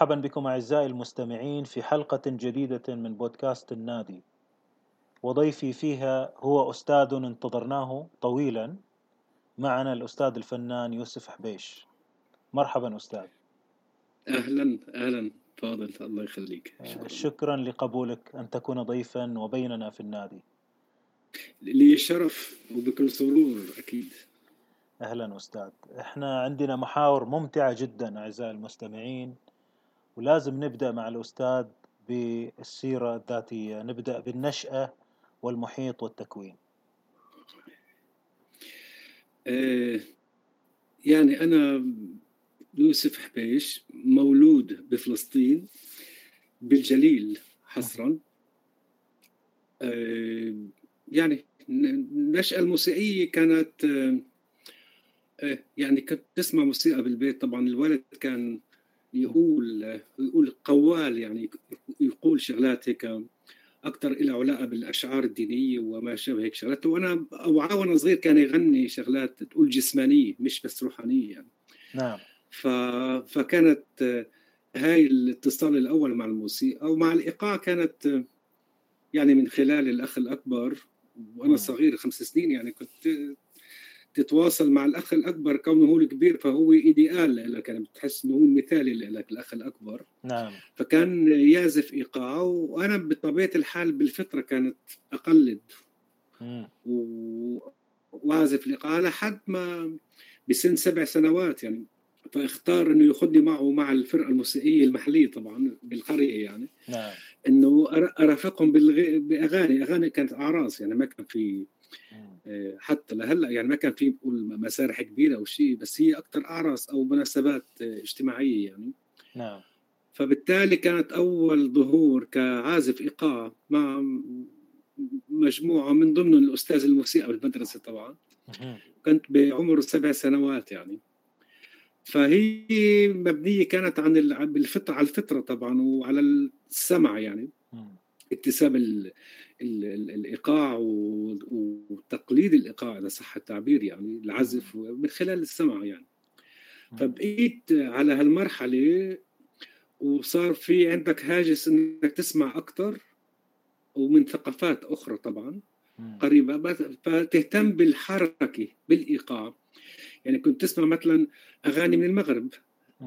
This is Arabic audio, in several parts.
مرحبا بكم أعزائي المستمعين في حلقة جديدة من بودكاست النادي. وضيفي فيها هو أستاذ انتظرناه طويلا. معنا الأستاذ الفنان يوسف حبيش. مرحبا أستاذ. أهلا أهلا. فاضل الله يخليك. شكرا. شكرا لقبولك أن تكون ضيفا وبيننا في النادي. لي شرف وبكل سرور أكيد. أهلا أستاذ. إحنا عندنا محاور ممتعة جدا أعزائي المستمعين. ولازم نبدأ مع الأستاذ بالسيرة الذاتية نبدأ بالنشأة والمحيط والتكوين. آه يعني أنا يوسف حبيش مولود بفلسطين بالجليل حصرا. آه يعني النشأة الموسيقية كانت آه يعني كنت تسمع موسيقى بالبيت. طبعا الولد كان يقول يقول قوال يعني يقول شغلات هيك أكثر لها علاقة بالأشعار الدينية وما شابه هيك شغلات. وأنا اوعى وأنا صغير كان يغني شغلات تقول جسمانية مش بس روحانية يعني. نعم. ف... فكانت هاي الاتصال الأول مع الموسيقى ومع الإيقاع كانت يعني من خلال الأخ الأكبر. وأنا صغير خمس سنين يعني كنت تتواصل مع الأخ الأكبر كونه هو الكبير فهو إيديال لك يعني بتحس إنه هو المثالي لك الأخ الأكبر. نعم. فكان يعزف إيقاع وأنا بطبيعة الحال بالفطرة كانت أقلد. و... وأعزف الإيقاع لحد ما بسن سبع سنوات يعني. فاختار إنه ياخذني معه مع الفرقة الموسيقية المحلية طبعا بالقرية يعني. نعم. إنه أرافقهم بالغ... بأغاني أغاني كانت أعراس يعني ما كان في حتى لهلا يعني ما كان في نقول مسارح كبيرة أو شيء بس هي أكثر أعراس أو مناسبات اجتماعية يعني. نعم. فبالتالي كانت أول ظهور كعازف إيقاع مع مجموعة من ضمن الأستاذ الموسيقى بالمدرسة طبعا. كنت بعمر سبع سنوات يعني. فهي مبنية كانت عن بالفطره على الفطرة طبعا وعلى السمع يعني. اكتساب الإيقاع وتقليد الإيقاع إذا صح التعبير يعني العزف من خلال السمع يعني. فبقيت على هالمرحلة وصار في عندك هاجس إنك تسمع أكثر ومن ثقافات أخرى طبعا. قريبه فتهتم بالحركة بالإيقاع. يعني كنت تسمع مثلا أغاني من المغرب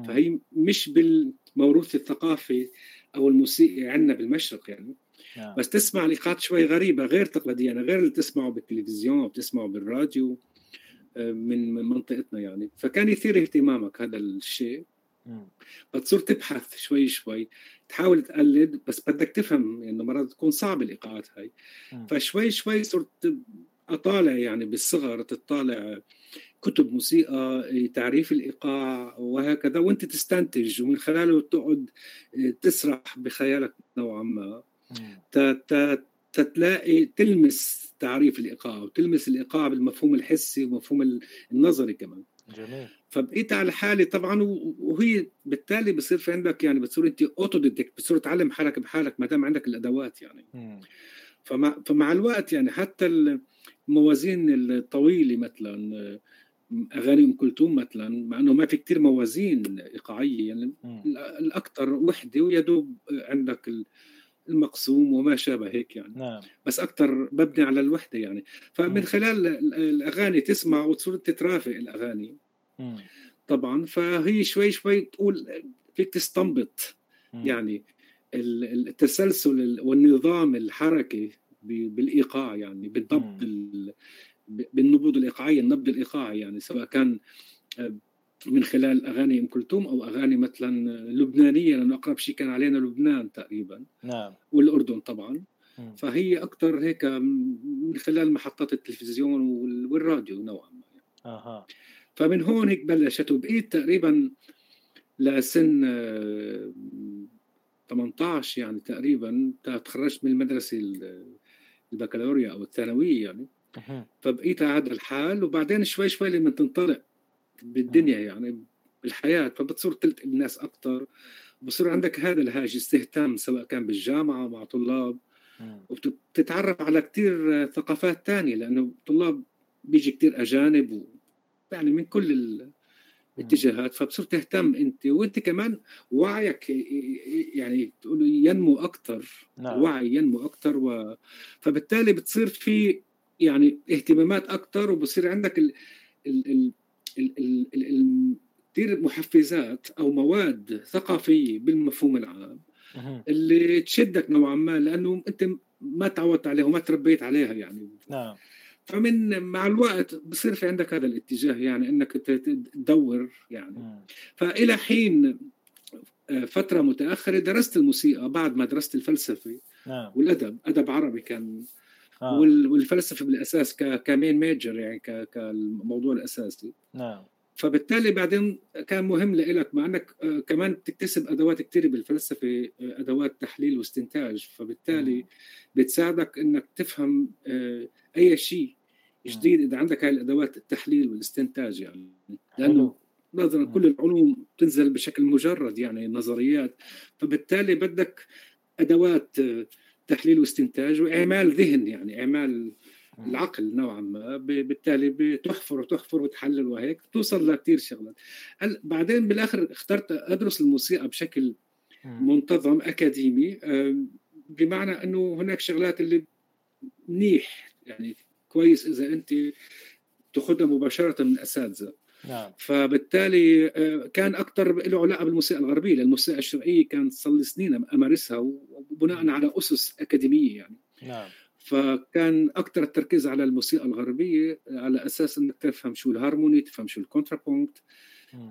فهي مش بالموروث الثقافي أو الموسيقي عندنا بالمشرق يعني. نعم. بس تسمع لقاءات شوي غريبة غير تقليدية يعني غير اللي تسمعه بالتلفزيون أو بتسمعه بالراديو آه، من منطقتنا يعني. فكان يثير اهتمامك هذا الشيء. فتصير تبحث شوي شوي. تحاول تقلد بس بدك تفهم إنه يعني مرات تكون صعبه الإيقاعات هاي. فشوي شوي صرت أطالع يعني بالصغر تطالع كتب موسيقى تعريف الإيقاع وهكذا. وأنت تستنتج ومن خلاله تقعد آه، تسرح بخيالك نوعا ما. تتلاقي تلمس تعريف الإيقاع وتلمس الإيقاع بالمفهوم الحسي ومفهوم النظري كمان. جميل. فبقيت على حالي طبعا وهي بالتالي بصير في عندك يعني بتصير أنت اوتوديدكت بتصير تعلم حالك بحالك ما دام عندك الأدوات يعني. فمع فمع الوقت يعني حتى الموازين الطويلة مثلا أغاني أم كلثوم مثلا مع إنه ما في كثير موازين إيقاعية يعني الاكثر وحدة ويا دوب عندك المقسوم وما شابه هيك يعني نعم. بس أكثر مبني على الوحدة يعني فمن مم. خلال الأغاني تسمع وتصير تترافق الأغاني مم. طبعا فهي شوي شوي تقول فيك تستنبط مم. يعني التسلسل والنظام الحركي بالإيقاع يعني بالضبط بالنبوض الإيقاعية النبض الإيقاعي يعني سواء كان من خلال أغاني أم كلثوم أو أغاني مثلا لبنانية لأنه أقرب شيء كان علينا لبنان تقريبا. نعم. والأردن طبعا. م. فهي أكثر هيك من خلال محطات التلفزيون والراديو نوعا ما يعني. أها. فمن هون هيك بلشت وبقيت تقريبا لسن 18 يعني تقريبا تخرجت من المدرسة البكالوريا أو الثانوية يعني. فبقيت على هذا الحال وبعدين شوي شوي لما تنطلق بالدنيا يعني بالحياة فبتصير تلتقي الناس أكثر بصير عندك هذا الهاجس استهتام سواء كان بالجامعة مع طلاب. وبتتعرف على كثير ثقافات تانية لأنه طلاب بيجي كثير أجانب و يعني من كل اتجاهات فبصير تهتم أنت. وأنت كمان وعيك يعني تقول ينمو أكثر نعم. الوعي ينمو أكثر و... فبالتالي بتصير في يعني اهتمامات أكثر وبصير عندك ال... ال... كثير محفزات أو مواد ثقافية بالمفهوم العام اللي تشدك نوعا ما لأنه أنت ما تعودت عليها وما تربيت عليها يعني. نعم. فمن مع الوقت بصير في عندك هذا الاتجاه يعني إنك تدور يعني. فإلى حين آه، فترة متأخرة درست الموسيقى بعد ما درست الفلسفة نعم. والأدب. أدب عربي كان آه. والفلسفة بالأساس كمين ميجر يعني كالموضوع الأساسي. نعم. فبالتالي بعدين كان مهم لك مع إنك آه، كمان تكتسب أدوات كثير بالفلسفة آه، أدوات تحليل واستنتاج. فبالتالي بتساعدك إنك تفهم أي شيء جديد إذا عندك هاي الأدوات التحليل والاستنتاج يعني. لأنه نظرا كل العلوم تنزل بشكل مجرد يعني نظريات. فبالتالي بدك أدوات تحليل واستنتاج وإعمال ذهن يعني إعمال العقل نوعا ما. بالتالي بتحفر وتحفر وتحلل وهيك توصل لكثير شغلات. بعدين بالآخر اخترت أدرس الموسيقى بشكل منتظم أكاديمي بمعنى إنه هناك شغلات اللي منيح. يعني كويس إذا أنت تاخذها مباشرة من أساتذة. نعم. فبالتالي آه، كان أكثر له علاقة بالموسيقى الغربية لأن الموسيقى الشرقية كان صار لي سنين أمارسها وبناء على أسس أكاديمية يعني. نعم. فكان أكثر التركيز على الموسيقى الغربية على أساس إنك تفهم شو الهارموني تفهم شو ال Kontrapunkt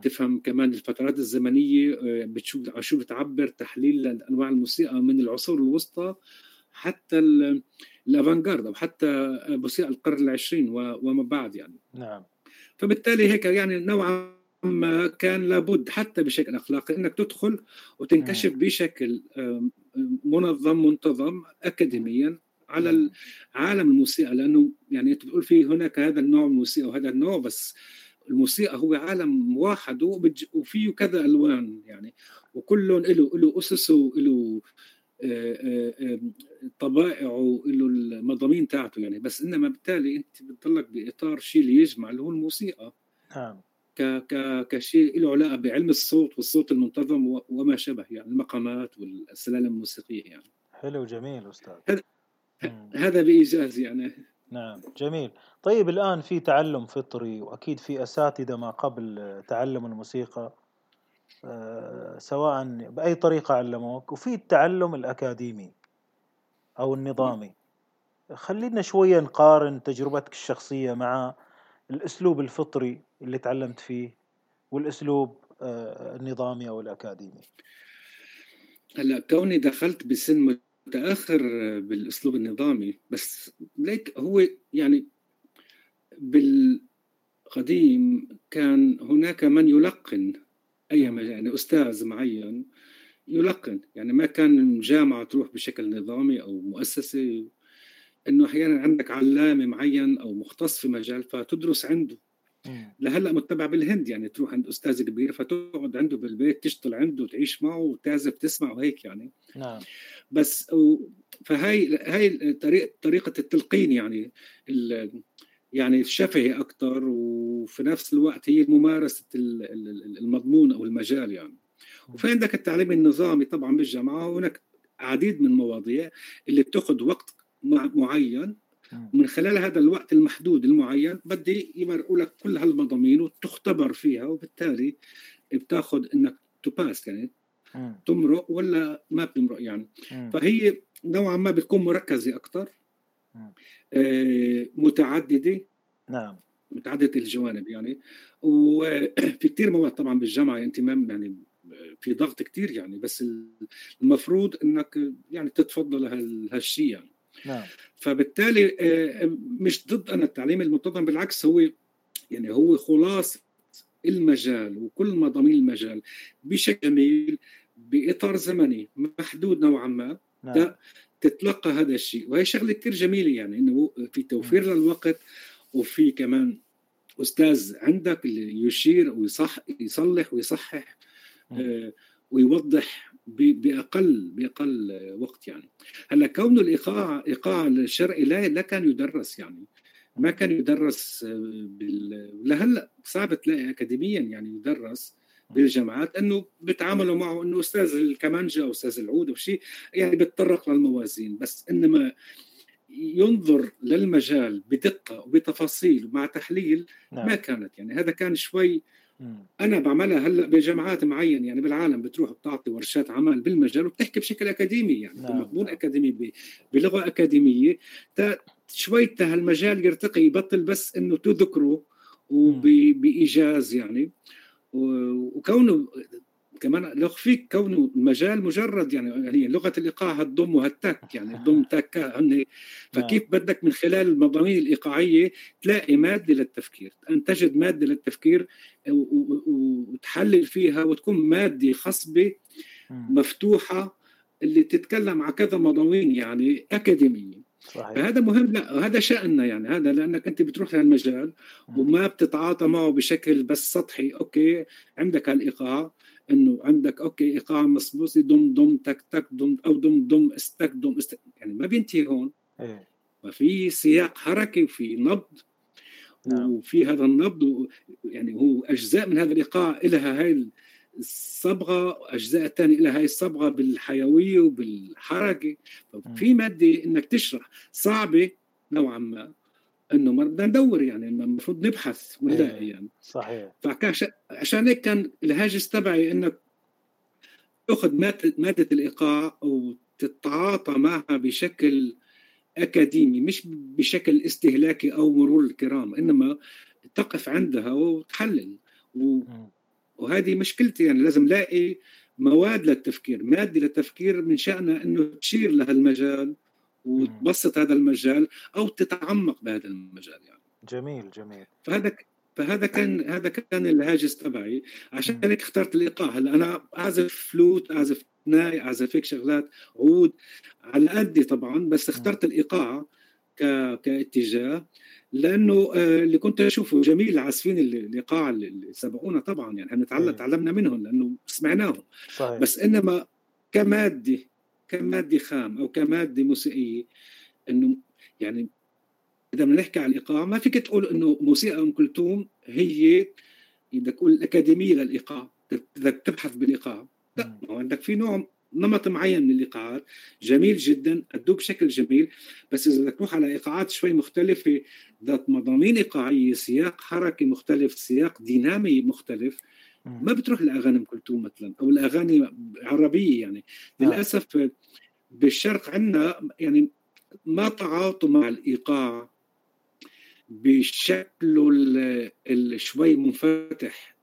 تفهم كمان الفترات الزمنية آه، بتشوف شو بتعبر تحليل انواع الموسيقى من العصور الوسطى حتى الافانجارد أو حتى موسيقى القرن العشرين وما بعد يعني. نعم. فبالتالي هيك يعني نوعا ما كان لابد حتى بشكل أخلاقي إنك تدخل وتنكشف بشكل منظم منتظم اكاديميا على عالم الموسيقى لأنه يعني انت بتقول في هناك هذا النوع من الموسيقى وهذا النوع بس الموسيقى هو عالم واحد وفيه كذا ألوان يعني وكل له له اسسه وله طبائعه وله المضامين تاعته يعني. بس إنما بالتالي أنت بتضلك بإطار شيء اللي يجمع اللي هو الموسيقى. نعم. ك ك كشيء له علاقة بعلم الصوت والصوت المنتظم وما شابه يعني المقامات والسلالم الموسيقية يعني. حلو جميل أستاذ. هذا بإيجاز يعني. نعم جميل. طيب الآن في تعلم فطري وأكيد في أساتذة ما قبل تعلم الموسيقى. سواء بأي طريقة علموك وفي التعلم الأكاديمي أو النظامي. خلينا شوية نقارن تجربتك الشخصية مع الأسلوب الفطري اللي تعلمت فيه والأسلوب آه، النظامي أو الأكاديمي. هلا كوني دخلت بسن متأخر بالأسلوب النظامي بس ليك هو يعني بالقديم كان هناك من يلقن أي يعني أستاذ معين يلقن. يعني ما كان جامعه تروح بشكل نظامي أو مؤسسه إنه أحيانا عندك علامة معين أو مختص في مجال فتدرس عنده. لهلأ متبع بالهند. يعني تروح عند أستاذ كبير فتقعد عنده بالبيت تشتغل عنده تعيش معه وتعزف تسمع وهيك يعني. نعم. بس فهي هاي طريقه طريقة التلقين يعني يعني الشفهي أكثر وفي نفس الوقت هي ممارسة المضمون أو المجال يعني. وفي عندك التعليم النظامي طبعا بالجامعة هناك عديد من المواضيع اللي بتاخذ وقت معين. ومن خلال هذا الوقت المحدود المعين بدي يمرقوا لك كل هالمضامين وتختبر فيها وبالتالي بتاخذ إنك تباس يعني تمرق ولا ما بتمرق يعني. فهي نوعا ما بتكون مركزة أكثر متعددة نعم متعددة الجوانب يعني وفي كثير مواد طبعا بالجامعة أنت ما يعني في ضغط كثير يعني بس المفروض إنك يعني تتفضل هالشيء يعني نعم. فبالتالي آه، مش ضد أنا التعليم المنتظم بالعكس هو يعني هو خلاصه المجال وكل مضامين المجال بشكل جميل بإطار زمني محدود نوعا ما نعم. تتلقى هذا الشيء وهي شغلة كثير جميلة يعني إنه في توفير. للوقت وفي كمان أستاذ عندك اللي يشير ويصح يصلح ويصحح. آه ويوضح بأقل بأقل وقت يعني هلأ كون الايقاع إيقاع الشرعي لا لا كان يدرس يعني ما كان يدرس آه، بال... لهلأ صعب تلاقي اكاديميا يعني يدرس بالجامعات إنه بيتعاملوا معه إنه أستاذ الكمانجا أو أستاذ العود أو شيء يعني بيتطرق للموازين. بس إنما ينظر للمجال بدقة وبتفاصيل ومع تحليل نعم. ما كانت. يعني هذا كان شوي أنا بعملها هلأ بجامعات معين يعني بالعالم بتروح بتعطي ورشات عمل بالمجال وبتحكي بشكل أكاديمي. يعني نعم. مضمون نعم. اكاديمي بلغة أكاديمية. شوي هالمجال يرتقي يبطل بس إنه تذكره وبايجاز يعني. وكونه كمان لو فيك كونه المجال مجرد يعني يعني لغة الإيقاع هتضم وهتك يعني تضم تك هن. فكيف نعم. بدك من خلال المضامين الإيقاعية تلاقي مادة للتفكير أن تجد مادة للتفكير وتحلل فيها وتكون مادة خصبة مفتوحة اللي تتكلم على كذا مضامين يعني أكاديمية. صحيح. فهذا مهم لا هذا شأننا يعني هذا لأنك أنت بتروح لهالمجال وما بتتعاطى معه بشكل بس سطحي okay عندك هالإيقاع إنه عندك okay إيقاع مصمودي دم دم تك تك دم أو دم دم استك دم استك يعني ما بينتهي هون إيه. وفي سياق حركي وفي نبض نعم. وفي هذا النبض يعني هو أجزاء من هذا الإيقاع لها هاي الصبغة أجزاء الثانية لها هاي الصبغة بالحيوية وبالحركة. في مادة إنك تشرح صعبة نوعا ما إنه بدنا ندور يعني المفروض نبحث ونلاقي إيه، يعني. صحيح. فكان عشان هيك كان الهاجس تبعي انك تأخذ ماده الإيقاع وتتعاطى معها بشكل أكاديمي مش بشكل استهلاكي أو مرور الكرام إنما تقف عندها وتحلل. و... وهذه مشكلتي يعني لازم لاقي مواد للتفكير مادة للتفكير من شأنها إنه تشير لهالمجال وتبسط هذا المجال أو تتعمق بهذا المجال يعني. جميل جميل. فهذا فهذا كان هذا كان الهاجس تبعي. عشان هيك اخترت الايقاع هلا أنا أعزف فلوت أعزف ناي أعزف هيك شغلات عود على قدي طبعا بس اخترت الإيقاع ك... كاتجاه. لأنه آه، اللي كنت أشوفه جميل العازفين الايقاع اللي سبقونا طبعا يعني إحنا إيه. تعلمنا منهم لأنه سمعناهم صحيح. بس إنما كمادة كمادة خام أو كمادة موسيقية إنه يعني إذا بدنا نحكي عن الايقاع ما فيك تقول إنه موسيقى أم كلثوم هي بدك تقول الاكاديميه للإيقاع بدك تبحث بالإيقاع لا ما عندك في نوع نمط معين من الايقاعات جميل جدا ادوه بشكل جميل. بس إذا بدك تروح على إيقاعات شوي مختلفة ذات مضامين إيقاعية سياق حركي مختلف سياق دينامي مختلف ما بتروح لأغاني أم كلثوم مثلا أو الاغاني عربية يعني. آه. للأسف بالشرق عندنا يعني ما تعاطوا مع الإيقاع بشكله الشوي منفتح.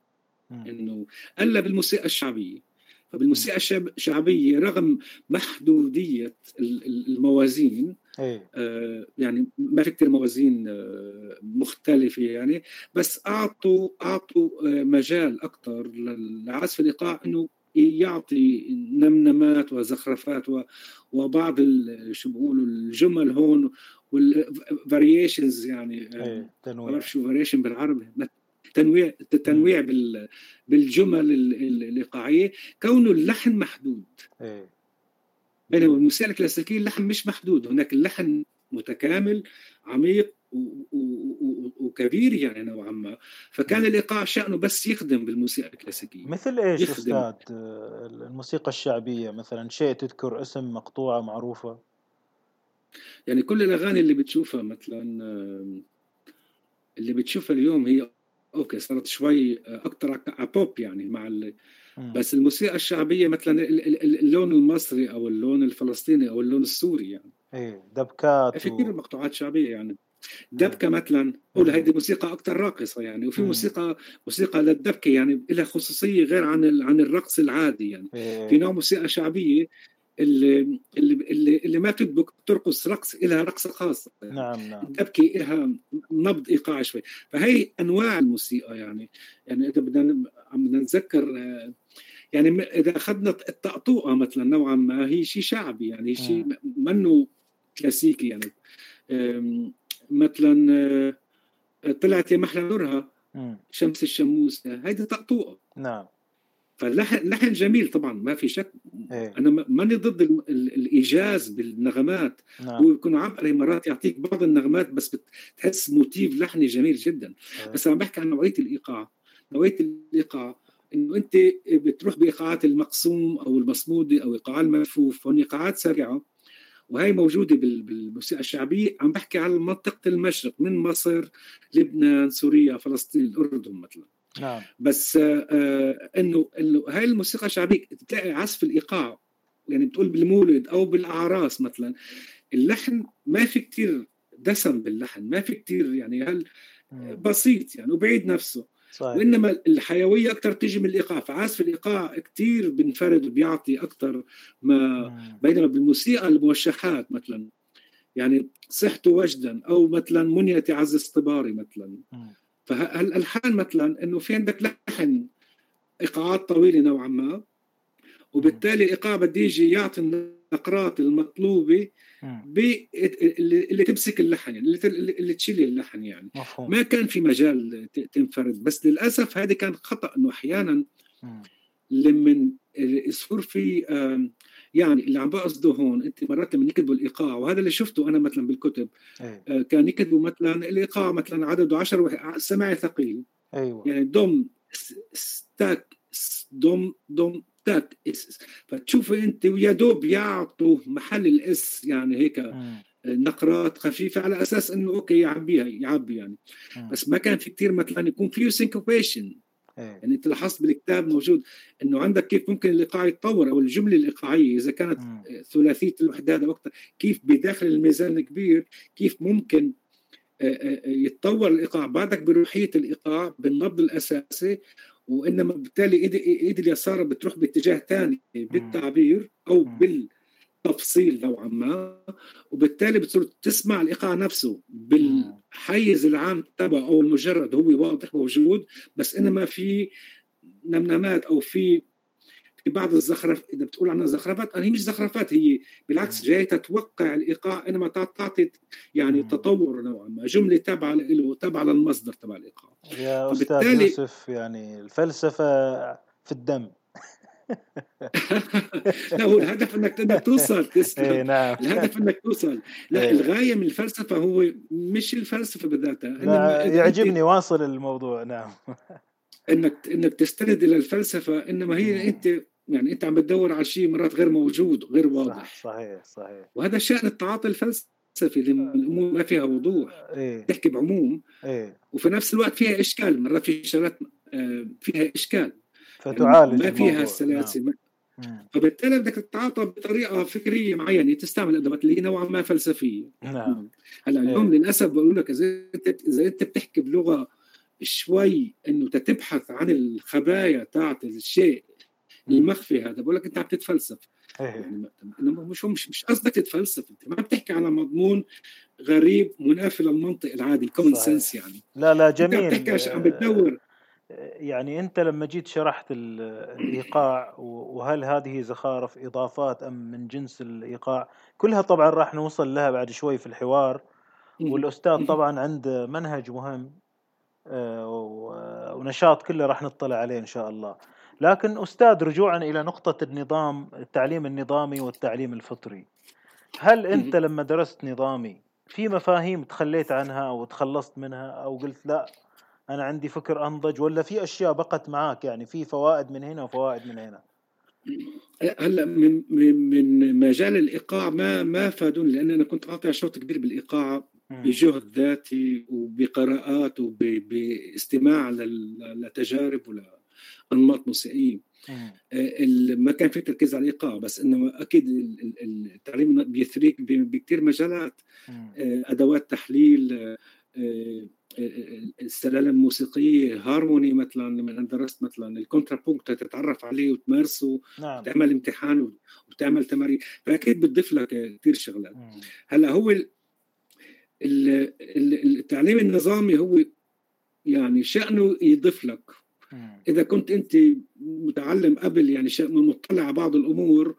إنه ألا بالموسيقى الشعبية. فبالموسيقى الشعبية رغم محدودية الموازين إيه. آه يعني ما في كثير موازين آه مختلفة يعني بس أعطوا أعطوا آه مجال أكثر لعزف الايقاع إنه يعطي نمنمات وزخرفات وبعض شو بيقولوا الجمل هون وال variations يعني إيه، ما بعرف شو variation بالعربي تنويع التنويع بالجمل الايقاعيه كونه اللحن محدود. إيه. بينما الموسيقى الكلاسيكية اللحن مش محدود. هناك اللحن متكامل عميق وكبير يعني نوعا ما. فكان الايقاع شأنه بس يخدم بالموسيقى الكلاسيكية. مثل إيش يخدم. أستاذ؟ الموسيقى الشعبية مثلا شيء تذكر اسم مقطوعة معروفة؟ يعني كل الأغاني اللي بتشوفها مثلا اللي بتشوفها اليوم هي okay صارت شوي أكثر بوب يعني مع ال... بس الموسيقى الشعبية مثلا اللون المصري أو اللون الفلسطيني أو اللون السوري يعني. إيه دبكات في كثير و... مقطوعات شعبية يعني. دبكة مثلا قول هيدي موسيقى أكثر راقصة يعني وفي موسيقى موسيقى للدبكة يعني لها خصوصية غير عن عن الرقص العادي يعني. إيه. في نوع موسيقى شعبية اللي اللي اللي ما تدبك ترقص رقص لها رقصة خاصة. نعم نعم. تبكي لها نبض ايقاعي شوي. فهي أنواع الموسيقى يعني. يعني إذا بدنا بدنا نتذكر يعني إذا أخذنا الطقطوقه مثلا نوعا ما هي شيء شعبي يعني شيء منه كلاسيكي يعني. مثلا طلعت يا محلى نورها شمس الشموس هيدي طقطوقه نعم. فاللحن جميل طبعا ما في شك. إيه. أنا ماني ضد الإيجاز بالنغمات. نعم. هو بيكون عبقري مرات يعطيك بعض النغمات بس بتحس موتيف لحني جميل جدا. إيه. بس أنا بحكي عن نوعية الإيقاع. نوعية الإيقاع إنه أنت بتروح بإيقاعات المقسوم أو المصمودة أو إيقاع الملفوف هون إيقاعات سريعة. وهي موجودة بالموسيقى الشعبية. عم بحكي على منطقة المشرق من مصر لبنان سوريا فلسطين الأردن مثلا. نعم. بس آه, آه، إنه إنه هاي الموسيقى الشعبية بتلاقي عزف الإيقاع يعني بتقول بالمولد أو بالأعراس مثلا اللحن ما في كتير دسم باللحن ما في كتير يعني هل بسيط يعني وبعيد نفسه. صحيح. وإنما الحيوية أكثر تيجي من الإيقاع فعازف الإيقاع كثير بنفرد وبيعطي أكثر ما بينما بالموسيقى الموشحات مثلا يعني صحت وجدا أو مثلا منيتي عز اصطباري مثلا. فالالحان مثلا إنه في عندك لحن إيقاعات طويلة نوعا ما وبالتالي الايقاع بده يجي يعطي النقرات المطلوبة اللي تمسك اللحن يعني اللي, اللي تشيل اللحن يعني. مفهوم. ما كان في مجال تنفرد بس للأسف هذا كان خطأ إنه أحيانا لما يصير في يعني اللي عم بقصده هون أنت مرات لما يكتبوا الايقاع وهذا اللي شفته أنا مثلا بالكتب. آه، كان يكتبوا مثلا الإيقاع مثلا عدده 10 سماعي ثقيل أيوه يعني دم ستاك دم دم تاك إس فتشوف أنت ويا دوب يعطوا محل الإس يعني هيك م. نقرات خفيفة على أساس إنه أوكي يعبيها يعبي يعني م. بس ما كان في كثير مثلا يكون فيه syncopation إيه. يعني أنت لاحظت بالكتاب موجود إنه عندك كيف ممكن الايقاع يتطور أو الجملة الايقاعيه إذا كانت م. ثلاثية الوحدات أو أكثر كيف بداخل الميزان الكبير كيف ممكن آه، آه، يتطور الايقاع بعدك بروحية الايقاع بالنبض الأساسي وإنما بالتالي ايد إيد اليسار بتروح باتجاه ثاني بالتعبير أو بالتفصيل نوعا ما وبالتالي بتصير تسمع الإيقاع نفسه بالحيز العام تبعه أو المجرد هو واضح موجود بس إنما في نمنمات أو في في بعض الزخرف إذا بتقول عنها زخرفات هي مش زخرفات هي بالعكس جاي تتوقع الإيقاع إنما تعطي يعني تطور نوعا ما جملة تابعه له تابعه للمصدر تبع الإيقاع. يا أستاذ يوسف يعني الفلسفة في الدم. لا هو الهدف إنك انك توصل تسلم. اي نعم. الهدف إنك توصل. لا إيه. الغاية من الفلسفة هو مش الفلسفة بذاتها يعجبني واصل الموضوع نعم. إنك إنك تستند إلى الفلسفة إنما هي أنت يعني أنت عم بتدور على شيء مرات غير موجود غير واضح. صح صحيح صحيح. وهذا شأن التعاطي الفلسفي الأمور ما فيها وضوح. إيه؟ تحكي بعموم. إيه؟ وفي نفس الوقت فيها إشكال مرات في شغلات آه، فيها إشكال. فتعالج ما فيها السلاسل نعم. فبالتالي بدك تتعاطى بطريقة فكرية معينة تستعمل أدوات اللي هي نوعا ما فلسفية. نعم. هلأ اليوم إيه؟ للأسف بقول لك إذا انت إذا أنت بتحكي بلغة شوي إنه تتبحث عن الخبايا تاعت الشيء المخفي هذا بقول لك أنت عم تتفلسف. إيه. يعني مش مش مش قصدك تتفلسف أنت. ما عم تحكي على مضمون غريب منافي للمنطق العادي الكومن سنس يعني. لا لا جميل عم تحكي عم بتدور يعني أنت لما جيت شرحت الإيقاع وهل هذه زخارف إضافات أم من جنس الإيقاع؟ كلها طبعا راح نوصل لها بعد شوي في الحوار. والأستاذ طبعا عنده منهج مهم آه، ونشاط كله راح نطلع عليه إن شاء الله. لكن أستاذ رجوعا إلى نقطة النظام التعليم النظامي والتعليم الفطري. هل أنت لما درست نظامي في مفاهيم تخليت عنها أو تخلصت منها أو قلت لا أنا عندي فكر أنضج ولا في أشياء بقت معاك؟ يعني في فوائد من هنا وفوائد من هنا. هلأ من من مجال الإيقاع ما ما فادوني لأن أنا كنت قاطع شوط كبير بالإيقاع بجهد ذاتي وبقراءات وباستماع لتجارب ولانماط موسيقية. آه، ما كان في تركيز على الإيقاع بس إنه أكيد التعليم بيثريك بكثير مجالات. آه، أدوات تحليل آه، السلالم الموسيقيه هارموني مثلا لما درست مثلا ال kontrapunkt تتعرف عليه وتمارسه نعم. وتعمل امتحان وتعمل تمارين. فأكيد بتضيف لك كثير شغلات. هلا هو التعليم النظامي هو يعني شأنه يضيف لك. إذا كنت أنت متعلم قبل يعني مطلع على بعض الأمور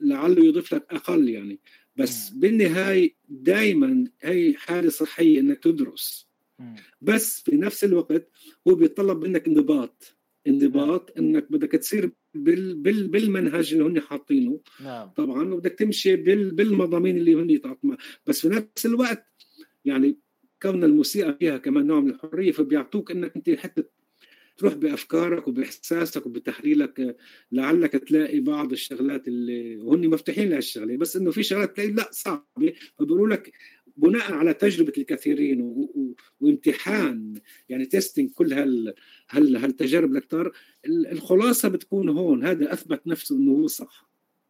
لعله يضيف لك أقل يعني. بس بالنهاية دائما هي حالة صحية أنك تدرس. بس في نفس الوقت هو بيتطلب منك انضباط. انضباط نعم. إنك بدك تصير بال بال بالمنهج اللي هن حاطينه. نعم. طبعا وبدك تمشي بال بالمضامين اللي هن يتعاطوا بس في نفس الوقت يعني كون الموسيقى فيها كمان نوع من الحرية فبيعطوك إنك أنت حتى تروح بأفكارك وبإحساسك وبتحليلك لعلك تلاقي بعض الشغلات اللي وهن مفتوحين لهالشغلة. بس إنه في شغلات تلاقي لا صعبة. فبيقولوا لك بناء على تجربة الكثيرين و... و... وامتحان يعني تيستينج كل هال هال هالتجارب الأكثر الخلاصة بتكون هون هذا أثبت نفسه إنه هو صح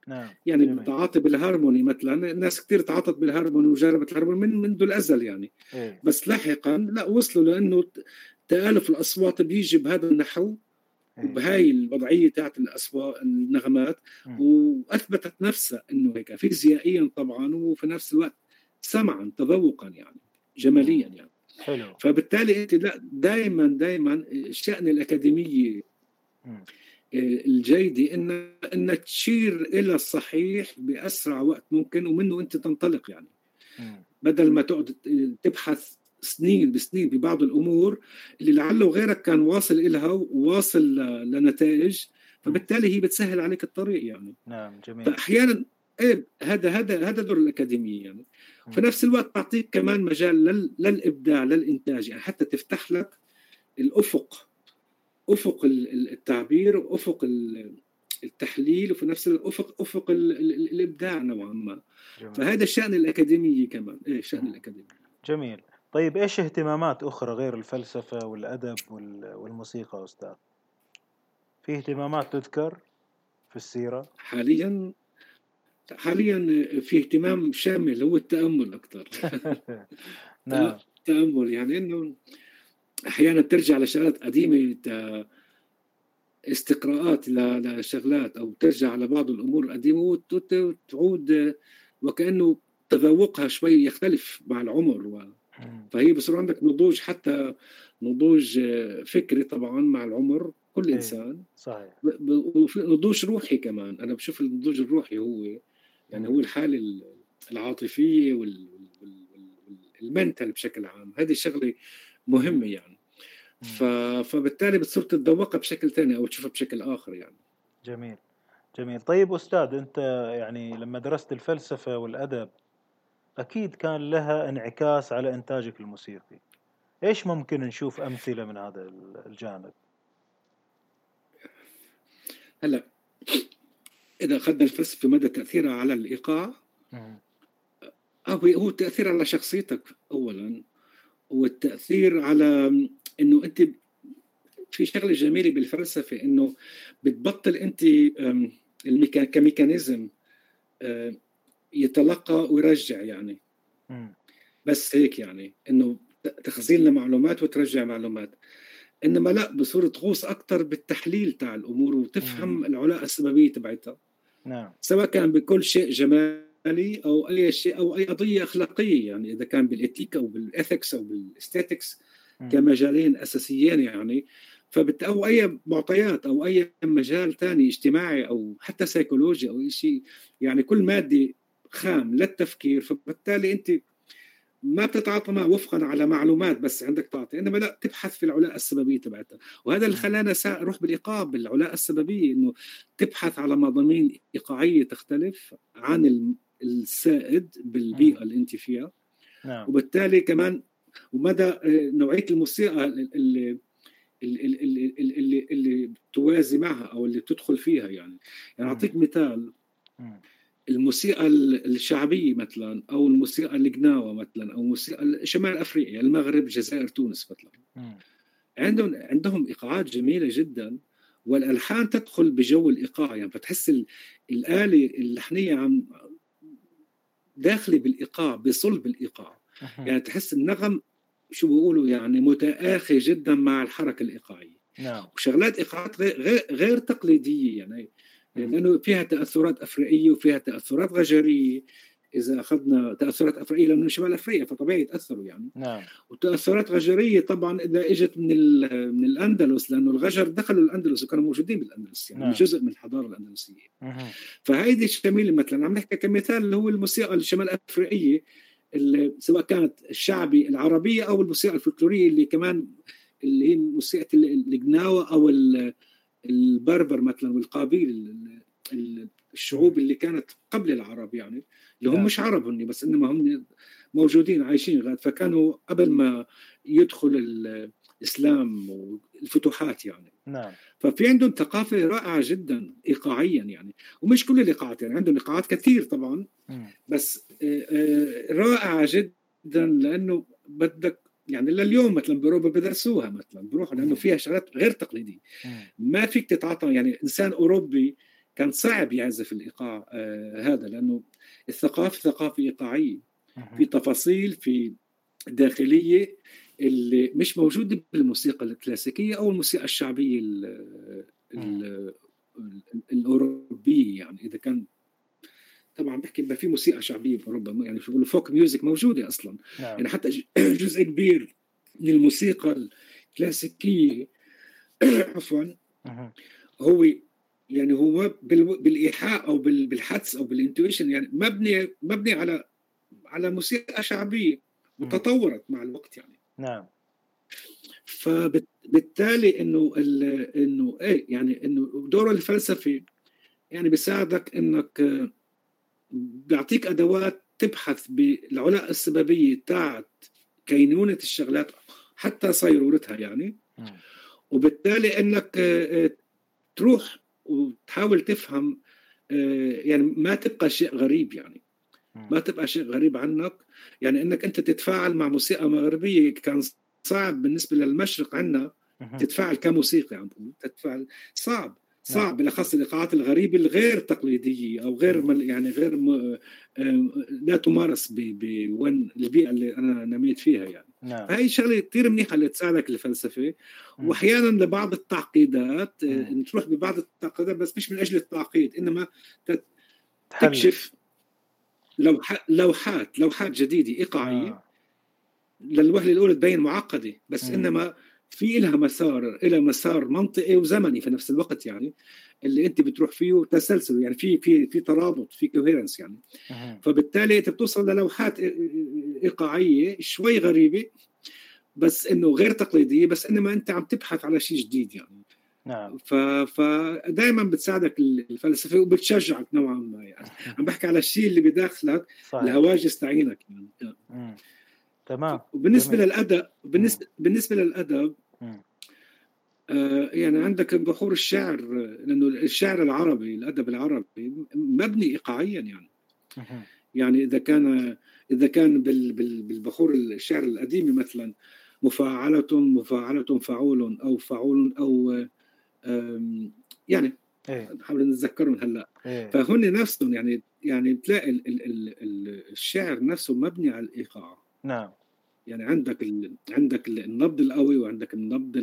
نعم يعني التعاطي بالهارموني مثلا الناس كثير تعاطت بالهارموني وجربت الهارموني من منذ الأزل يعني إيه؟ بس لاحقا لا وصلوا لأنه تآلف الأصوات بيجي بهذا النحو إيه؟ بهاي الوضعية تاعت الأصوات النغمات. وأثبتت نفسها إنه هيك فيزيائيا طبعا وفي نفس الوقت سمعا تذوقا يعني جماليا يعني. حلو. فبالتالي أنت لا دائما دائما الشأن الاكاديميه. الجيده إن انك تشير إلى الصحيح بأسرع وقت ممكن ومنه أنت تنطلق يعني. بدل ما تقعد تبحث سنين بسنين ببعض الأمور اللي لعله غيرك كان واصل إلها وواصل لنتائج فبالتالي هي بتسهل عليك الطريق يعني. نعم جميل. فاحيانا إيه هذا هذا هذا دور الاكاديميه يعني. في نفس الوقت تعطيك كمان مجال لل للإبداع للإنتاج. يعني حتى تفتح لك الأفق أفق ال- ال- التعبير وافق ال- التحليل وفي نفس الوقت افق أفق ال- ال- الإبداع نوعا ما. جميل. فهذا الشأن الاكاديميه كمان. إيه شان مم. الاكاديميه جميل. طيب إيش اهتمامات أخرى غير الفلسفة والأدب وال- والموسيقى أستاذ؟ في اهتمامات تذكر في السيرة؟ حاليا حاليا في اهتمام شامل هو التأمل أكثر. نعم. التامل يعني إنه أحيانا ترجع لشغلات قديمة استقراءات ل- لشغلات أو ترجع على بعض الأمور القديمة وت- وتعود وكأنه تذوقها شوي يختلف مع العمر. و... فهي بصير عندك نضوج حتى نضوج فكري طبعا مع العمر كل إيه. إنسان. صحيح. وفي نضوج روحي كمان. أنا بشوف النضوج الروحي هو يعني هو الحالة ال- العاطفية وال- وال- وال- والمنتال بشكل عام. هذه شغله مهمة يعني. ف... فبالتالي بتصير تتذوقها بشكل ثاني أو تشوفها بشكل آخر يعني. جميل. جميل. طيب أستاذ أنت يعني لما درست الفلسفة والأدب أكيد كان لها انعكاس على إنتاجك الموسيقي. إيش ممكن نشوف أمثلة من هذا الجانب؟ هلا إذا أخذنا الفلسفه مدى تاثيرها على الإيقاع. هو هو التأثير على شخصيتك اولا والتأثير على إنه أنت في شغلة جميلة بالفلسفة إنه بتبطل أنت كميكانيزم أم، يتلقى ويرجع يعني. بس هيك يعني إنه تخزين لمعلومات وترجع معلومات إنما لا بصير تغوص أكثر بالتحليل تاع الأمور وتفهم. العلاقة السببية تبعتها نعم سواء كان بكل شيء جمالي أو أي شيء أو أي قضية أخلاقية يعني إذا كان بال ethic أو بال ethics أو بال aesthetics. كمجالين أساسيين يعني فبت أو أي معطيات أو أي مجال ثاني اجتماعي أو حتى سيكولوجي أو شيء يعني كل مادة خام للتفكير فبالتالي أنت ما بتتعاطى معه وفقا على معلومات بس عندك معطى إنما لا تبحث في العلاقه السببية تبعتها. وهذا اللي مم. خلانا أروح بالايقاع بالعلاقه السببية إنه تبحث على مضامين إيقاعية تختلف عن ال- السائد بالبيئة اللي انت فيها نعم. وبالتالي كمان ومدى آه، نوعية الموسيقى اللي اللي اللي, اللي, توازي معها أو اللي تدخل فيها يعني. يعني أعطيك مثال. الموسيقى الشعبية مثلا أو الموسيقى القناوه مثلا أو موسيقى شمال افريقيا المغرب الجزائر تونس مثلا. عندهم عندهم إيقاعات جميلة جدا والألحان تدخل بجو الإيقاع يعني فتحس ال- الآلة اللحنية عم داخلة بالإيقاع بصلب الإيقاع. يعني تحس النغم شو بيقولوا يعني متآخي جدا مع الحركة الإيقاعية نعم وشغلات إيقاعات غير, غير, تقليدية يعني. لأنه فيها تأثرات أفريقية وفيها تأثرات غجرية إذا أخذنا تأثرات أفريقية لأنه شمال أفريقيا فطبيعي يتأثروا يعني نعم وتأثرات غجرية طبعا إذا إجت من من الأندلس لأنه الغجر دخلوا الأندلس وكانوا موجودين بالأندلس يعني نعم. جزء من الحضارة الأندلسية مهم. فهيدي جميله مثلا عم نحكي كمثال اللي هو الموسيقى الشمال أفريقية اللي سواء كانت الشعبي العربية أو الموسيقى الفلكلوريه اللي كمان اللي هي موسيقى القناوه أو البربر مثلا والقابيل الشعوب اللي كانت قبل العرب يعني اللي هم نعم. مش عرب هن بس إنما هم موجودين عايشين غاد فكانوا قبل ما يدخل الإسلام والفتوحات يعني. نعم. ففي عندهم ثقافة رائعة جدا ايقاعيا يعني ومش كل الإيقاعات يعني عندهم إيقاعات كثير طبعا بس آه، آه، رائعة جدا لأنه بدك يعني لليوم مثلا باوروبا بدرسوها مثلا بروحوا لأنه فيها شغلات غير تقليدية. ما فيك تتعاطى يعني إنسان أوروبي كان صعب يعزف الإيقاع آه هذا لأنه الثقافة ثقافة إيقاعية. في تفاصيل في داخلية اللي مش موجودة بالموسيقى الكلاسيكية أو الموسيقى الشعبية ال ال الأوروبية يعني. إذا كان طبعا بحكي ما في موسيقى شعبية باوروبا يعني شو فوك ميوزك موجودة أصلا. نعم. يعني حتى جزء كبير من الموسيقى الكلاسيكية عفوا هو يعني هو بالإيحاء أو بالحدس أو بالإنتويشن يعني مبني مبني على على موسيقى شعبية وتطورت مع الوقت يعني. نعم. فبالتالي إنه إنه إيه يعني إنه دور الفلسفي يعني بيساعدك إنك بيعطيك أدوات تبحث بالعلاقه السببية تاعت كينونة الشغلات حتى صيرورتها يعني. وبالتالي إنك تروح وتحاول تفهم يعني ما تبقى شيء غريب يعني. ما تبقى شيء غريب عنك. يعني إنك أنت تتفاعل مع موسيقى مغربيه كان صعب بالنسبة للمشرق عندنا تتفاعل كموسيقى عم يعني تتفاعل صعب. صعب نعم. بالأخص الإيقاعات الغريبة الغير تقليدية أو غير نعم. يعني غير م... لا تمارس بوين البيئة اللي أنا نميت فيها يعني نعم. هاي شغلة كثير منيحة اللي تساعدك الفلسفه واحيانا لبعض التعقيدات آه، تروح ببعض التعقيدات بس مش من أجل التعقيد إنما تكشف لوحات لوحات لوحات جديدة إيقاعية آه. للوهلة الأولى تبين معقدة بس مم. إنما في لها مسار لها مسار منطقي وزمني في نفس الوقت يعني اللي أنت بتروح فيه تسلسل يعني في في في ترابط في كوهيرنس يعني. فبالتالي أنت بتوصل للوحات إيقاعية شوي غريبة بس إنه غير تقليدية بس إنما أنت عم تبحث على شيء جديد يعني. نعم. ف... فدائما بتساعدك الفلسفة وبتشجعك نوعا ما يعني. عم بحكي على الشيء اللي بداخلك الهواجس تعينك يعني. تمام وبالنسبة جميل. للأدب بالنسبة بالنسبة للأدب آه يعني عندك بحور الشعر لأنه الشعر العربي الأدب العربي مبني ايقاعيا يعني يعني إذا كان إذا كان بال بال بالبحور الشعر القديمه مثلا مفاعلة مفاعلة فعول أو فعول أو يعني إيه. نحاول نتذكرهم هلأ إيه. فهن نفسهم يعني يعني بتلاقي ال ال ال الشعر نفسه مبني على الإيقاع نعم. يعني عندك عندك النبض القوي وعندك النبض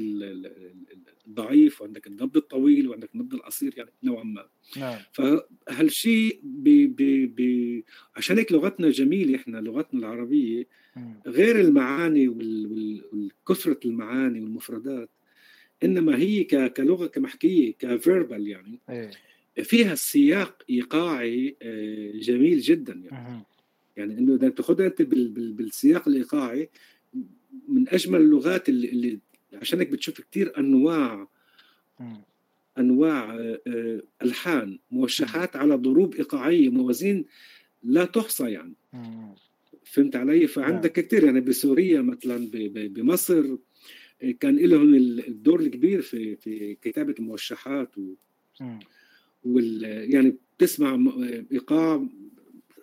الضعيف وعندك النبض الطويل وعندك النبض القصير يعني نوعا ما. نعم. فهالشيء بي بي بي عشان هيك لغتنا جميلة إحنا لغتنا العربية غير المعاني وكثره المعاني والمفردات إنما هي كلغة كمحكية كفيربال يعني إيه. فيها سياق إيقاعي آه، جميل جدا يعني. يعني إنه إذا تاخذها أنت بالسياق الإيقاعي من أجمل اللغات اللي, اللي عشان هيك بتشوف كثير أنواع أنواع آه، آه، ألحان موشحات على ضروب إيقاعية موازين لا تحصى يعني. فهمت علي؟ فعندك نعم. كثير يعني بسوريا مثلا بمصر كان لهم الدور الكبير في في كتابة الموشحات و وال يعني بتسمع إيقاع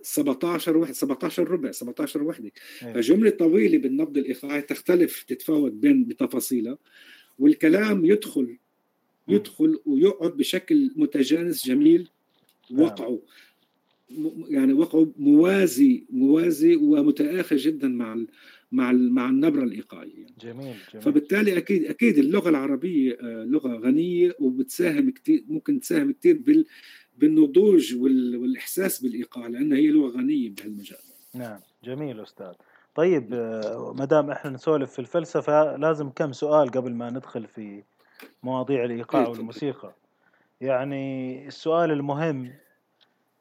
17 وحده 17 ربع 17 وحدة. فجملة طويلة بالنبض الايقاعي تختلف تتفاوت بين بتفاصيلها والكلام يدخل يدخل ويقعد بشكل متجانس جميل نعم. وقعه يعني وقعه موازي موازي ومتآخر جدا مع مع مع النبرة الإيقاعية يعني. جميل, جميل فبالتالي أكيد أكيد اللغة العربية آه، لغة غنية وبتساهم كثير ممكن تساهم كثير بال بالنضوج والإحساس بالإيقاع لأنها هي لغة غنية بهالمجال. نعم جميل أستاذ. طيب آه، ما دام إحنا نسولف في الفلسفة لازم كم سؤال قبل ما ندخل في مواضيع الإيقاع إيه، والموسيقى. يعني السؤال المهم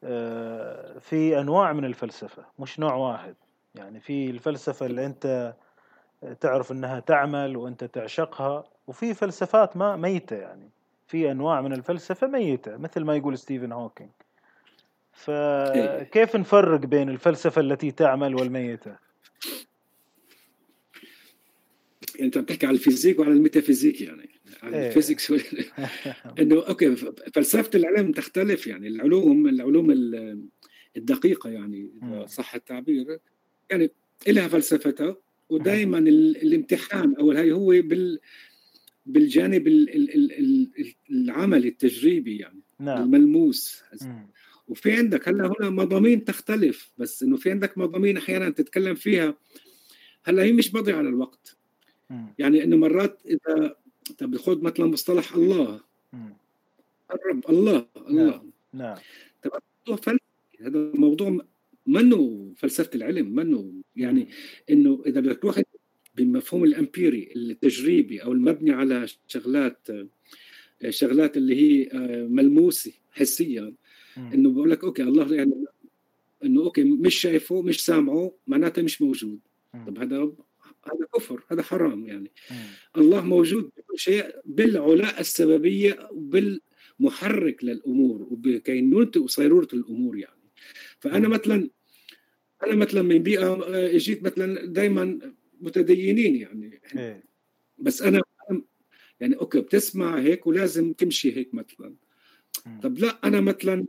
آه، في أنواع من الفلسفة مش نوع واحد. يعني في الفلسفة اللي أنت تعرف إنها تعمل وأنت تعشقها وفي فلسفات ما ميتة يعني. في أنواع من الفلسفة ميتة مثل ما يقول ستيفن هوكينج فكيف نفرق بين الفلسفة التي تعمل والميتة؟ أنت بتحكي على ال physic وعلى ال metaphysic يعني. على إيه. ال physics إنه أوكي فلسفة العلم تختلف يعني. العلوم العلوم الدقيقة يعني إذا صح التعبير. يعني لها فلسفتها ودائما الامتحان أو هاي هو بال بالجانب العملي التجريبي يعني نعم. الملموس. وفي عندك هلا هنا مضامين تختلف بس إنه في عندك مضامين أحيانا تتكلم فيها. هلا هي مش مضي على الوقت. يعني إنه مرات إذا انت بتاخذ مثلا مصطلح الله. الرب الله الله. نعم. نعم موضوع هذا موضوع منه فلسفة العلم منه يعني إنه إذا بدك تروح بالمفهوم ال empiri التجريبي أو المبني على شغلات شغلات اللي هي ملموسة حسيا إنه بقول لك أوكي الله يعني إنه أوكي مش شايفه مش سامعه معناته مش موجود. طب هذا هذا كفر هذا حرام يعني. الله موجود بكل شيء بالعلاقة السببية وبالمحرك للأمور وبكينونته وصيرورة الأمور يعني. فأنا. مثلا أنا مثلا من بيئة آه، إجيت مثلا دائما متدينين يعني. إيه. بس أنا يعني أوكي بتسمع هيك ولازم تمشي هيك مثلا. طب لا أنا مثلا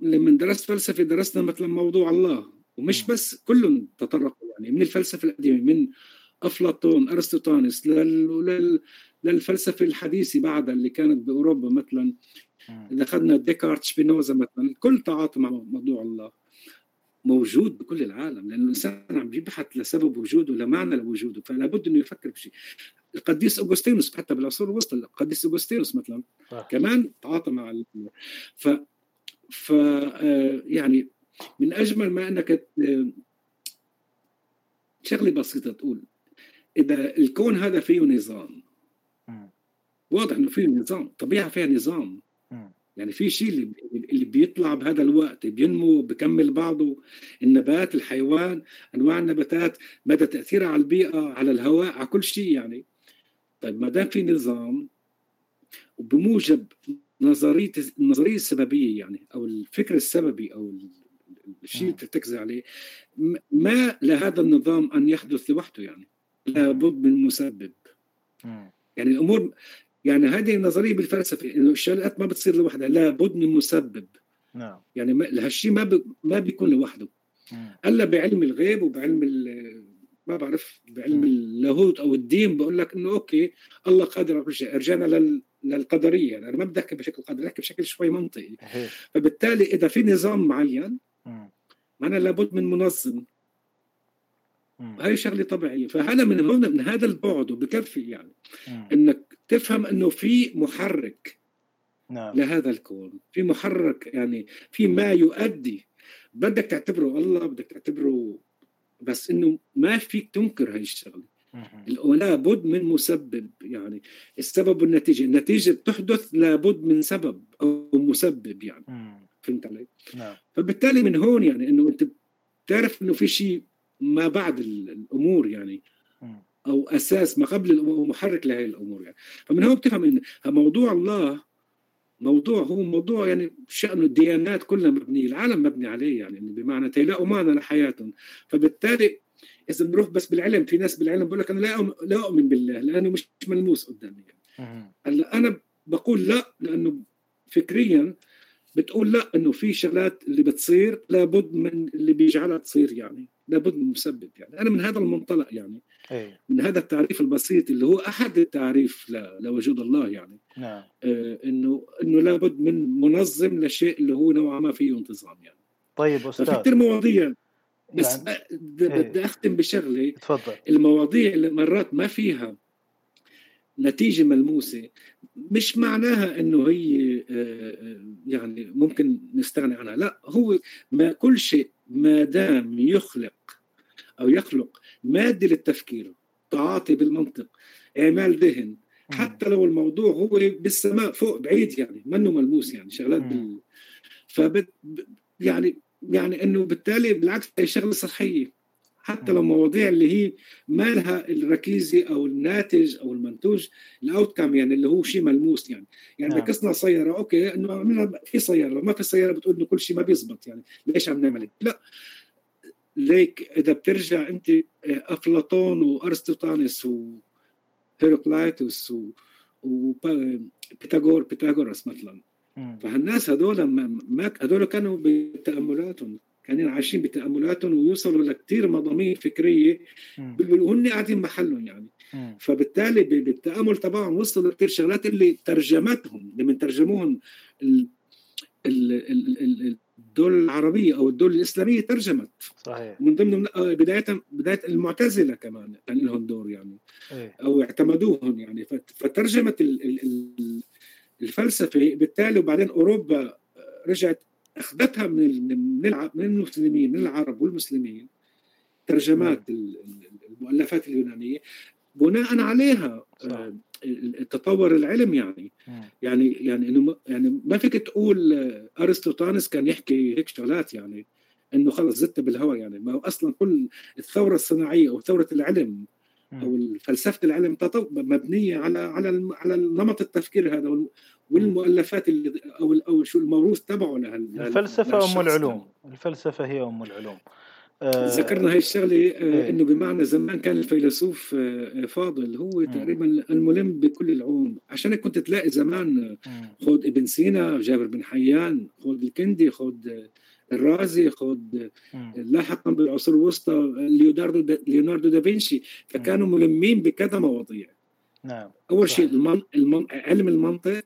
لما درست فلسفة درسنا مثلا موضوع الله. ومش بس كلهم تطرقوا يعني من الفلسفة القديمة من أفلاطون ارسطوطانس لل... للفلسفة الحديثة بعدها اللي كانت بأوروبا مثلا. إذا اخذنا ديكارت شبينوزا مثلا الكل تعاطى مع موضوع الله. موجود بكل العالم لأنه الإنسان عم بيبحث لسبب وجوده لمعنى لوجوده فلا بد إنه يفكر بشيء. القديس اوغسطينوس حتى بالعصور الوسطى القديس اوغسطينوس مثلا كمان تعاطى مع ف ف آه، يعني من أجمل ما إنك شغلة بسيطة تقول إذا الكون هذا فيه نظام واضح إنه فيه نظام طبيعة فيها نظام. يعني في شيء اللي بيطلع بهذا الوقت بينمو بكمل بعضه. النبات الحيوان أنواع النباتات مدى تاثيرها على البيئة على الهواء على كل شيء يعني. طيب ما دام في نظام وبموجب نظرية النظرية السببية يعني أو الفكر السببي أو الشيء اللي بتركز عليه ما لهذا النظام أن يحدث لوحده يعني؟ لابد من مسبب. يعني الأمور يعني هذه النظرية بالفلسفة إنه الشغلات ما بتصير لوحدها لابد من مسبب. نعم. يعني هالشيء ما ب... ما بيكون لوحده. ألا بعلم الغيب وبعلم ال... ما بعرف بعلم اللاهوت أو الدين بقول لك إنه أوكي الله قادر على كل شيء. رجعنا لل... للقدرية. يعني أنا ما بدي أحكي بشكل قدري أحكي بشكل شوي منطقي. فبالتالي إذا في نظام معين معناه لابد من منظم. هاي شغلة طبيعية. فهذا من هون من هذا البعد وبكفي يعني. إنك تفهم إنه في محرك نعم. لهذا الكون في محرك يعني في ما يؤدي بدك تعتبره الله بدك تعتبره بس إنه ما فيك تنكر هاي الشغلة لابد من مسبب يعني السبب والنتيجة النتيجة بتحدث لابد من سبب أو مسبب يعني. فهمت علي؟ نعم. فبالتالي من هون يعني إنه أنت بتعرف إنه في شيء ما بعد الأمور يعني أو أساس ما قبل الأمور محرك لهي الأمور يعني. فمن هون بتفهم إن موضوع الله موضوع هو موضوع يعني شأنه الديانات كلها مبنية العالم مبني عليه يعني بمعنى تيلاقوا معنى لحياتهم فبالتالي إذا بنروح بس بالعلم في ناس بالعلم بقول لك أنا لا لا أؤمن بالله لأنه مش ملموس قدامي يعني. هلأ أنا بقول لا لأنه فكريا بتقول لا إنه في شغلات اللي بتصير لابد من اللي بيجعلها تصير يعني لابد من مسبب يعني. أنا من هذا المنطلق يعني. أي. من هذا التعريف البسيط اللي هو أحد التعريف لوجود الله يعني. نعم. آه إنه إنه لابد من منظم لشيء اللي هو نوعا ما فيه انتظام يعني. طيب أستاذ. في كثير مواضيع. بس يعني... بدي أختم بشغلة. تفضل المواضيع اللي مرات ما فيها نتيجة ملموسة مش معناها إنه هي يعني ممكن نستغني عنها. لا هو ما كل شيء ما دام يخلق أو يخلق ماده للتفكير تعاطي بالمنطق إعمال ذهن حتى لو الموضوع هو بالسماء فوق بعيد يعني منه ملموس يعني شغلات بال فبت يعني يعني إنه بالتالي بالعكس هي شغلة صحية. حتى لو مواضيع اللي هي ما لها الركيزة أو الناتج أو المنتوج ال outcome يعني اللي هو شيء ملموس يعني. يعني بدك تصنع سيارة أوكي إنه في سيارة ما في سيارة بتقول إنه كل شيء ما بيزبط يعني ليش عم نعمل لا. ليك إذا بترجع أنت آه، أفلاطون وارسطوطاليس وهيروكلايتوس وبيتاغور بيتاغورس مثلا. فالناس هذول ما هذول كانوا بتأملاتهم. كانوا عايشين بتأملاتهم ويوصلوا لكثير مضامين فكرية. وهن قاعدين محلهم يعني. فبالتالي بالتأمل تبعهم وصلوا لكثير شغلات اللي ترجمتهم لما ترجموهم الدول العربية أو الدول الإسلامية ترجمت. صحيح. من ضمن آه، بدايه بداية المعتزلة كمان كان لهم دور يعني. إيه؟ أو اعتمدوهم يعني. فترجمت الفلسفة. بالتالي وبعدين أوروبا رجعت اخذتها من من المسلمين من العرب والمسلمين ترجمات المؤلفات اليونانية بناء عليها صح. التطور العلم يعني. يعني يعني إنه يعني ما فيك تقول أرسطوطانس كان يحكي هيك شغلات يعني إنه خلص زدت بالهواء يعني. ما هو أصلا كل الثورة الصناعية أو ثورة العلم أو فلسفة العلم مبنية على على على نمط التفكير هذا والمؤلفات اللي أو أو شو الموروث تبعه لها الفلسفة أم العلوم. الفلسفة هي أم العلوم. آه، ذكرنا هاي الشغلة آه، إيه. إنه بمعنى زمان كان الفيلسوف آه، فاضل هو تقريبا الملم بكل العلوم. عشان هيك كنت تلاقي زمان خذ ابن سينا جابر بن حيان خذ الكندي خذ الرازي خذ لاحقا بالعصور الوسطى ليوناردو ليوناردو دافنشي فكانوا ملمين بكذا مواضيع. نعم. أول شيء المن... المن... علم المنطق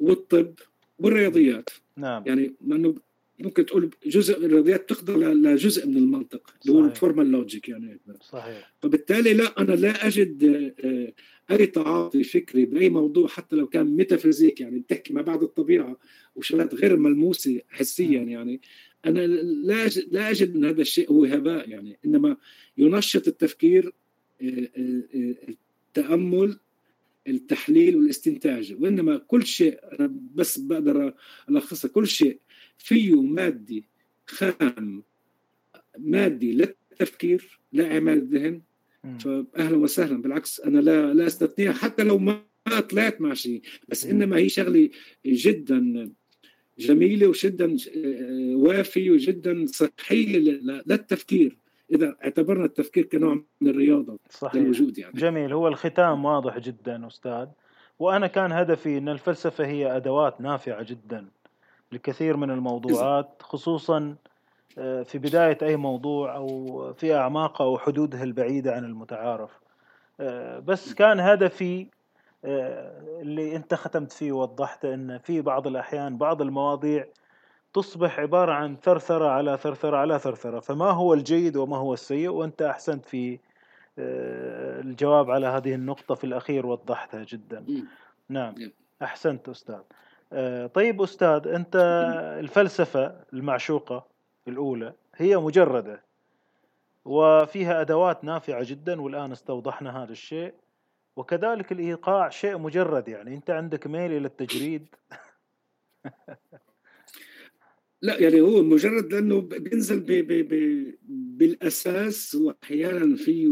والطب والرياضيات. نعم. يعني انه ممكن تقول جزء من الرياضيات تخضع لجزء من المنطق اللي هو ال formal logic يعني. صحيح. فبالتالي لا أنا لا أجد آه، أي تعاطي فكري بأي موضوع حتى لو كان metaphysic يعني بتحكي ما بعد الطبيعة وشغلات غير ملموسة حسيا يعني. أنا لا أجد لا أجد إن هذا الشيء هو هباء يعني. إنما ينشط التفكير آه، آه، التأمل التحليل والاستنتاج. وإنما كل شيء أنا بس بقدر ألخصها كل شيء فيه مادي خام مادي للتفكير لاعمال الذهن فاهلا وسهلا بالعكس أنا لا لا استثنيها حتى لو ما طلعت مع شيء. بس إنما هي شغلة جدا جميلة وجدا آه، وافية وجدا صحية للتفكير. إذا اعتبرنا التفكير كنوع من الرياضة صحيح. للوجود يعني. جميل. هو الختام واضح جدا أستاذ. وأنا كان هدفي إن الفلسفة هي أدوات نافعة جدا لكثير من الموضوعات خصوصا في بداية أي موضوع أو في أعماقه أو حدوده البعيدة عن المتعارف. آه، بس كان هدفي آه، اللي أنت ختمت فيه ووضحت إن في بعض الأحيان بعض المواضيع تصبح عبارة عن ثرثرة على ثرثرة على ثرثرة. فما هو الجيد وما هو السيء؟ وأنت أحسنت في آه، الجواب على هذه النقطة في الأخير وضحتها جدا. نعم. أحسنت أستاذ. آه، طيب أستاذ أنت الفلسفة المعشوقة الأولى هي مجردة. وفيها أدوات نافعة جدا والآن استوضحنا هذا الشيء. وكذلك الإيقاع شيء مجرد يعني. أنت عندك ميل إلى التجريد. لا يعني هو مجرد لأنه بينزل بي بي بي بالأساس واحيانا فيه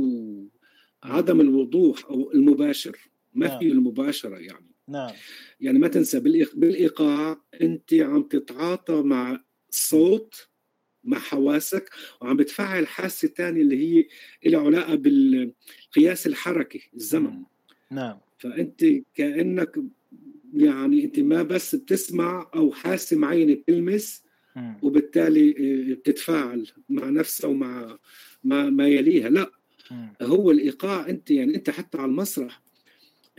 عدم الوضوح أو المباشر. ما نعم. فيه المباشرة يعني. نعم. يعني ما تنسى بالإيقاع أنت عم تتعاطى مع صوت مع حواسك وعم بتفعل حاسة ثانية اللي هي لها علاقة بالقياس الحركي الزمن. نعم. فأنت كأنك يعني أنت ما بس بتسمع أو حاسة معينة بتلمس وبالتالي آه، بتتفاعل مع نفسها ومع ما, ما يليها. لا. هو الإيقاع أنت يعني أنت حتى على المسرح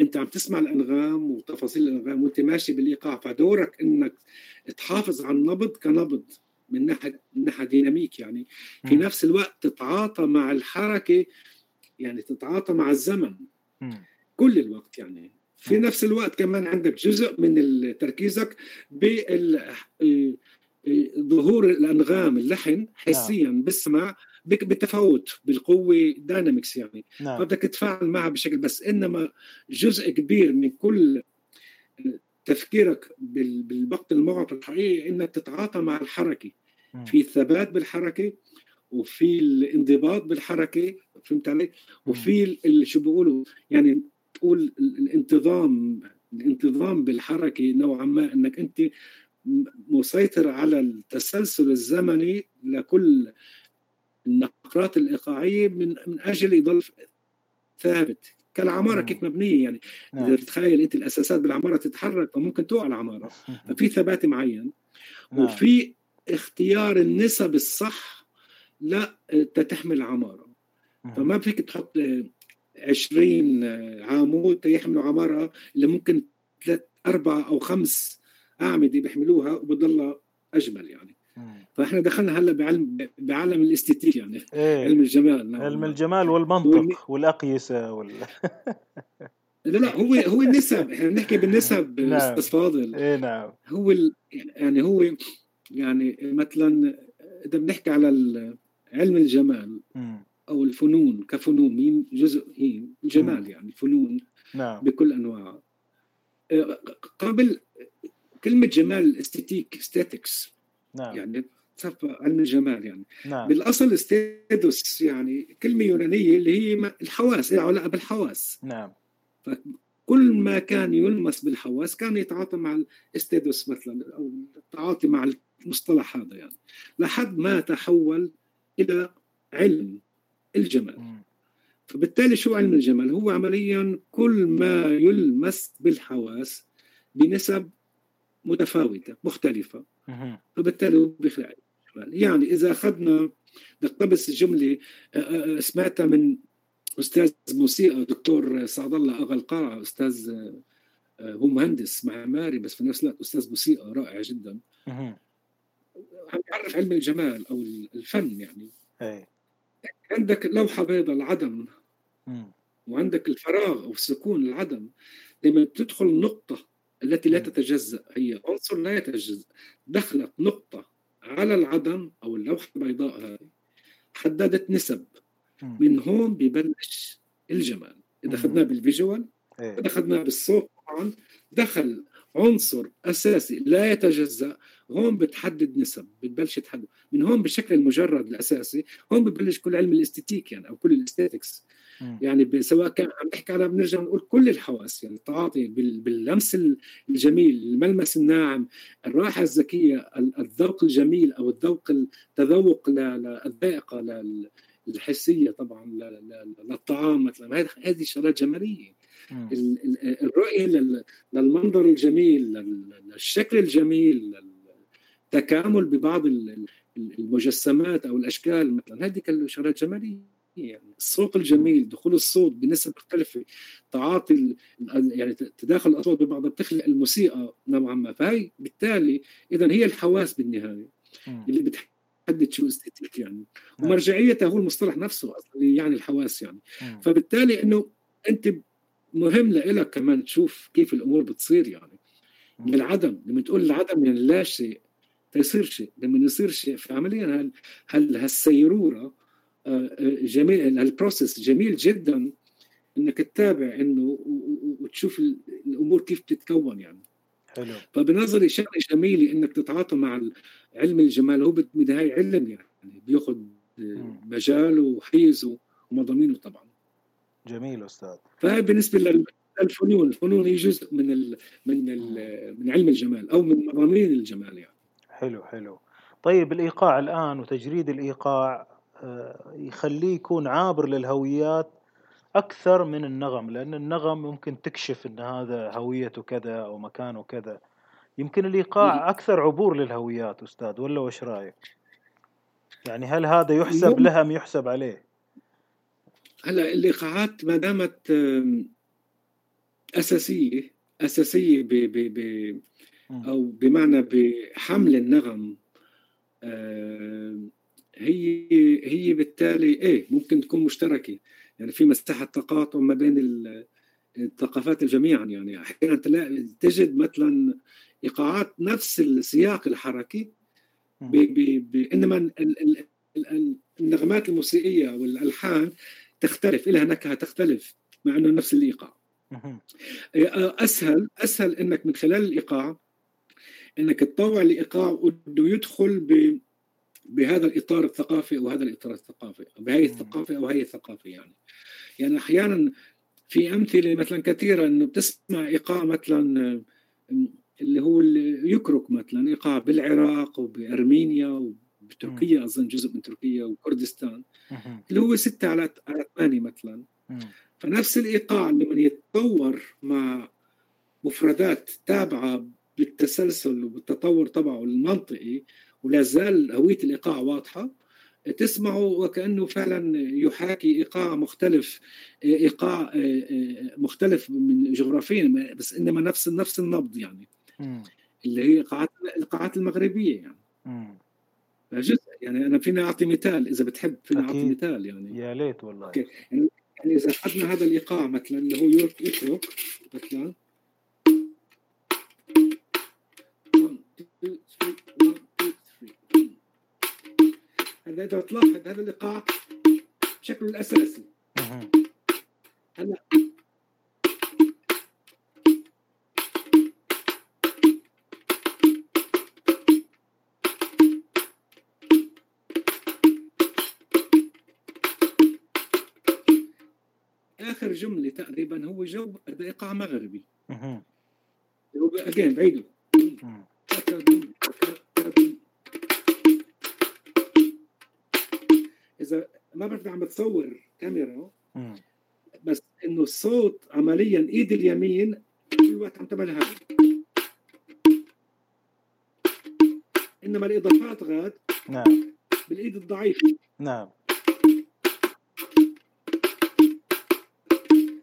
أنت عم تسمع الأنغام وتفاصيل الأنغام وأنت ماشي بالإيقاع فدورك إنك تحافظ على النبض كنبض. من ناحيه من ناحية ديناميك يعني. في نفس الوقت تتعاطى مع الحركة يعني تتعاطى مع الزمن. كل الوقت يعني. في نفس الوقت كمان عندك جزء من تركيزك بال ظهور الأنغام اللحن حسيا نعم. بسمع بتفاوت بالقوة داينامكس يعني. نعم. فبدك تتفاعل معها بشكل بس إنما جزء كبير من كل تفكيرك بالوقت المعطى الحقيقي إنك تتعاطى مع الحركة. في ثبات بالحركة وفي الانضباط بالحركة فهمت علي؟ وفي شو بيقولوا؟ يعني تقول الانتظام الانتظام بالحركة نوعا ما إنك أنت مسيطر على التسلسل الزمني لكل النقرات الإيقاعية من من أجل يضل ثابت. كالعمارة كيف مبنيه يعني. نعم. إذا تتخيل أنت الأساسات بالعمارة تتحرك فممكن توقع العمارة. ففي ثبات معين. نعم. وفي اختيار النسب الصح لا تحمل العمارة. فما فيك تحط 20 عامود يحملوا عمارة اللي ممكن ثلاث أربع أو خمس أعمدة بيحملوها وبضلها أجمل يعني. فإحنا دخلنا هلا بعلم بعالم الاستيتيك يعني. إيه. علم الجمال نعم. علم الجمال والمنطق والأقيسة وال لا لا هو هو النسب. إحنا بنحكي بالنسب نعم. أستاذ فاضل. إيه نعم. هو ال... يعني هو يعني مثلا إذا بنحكي على علم الجمال أو الفنون كفنون مين؟ جزء هي الجمال يعني الفنون نعم. بكل انواعها آه، قبل كلمة جمال aesthetic aesthetics نعم. يعني علم الجمال يعني. نعم. بالأصل استيدوس يعني كلمة يونانية اللي هي الحواس لها علاقة بالحواس. نعم. كل ما كان يلمس بالحواس كان يتعاطى مع الاستيدوس مثلا أو التعاطي مع المصطلح هذا يعني. لحد ما تحول إلى علم الجمال. م. فبالتالي شو علم الجمال؟ هو عمليا كل ما يلمس بالحواس بنسب متفاوتة مختلفة. فبالتالي هو بيخلق يعني إذا أخذنا نقتبس جملة سمعتها من أستاذ موسيقى دكتور سعد الله اغا القاعه أستاذ هو مهندس معماري بس في نفس الوقت أستاذ موسيقى رائع جدا. عم يعرف علم الجمال أو الفن يعني. أي. عندك لوحة بيضاء العدم وعندك الفراغ أو السكون العدم لما تدخل نقطة التي لا تتجزأ هي عنصر لا يتجزأ. دخلت نقطة على العدم أو اللوحة البيضاء هذه حددت نسب من هون ببلش الجمال. إذا أخذناه بالفيجوال إيه. إذا أخذناه بالصوت طبعا دخل عنصر أساسي لا يتجزأ هون بتحدد نسب بتبلش تحدد من هون بالشكل المجرد الأساسي هون ببلش كل علم الأستيتيك يعني أو كل الاستاتيكس يعني سواء كان عم نحكي على بنرجع نقول كل الحواس يعني التعاطي باللمس الجميل الملمس الناعم الراحة الذكية الذوق الجميل أو الذوق التذوق للذائقه الحسية طبعا للطعام مثلا. هذه شغلات جمالية. الرؤية للمنظر الجميل للشكل الجميل التكامل ببعض المجسمات أو الأشكال مثلا. هذه كلها شغلات جمالية. يعني الصوت الجميل دخول الصوت بنسب مختلفة تعاطي يعني تداخل الأصوات ببعضها بتخلق الموسيقى نوعا ما. فهي بالتالي اذا هي الحواس بالنهاية اللي بتحدد شو أستيتيك يعني. نعم. ومرجعيتها هو المصطلح نفسه أصلا يعني الحواس يعني. فبالتالي إنه أنت مهم لإلك كمان تشوف كيف الأمور بتصير يعني. من العدم لما تقول العدم يعني لا شيء فيصير شيء. لما يصير شيء فعمليا هل هل هالسيرورة جميل البروسيس جميل جدا إنك تتابع إنه وتشوف الأمور كيف بتتكون يعني. حلو. فبنظري شغلة جميلة إنك تتعاطى مع علم الجمال هو بالنهايه علم يعني بياخذ مجاله وحيزه ومضامينه طبعا. جميل أستاذ. فهي بالنسبة للفنون الفنون هي جزء من ال من ال من علم الجمال أو من مضامين الجمال يعني. حلو حلو. طيب الإيقاع الآن وتجريد الإيقاع يخليه يكون عابر للهويات أكثر من النغم لأن النغم ممكن تكشف إن هذا هويته كذا أو مكانه كذا. يمكن الإيقاع أكثر عبور للهويات أستاذ ولا وش رأيك؟ يعني هل هذا يحسب لها أم يحسب عليه؟ هلا الايقاعات ما دامت أساسية أساسية ب ب ب أو بمعنى بحمل النغم هي هي بالتالي إيه ممكن تكون مشتركة. يعني في مساحة تقاطع ما بين الثقافات جميعا يعني أحيانا تلاقي تجد مثلا إيقاعات نفس السياق الحركي. إنما النغمات الموسيقية والألحان تختلف لها نكهة تختلف مع إنه نفس الإيقاع. أسهل أسهل إنك من خلال الإيقاع إنك تطوع الإيقاع وإنه يدخل بهذا الإطار الثقافي أو هذا الإطار الثقافي بهي الثقافة أو هي الثقافة يعني. يعني أحيانا في أمثلة مثلا كثيره إنه بتسمع إيقاع مثلا اللي هو اللي يكرك مثلا إيقاع بالعراق وبأرمينيا وبتركيا أظن جزء من تركيا وكردستان. اللي هو ستة على على ثمانية مثلا. فنفس الإيقاع لما يتطور مع مفردات تابعة بالتسلسل وبالتطور تبعه المنطقي ولا زال هوية الإيقاع واضحة. تسمعه وكأنه فعلا يحاكي إيقاع مختلف إيقاع مختلف من جغرافيا بس إنما نفس نفس النبض يعني. اللي هي ايقاعات الايقاعات المغربية يعني. جزء يعني أنا فينا أعطي مثال إذا بتحب فينا أعطي مثال يعني. يا ليت والله. يعني يعني إذا أخذنا هذا الإيقاع مثلا اللي هو يورك يترك مثلا. 1 2 3 1 هنقدر تلاحظ هذا الايقاع بشكل الاساسي هلا آخر جملة تقريبا هو جو هذا ايقاع مغربي أها هو اجين بعيده إذا ما بعرف عم بتصور كاميرا بس إنه الصوت عمليا إيد اليمين في الوقت عم تعمل هذا. إنما الإضافات غاد نعم. بالإيد الضعيفة. نعم.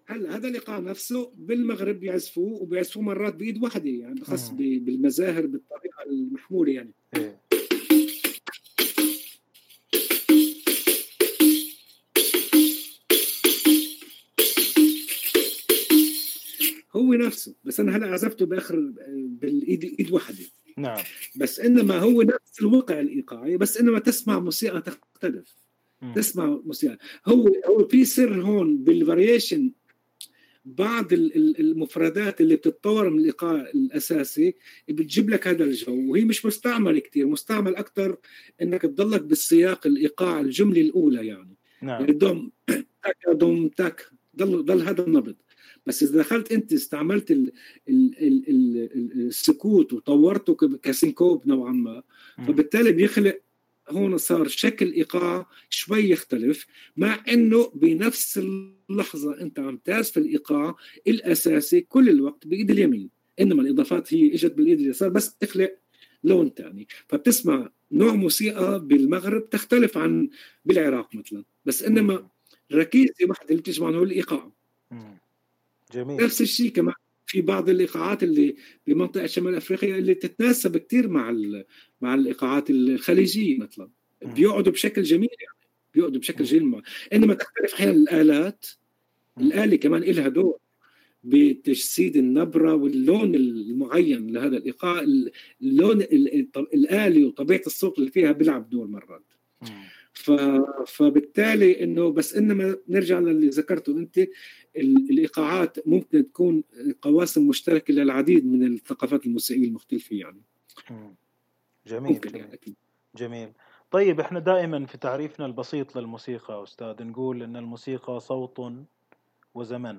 هلا هذا الايقاع نفسه بالمغرب بيعزفوه وبيعزفوه مرات بإيد واحدة يعني خاص بالمزاهر بالطريقة المحمولة يعني. إيه. هو نفسه. بس أنا هلا عزفته بآخر بالإيد إيد واحدة. نعم. بس إنما هو نفس الوقع الإيقاعي بس إنما تسمع موسيقى تختلف. تسمع موسيقى. هو هو في سر هون بالفاريشن بعض المفردات اللي بتتطور من الإيقاع الأساسي بتجيب لك هذا الجو. وهي مش مستعمل كثير مستعمل أكثر إنك تضلك بالسياق الإيقاع الجملة الأولى يعني. نعم. يعني دوم تك دوم تك ضل ضل هذا النبض. بس إذا دخلت أنت استعملت ال ال ال ال السكوت وطورته كسنكوب نوعا ما فبالتالي بيخلق هون صار شكل إيقاع شوي يختلف مع إنه بنفس اللحظة أنت عم تعزف الإيقاع الأساسي كل الوقت بإيد اليمين إنما الإضافات هي إجت بالإيد اليسار بس تخلق لون ثاني فبتسمع نوع موسيقى بالمغرب تختلف عن بالعراق مثلا بس إنما ركيزة واحدة اللي بتجمعهم هو الإيقاع. جميل. نفس الشيء كمان في بعض الايقاعات اللي بمنطقة شمال أفريقيا اللي تتناسب كثير مع مع الايقاعات الخليجية مثلا. بيقعدوا بشكل جميل يعني. بيقعدوا بشكل جميل. إنما تختلف أحيانا الآلات. الآلة كمان لها دور بتجسيد النبرة واللون المعين لهذا الايقاع اللون الالي وطبيعة الصوت اللي فيها بيلعب دور مرات. فبالتالي إنه بس إنما نرجع للي ذكرته أنت الإيقاعات ممكن تكون قواسم مشتركة للعديد من الثقافات الموسيقية المختلفة يعني. جميل جميل. يعني جميل. طيب إحنا دائما في تعريفنا البسيط للموسيقى أستاذ نقول إن الموسيقى صوت وزمن.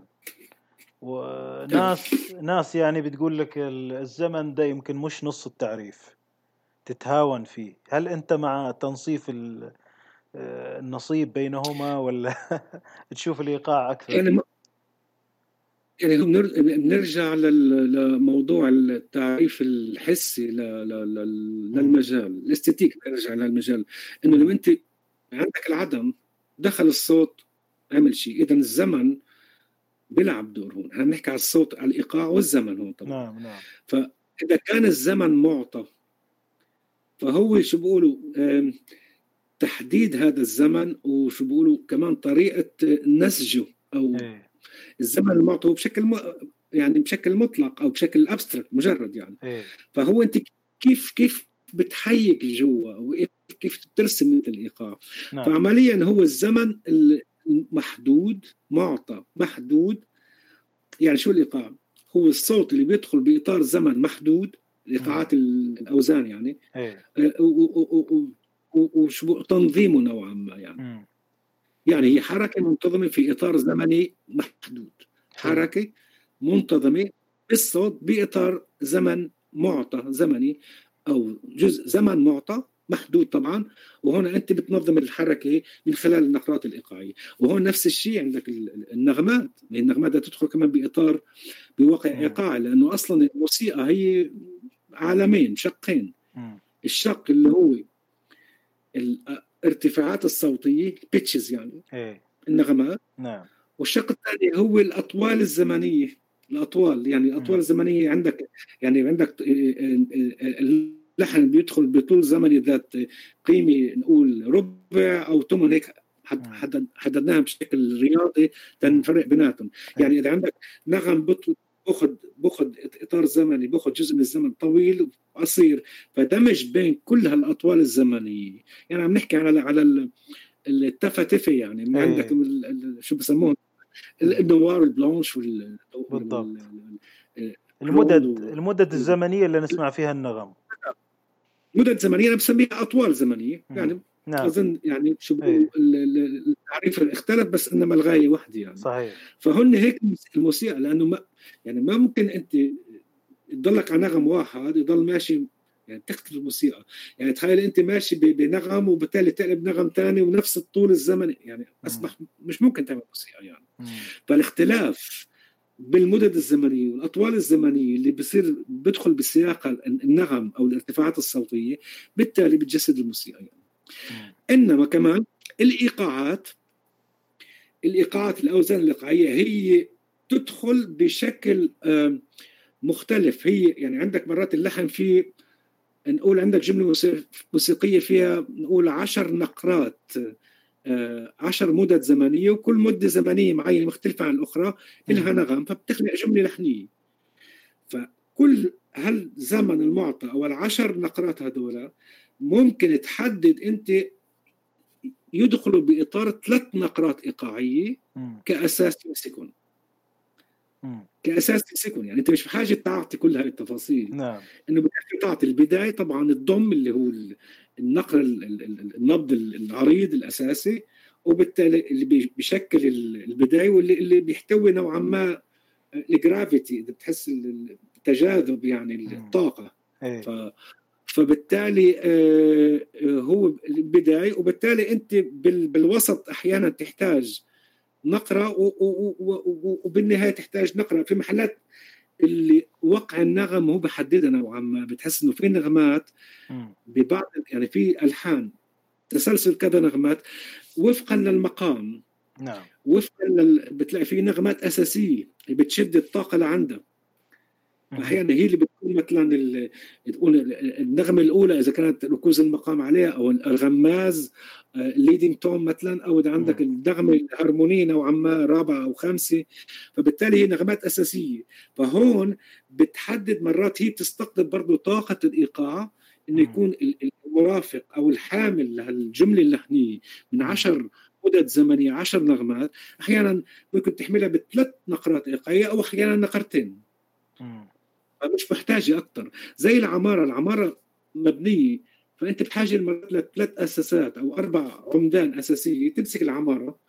وناس ناس يعني بتقول لك الزمن ده يمكن مش نص التعريف تتهاون فيه. هل أنت مع تنصيف النصيب بينهما ولا تشوف الإيقاع أكثر؟ يعني يعني بنرجع لموضوع التعريف الحسي للمجال الاستاتيك بنرجع للمجال. إنه لو أنت عندك العدم دخل الصوت عمل شيء. اذا الزمن بيلعب دور هون. إحنا بنحكي على الصوت على الإيقاع والزمن هون طبعا. نعم نعم. فإذا كان الزمن معطى فهو شو بيقولوا؟ تحديد هذا الزمن وشو بيقولوا كمان طريقة نسجه أو إيه. الزمن المعطى بشكل م... يعني بشكل مطلق أو بشكل ابستراكت مجرد يعني إيه. فهو أنت كيف كيف بتحيك جوا وكيف ترسم مثل الإيقاع نعم. فعمليا هو الزمن المحدود معطى محدود يعني شو الإيقاع هو الصوت اللي بيدخل بإطار زمن محدود إيقاعات الأوزان يعني إيه. آه، وتنظيمه نوعا ما يعني. يعني هي حركة منتظمة في إطار زمني محدود. حركة منتظمة بالصوت بإطار زمن معطى زمني أو جزء زمن معطى محدود طبعا. وهون أنت بتنظم الحركة من خلال النقرات الإيقاعية. وهون نفس الشيء عندك النغمات. النغمات بدها تدخل كمان بإطار بواقع إيقاعي. لأنه أصلا الموسيقى هي عالمين شقين. الشق اللي هو الارتفاعات الصوتية البيتشز يعني إيه. النغمات. نعم. والشق الثاني هو الأطوال الزمنية. الأطوال يعني الأطوال الزمنية عندك يعني عندك اللحن بيدخل بطول زمني ذات قيمة نقول ربع أو ثمن هيك حددناها بشكل رياضي تنفرق بيناتهم. يعني إذا عندك نغم باخذ باخذ إطار زمني باخذ جزء من الزمن طويل وقصير فدمج بين كل هالأطوال الزمنية. يعني عم نحكي على على التفا تفا يعني ما عندك شو بسموه؟ النوار البلانش وال بالضبط. المدد المدد الزمنية اللي نسمع فيها النغم. مدد زمنيه أنا بسميها أطوال زمنية. يعني نعم. أظن يعني شو بقول التعريف اختلف بس إنما الغاية واحدة يعني. صحيح. فهن هيك الموسيقى لأنه ما يعني ما ممكن أنت تضلك على نغم واحد يضل ماشي يعني تختلف الموسيقى. يعني تخيل أنت ماشي بنغم وبالتالي تقلب نغم ثاني ونفس الطول الزمني يعني أصبح مش ممكن تعمل موسيقى يعني. مم. فالاختلاف بالمدد الزمنيه والأطوال الزمنية اللي بصير بدخل بسياق النغم أو الارتفاعات الصوتية بالتالي بتجسد الموسيقى يعني. إنما كمان الإيقاعات الإيقاعات الأوزان الإيقاعية هي تدخل بشكل مختلف. هي يعني عندك مرات اللحن فيه نقول عندك جملة موسيقية فيها نقول عشر نقرات آه، عشر مدد زمنية وكل مدة زمنية معينة مختلفة عن الأخرى لها نغم فبتخلق جملة لحنية. فكل هل زمن المعطى أو العشر نقرات هذولا ممكن تحدد أنت يدخلوا بإطار ثلاث نقرات إيقاعية كأساس يمسكون كأساس تمسكهم يعني أنت مش بحاجة تعطي كل هاي التفاصيل. نعم. إنه بدك تعطي البداية طبعا الضم اللي هو النقر النبض العريض الأساسي وبالتالي اللي بيشكل البداية واللي اللي بيحتوي نوعا ما الجرافيتي إذا بتحس التجاذب يعني الطاقة. إيه. ف فبالتالي آه، هو البدايه وبالتالي أنت بالوسط أحيانا تحتاج نقرأ وبالنهاية تحتاج نقرأ. في محلات اللي وقع النغم هو بحددها نوعا ما بتحس إنه في نغمات ببعض يعني في ألحان تسلسل كذا نغمات. وفقا للمقام نعم. وفقا لل... بتلاقي في نغمات أساسية بتشد الطاقة لعندها أحيانا هي اللي بتكون مثلا تقول النغمة الأولى إذا كانت ركوز المقام عليها أو الغماز الليدنج توم مثلا أو إذا عندك النغمة الهارمونية نوعا ما رابعة أو خامسة فبالتالي هي نغمات أساسية. فهون بتحدد مرات هي بتستقطب برضه طاقة الإيقاع إنه يكون المرافق أو الحامل لهالجملة اللحنيه من عشر مدد زمنية عشر نغمات أحيانا ممكن تحملها بثلاث نقرات إيقاعية أو أحيانا نقرتين. فمش محتاجه أكثر زي العمارة العمارة مبنية فأنت بحاجة لثلاث أساسات أو أربع عمدان أساسية. تمسك العمارة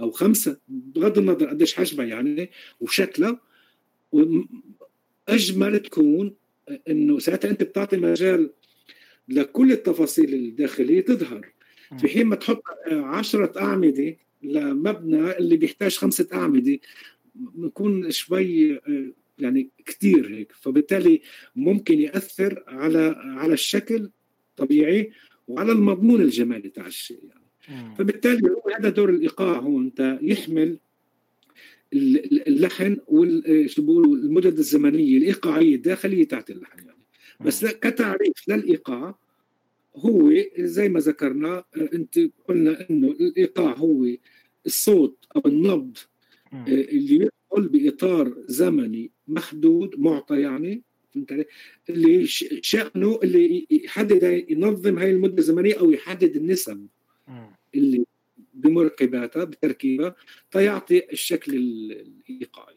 أو خمسة بغض النظر قديش حجمها يعني وشكلها. اجمل تكون إنه ساعتها أنت بتعطي مجال لكل التفاصيل الداخلية تظهر. في حين ما تحط عشرة أعمدة لمبنى اللي بيحتاج خمسة أعمدة بكون شوي يعني كثير هيك. فبالتالي ممكن يأثر على على الشكل طبيعي وعلى المضمون الجمالي تاع الشيء يعني. فبالتالي هو هذا دور الإيقاع هون أنت يحمل اللحن والمدد الزمنية الإيقاعية الداخلية تاعت اللحن يعني. بس كتعريف للإيقاع هو زي ما ذكرنا أنت قلنا إنه الإيقاع هو الصوت أو النبض اللي يدخل بإطار زمني محدود معطى يعني فهمت علي؟ اللي شأنه اللي يحدد ينظم هاي المدة الزمنية أو يحدد النسب اللي بمركباتها بتركيبها تيعطي الشكل الايقاعي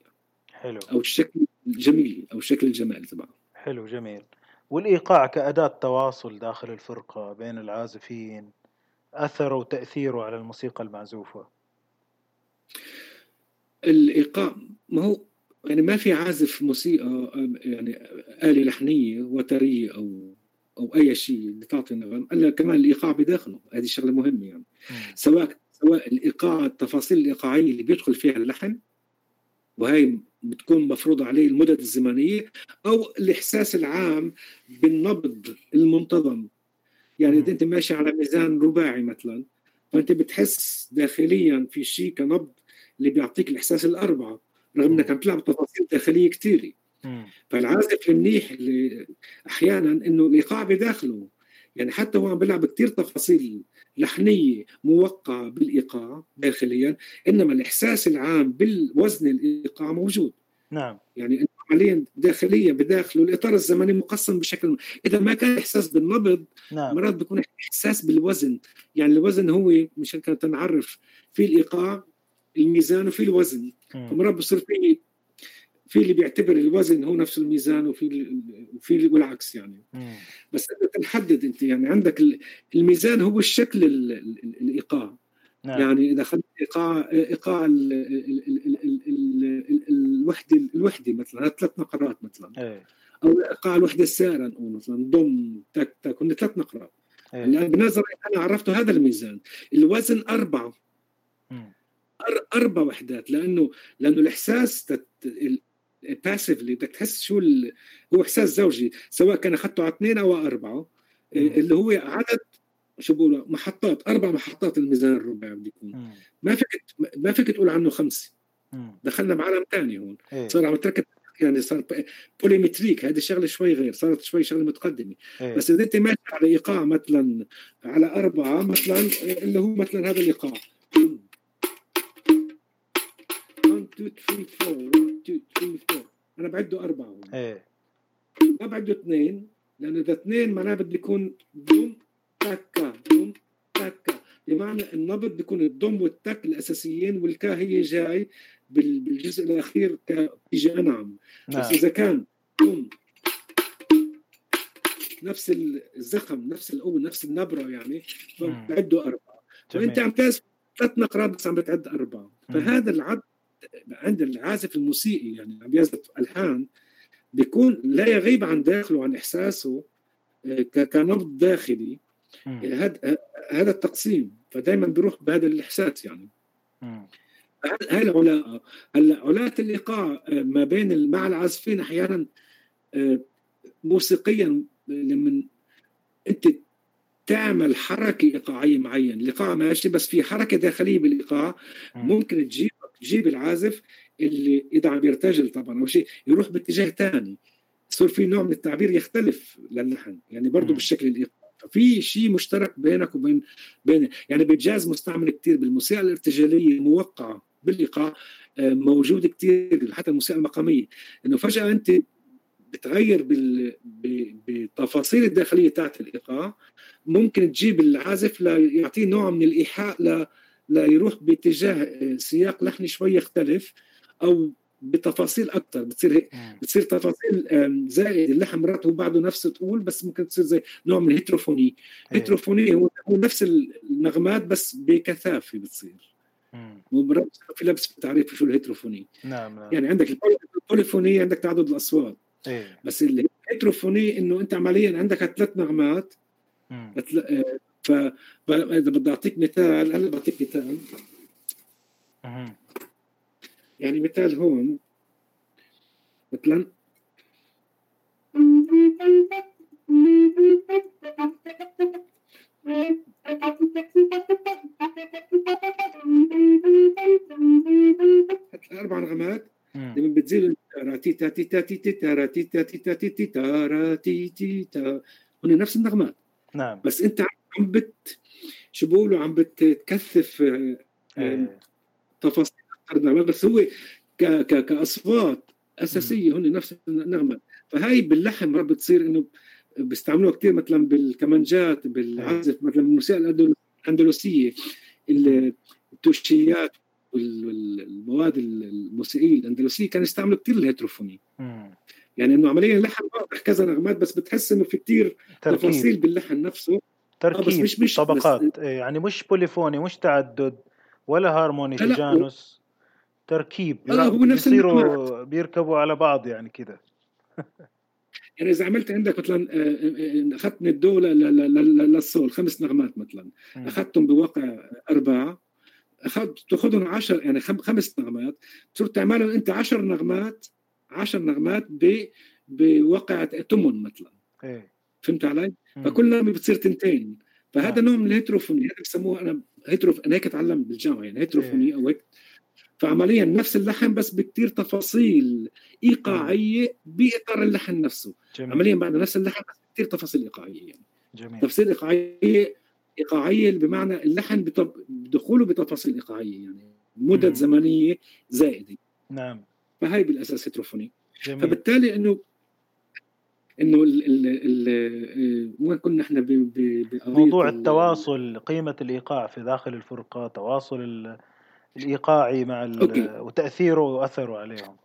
حلو. أو الشكل الجميل أو الشكل الجمالي تبعه. حلو جميل. والإيقاع كأداة تواصل داخل الفرقة بين العازفين أثره وتأثيره على الموسيقى المعزوفة؟ الإيقاع. ما هو يعني ما في عازف موسيقى يعني آلة لحنية وترية أو أو أي شيء بتعطي نغم إلا كمان الإيقاع بداخله. هذه شغلة مهمة يعني. سواء سواء الإيقاع التفاصيل الإيقاعية اللي بيدخل فيها اللحن وهي بتكون مفروضة عليه المدد الزمنية أو الإحساس العام بالنبض المنتظم. يعني إذا أنت ماشي على ميزان رباعي مثلا فأنت بتحس داخليا في شيء كنبض اللي بيعطيك الإحساس الأربعة رغم إنك عم تلعب تفاصيل داخلية كثيره فالعازف المنيح اللي أحيانا إنه الإيقاع بداخله. يعني حتى هو عم بيلعب كثير تفاصيل لحنية موقعة بالإيقاع داخليا إنما الإحساس العام بالوزن الإيقاع موجود. نعم. يعني عمليا داخليا بداخله الإطار الزمني مقسم بشكل إذا ما كان إحساس بالنبض نعم. مرات بيكون إحساس بالوزن. يعني الوزن هو مشان كانت نعرف في الإيقاع الميزان وفي الوزن. فمرات بصير في في اللي بيعتبر الوزن هو نفس الميزان وفي وفي والعكس يعني. مم. بس أنت تحدد أنت يعني عندك الميزان هو الشكل الإيقاع. نعم. يعني إذا اخذت ايقاع إيقاع الوحده الوحدة مثلا ثلاث نقرات مثلا. إيه. أو إيقاع الوحدة السائره نقول مثلا ضم تك تك هن ثلاث نقرات. إيه. الان بنظري أنا عرفته هذا الميزان. الوزن أربعة. أربع وحدات لأنه لأنه الإحساس باسفلي بدك تحس شو ال... هو إحساس زوجي سواء كان أخذته على اثنين أو أربعة اللي هو عدد شو بقولوا محطات أربع محطات الميزان الرباعي بده يكون ما فيك ما فيك تقول عنه خمسة. دخلنا بعالم ثاني هون. إيه. صار عم تركب يعني صار بوليمتريك هذه الشغله شوي غير صارت شوي شغلة متقدمة. إيه. بس إذا أنت ماشي على إيقاع مثلا على أربعة مثلا اللي هو مثلا هذا الإيقاع. 2 3 4 1 2 3 4 أنا بعده أربعة هون إيه. ما بعده اثنين لأنه إذا اثنين معناه بده يكون دوم تكا دوم تكا بمعنى النبض بيكون الضم والتك الأساسيين والكا هي جاي بالجزء الأخير بيجي. انعم نعم. بس إذا كان دوم نفس الزخم نفس القوه نفس النبرة يعني بعده أربعة. فانت عم تاس ثلاث نقرات بس عم بتعد أربعة. فهذا العد عند العازف الموسيقي يعني عم يعزف ألحان بيكون لا يغيب عن داخله عن إحساسه آه، كنبض داخلي. هذا هذا التقسيم. فدائما بيروح بهذا الإحساس يعني. هاي العلاقه هلا علاقه الايقاع آه، ما بين مع العازفين أحيانا آه، موسيقيا لما أنت تعمل حركة إيقاعية معينة الايقاع ماشي بس في حركة داخلية بالإيقاع ممكن تجيب تجيب العازف اللي إذا عم يرتجل طبعا. أو شيء يروح باتجاه ثاني يصير في نوع من التعبير يختلف للحن يعني برضه بالشكل الايقاعي ففي شيء مشترك بينك وبين بين يعني بالجاز مستعمل كثير بالموسيقى الارتجالية الموقعه بالايقاع آه، موجود كثير حتى الموسيقى المقامية. إنه فجأة أنت بتغير بال... بالتفاصيل الداخلية تاعت الايقاع ممكن تجيب العازف ليعطيه نوع من الإيحاء ل... ليروح باتجاه سياق لحني شوي يختلف أو بتفاصيل أكثر بتصير هيك بتصير تفاصيل زائد اللحن مرات هو بعده نفس تقول بس ممكن تصير زي نوع من ال heterophony. heterophony هو نفس النغمات بس بكثافة بتصير. ومرات في لبس في تعريف شو الهيتروفوني. نعم, نعم. يعني عندك ال polyphony عندك تعدد الأصوات. إيه. بس ال heterophony إنه أنت عمليا عندك ثلاث نغمات آه، ف إذا بدي أعطيك مثال أنا بعطيك مثال. يعني مثال هون. مثلا أربع نغمات لما بتزيد تي تا تي تا تي تا تي تا تي تا تي تا تي تي تا. هن نفس النغمات. نعم. بس أنت عم بت شو بقولوا عم بتكثف آه، إيه. تفاصيل أكثر بس هو ك ك كأصوات أساسية هن نفس النغمه فهاي باللحن مرات بتصير إنه بيستعملوها كثير مثلا بالكمانجات بالعزف. مثلا بالموسيقى الأندلسية. التوشيات والمواد الموسيقية الأندلسية كانوا يستعملوا كثير الهيتروفوني يعني إنه عمليا اللحن واضح كذا نغمات بس بتحس إنه في كثير تفاصيل باللحن نفسه. تركيب آه مش مش طبقات بس إيه، يعني مش بوليفوني مش تعدد ولا هارموني تجانس تركيب. آه هو نفس بيصيروا بيركبوا على بعض يعني كده. يعني إذا عملت عندك مثلا آه، آه، أخذت من الدو للصول خمس نغمات مثلا. أخذتهم بواقع أربعة اخذت تأخذهم 10 يعني خمس نغمات. بتصير تعملهم أنت 10 نغمات 10 نغمات ب بواقع تمن مثلا. إيه. فهمت علي؟ فكل نغمه بتصير تنتين فهذا نوع من ال heterophony هذا بسموه أنا heteroph أنا هيك تعلمت بالجامعة يعني heterophony إيه. أو هيك فعمليا نفس اللحن بس بكتير تفاصيل إيقاعية بإطار اللحن نفسه جميل. عمليا بعد نفس اللحن بس كثير تفاصيل إيقاعية يعني جميل. تفاصيل إيقاعية إيقاعية بمعنى اللحن بدخوله بتفاصيل إيقاعية يعني مدد. زمنية زائدة نعم فهي بالأساس هيتروفوني جميل. فبالتالي إنه إنه ال ال ال وين كنا إحنا موضوع التواصل قيمة الإيقاع في داخل الفرقه تواصل الايقاعي مع وتأثيره وأثره عليهم.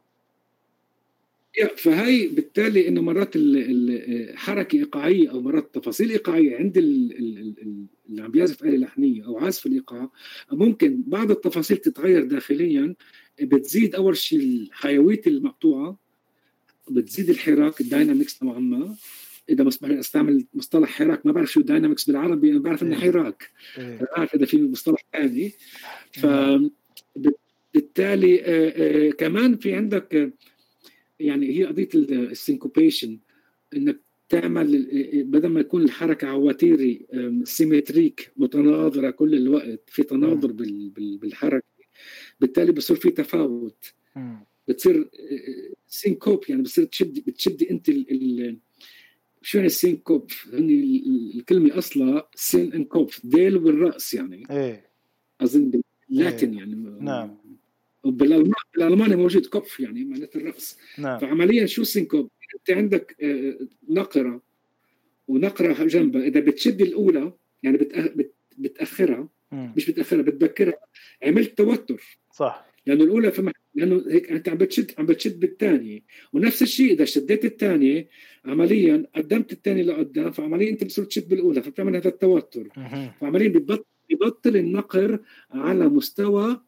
فهي بالتالي إنه مرات الحركه إيقاعية أو مرات تفاصيل إيقاعية عند اللي عم بيعزف آلة لحنية أو عازف الإيقاع ممكن بعض التفاصيل تتغير داخليا بتزيد أول شيء حيويه المقطوعة بتزيد الحراك ال dynamics نوعا ما. إذا مسمح لي استعمل مصطلح حراك ما بعرف شو dynamics بالعربي أنا بعرف إنه إيه. حراك. إيه. بعرف إذا في مصطلح ثاني. ف بالتالي آه، آه، كمان في عندك يعني هي قضية ال syncopation إنك تعمل بدل ما يكون الحركة ع وتيرة symmetric متناظرة كل الوقت في تناظر بالحركة بالتالي بصير في تفاوت. بتصير syncope يعني بتصير تشد بتشد أنت ال ال شو يعني ال syncope؟ يعني الكلمة اصلها سين انكوب ديل بالرأس يعني. إيه. اظن باللاتين إيه. يعني. نعم. بالألماني موجود Kopf يعني معناته الرأس. نعم. فعمليا شو syncope؟ أنت عندك آه، نقرة ونقرة جنبها. إذا بتشد الأولى يعني بتأخرها مش بتأخرها بتبكرها عملت توتر. صح. لأنه الأولى في لأنه هيك أنت عم بتشد عم بتشد بالثانيه ونفس الشيء إذا شديت الثانية عمليا قدمت الثانية لقدام فعمليا أنت بتصير تشد بالأولى فبتعمل هذا التوتر. فعمليا ببطل ببطل النقر على مستوى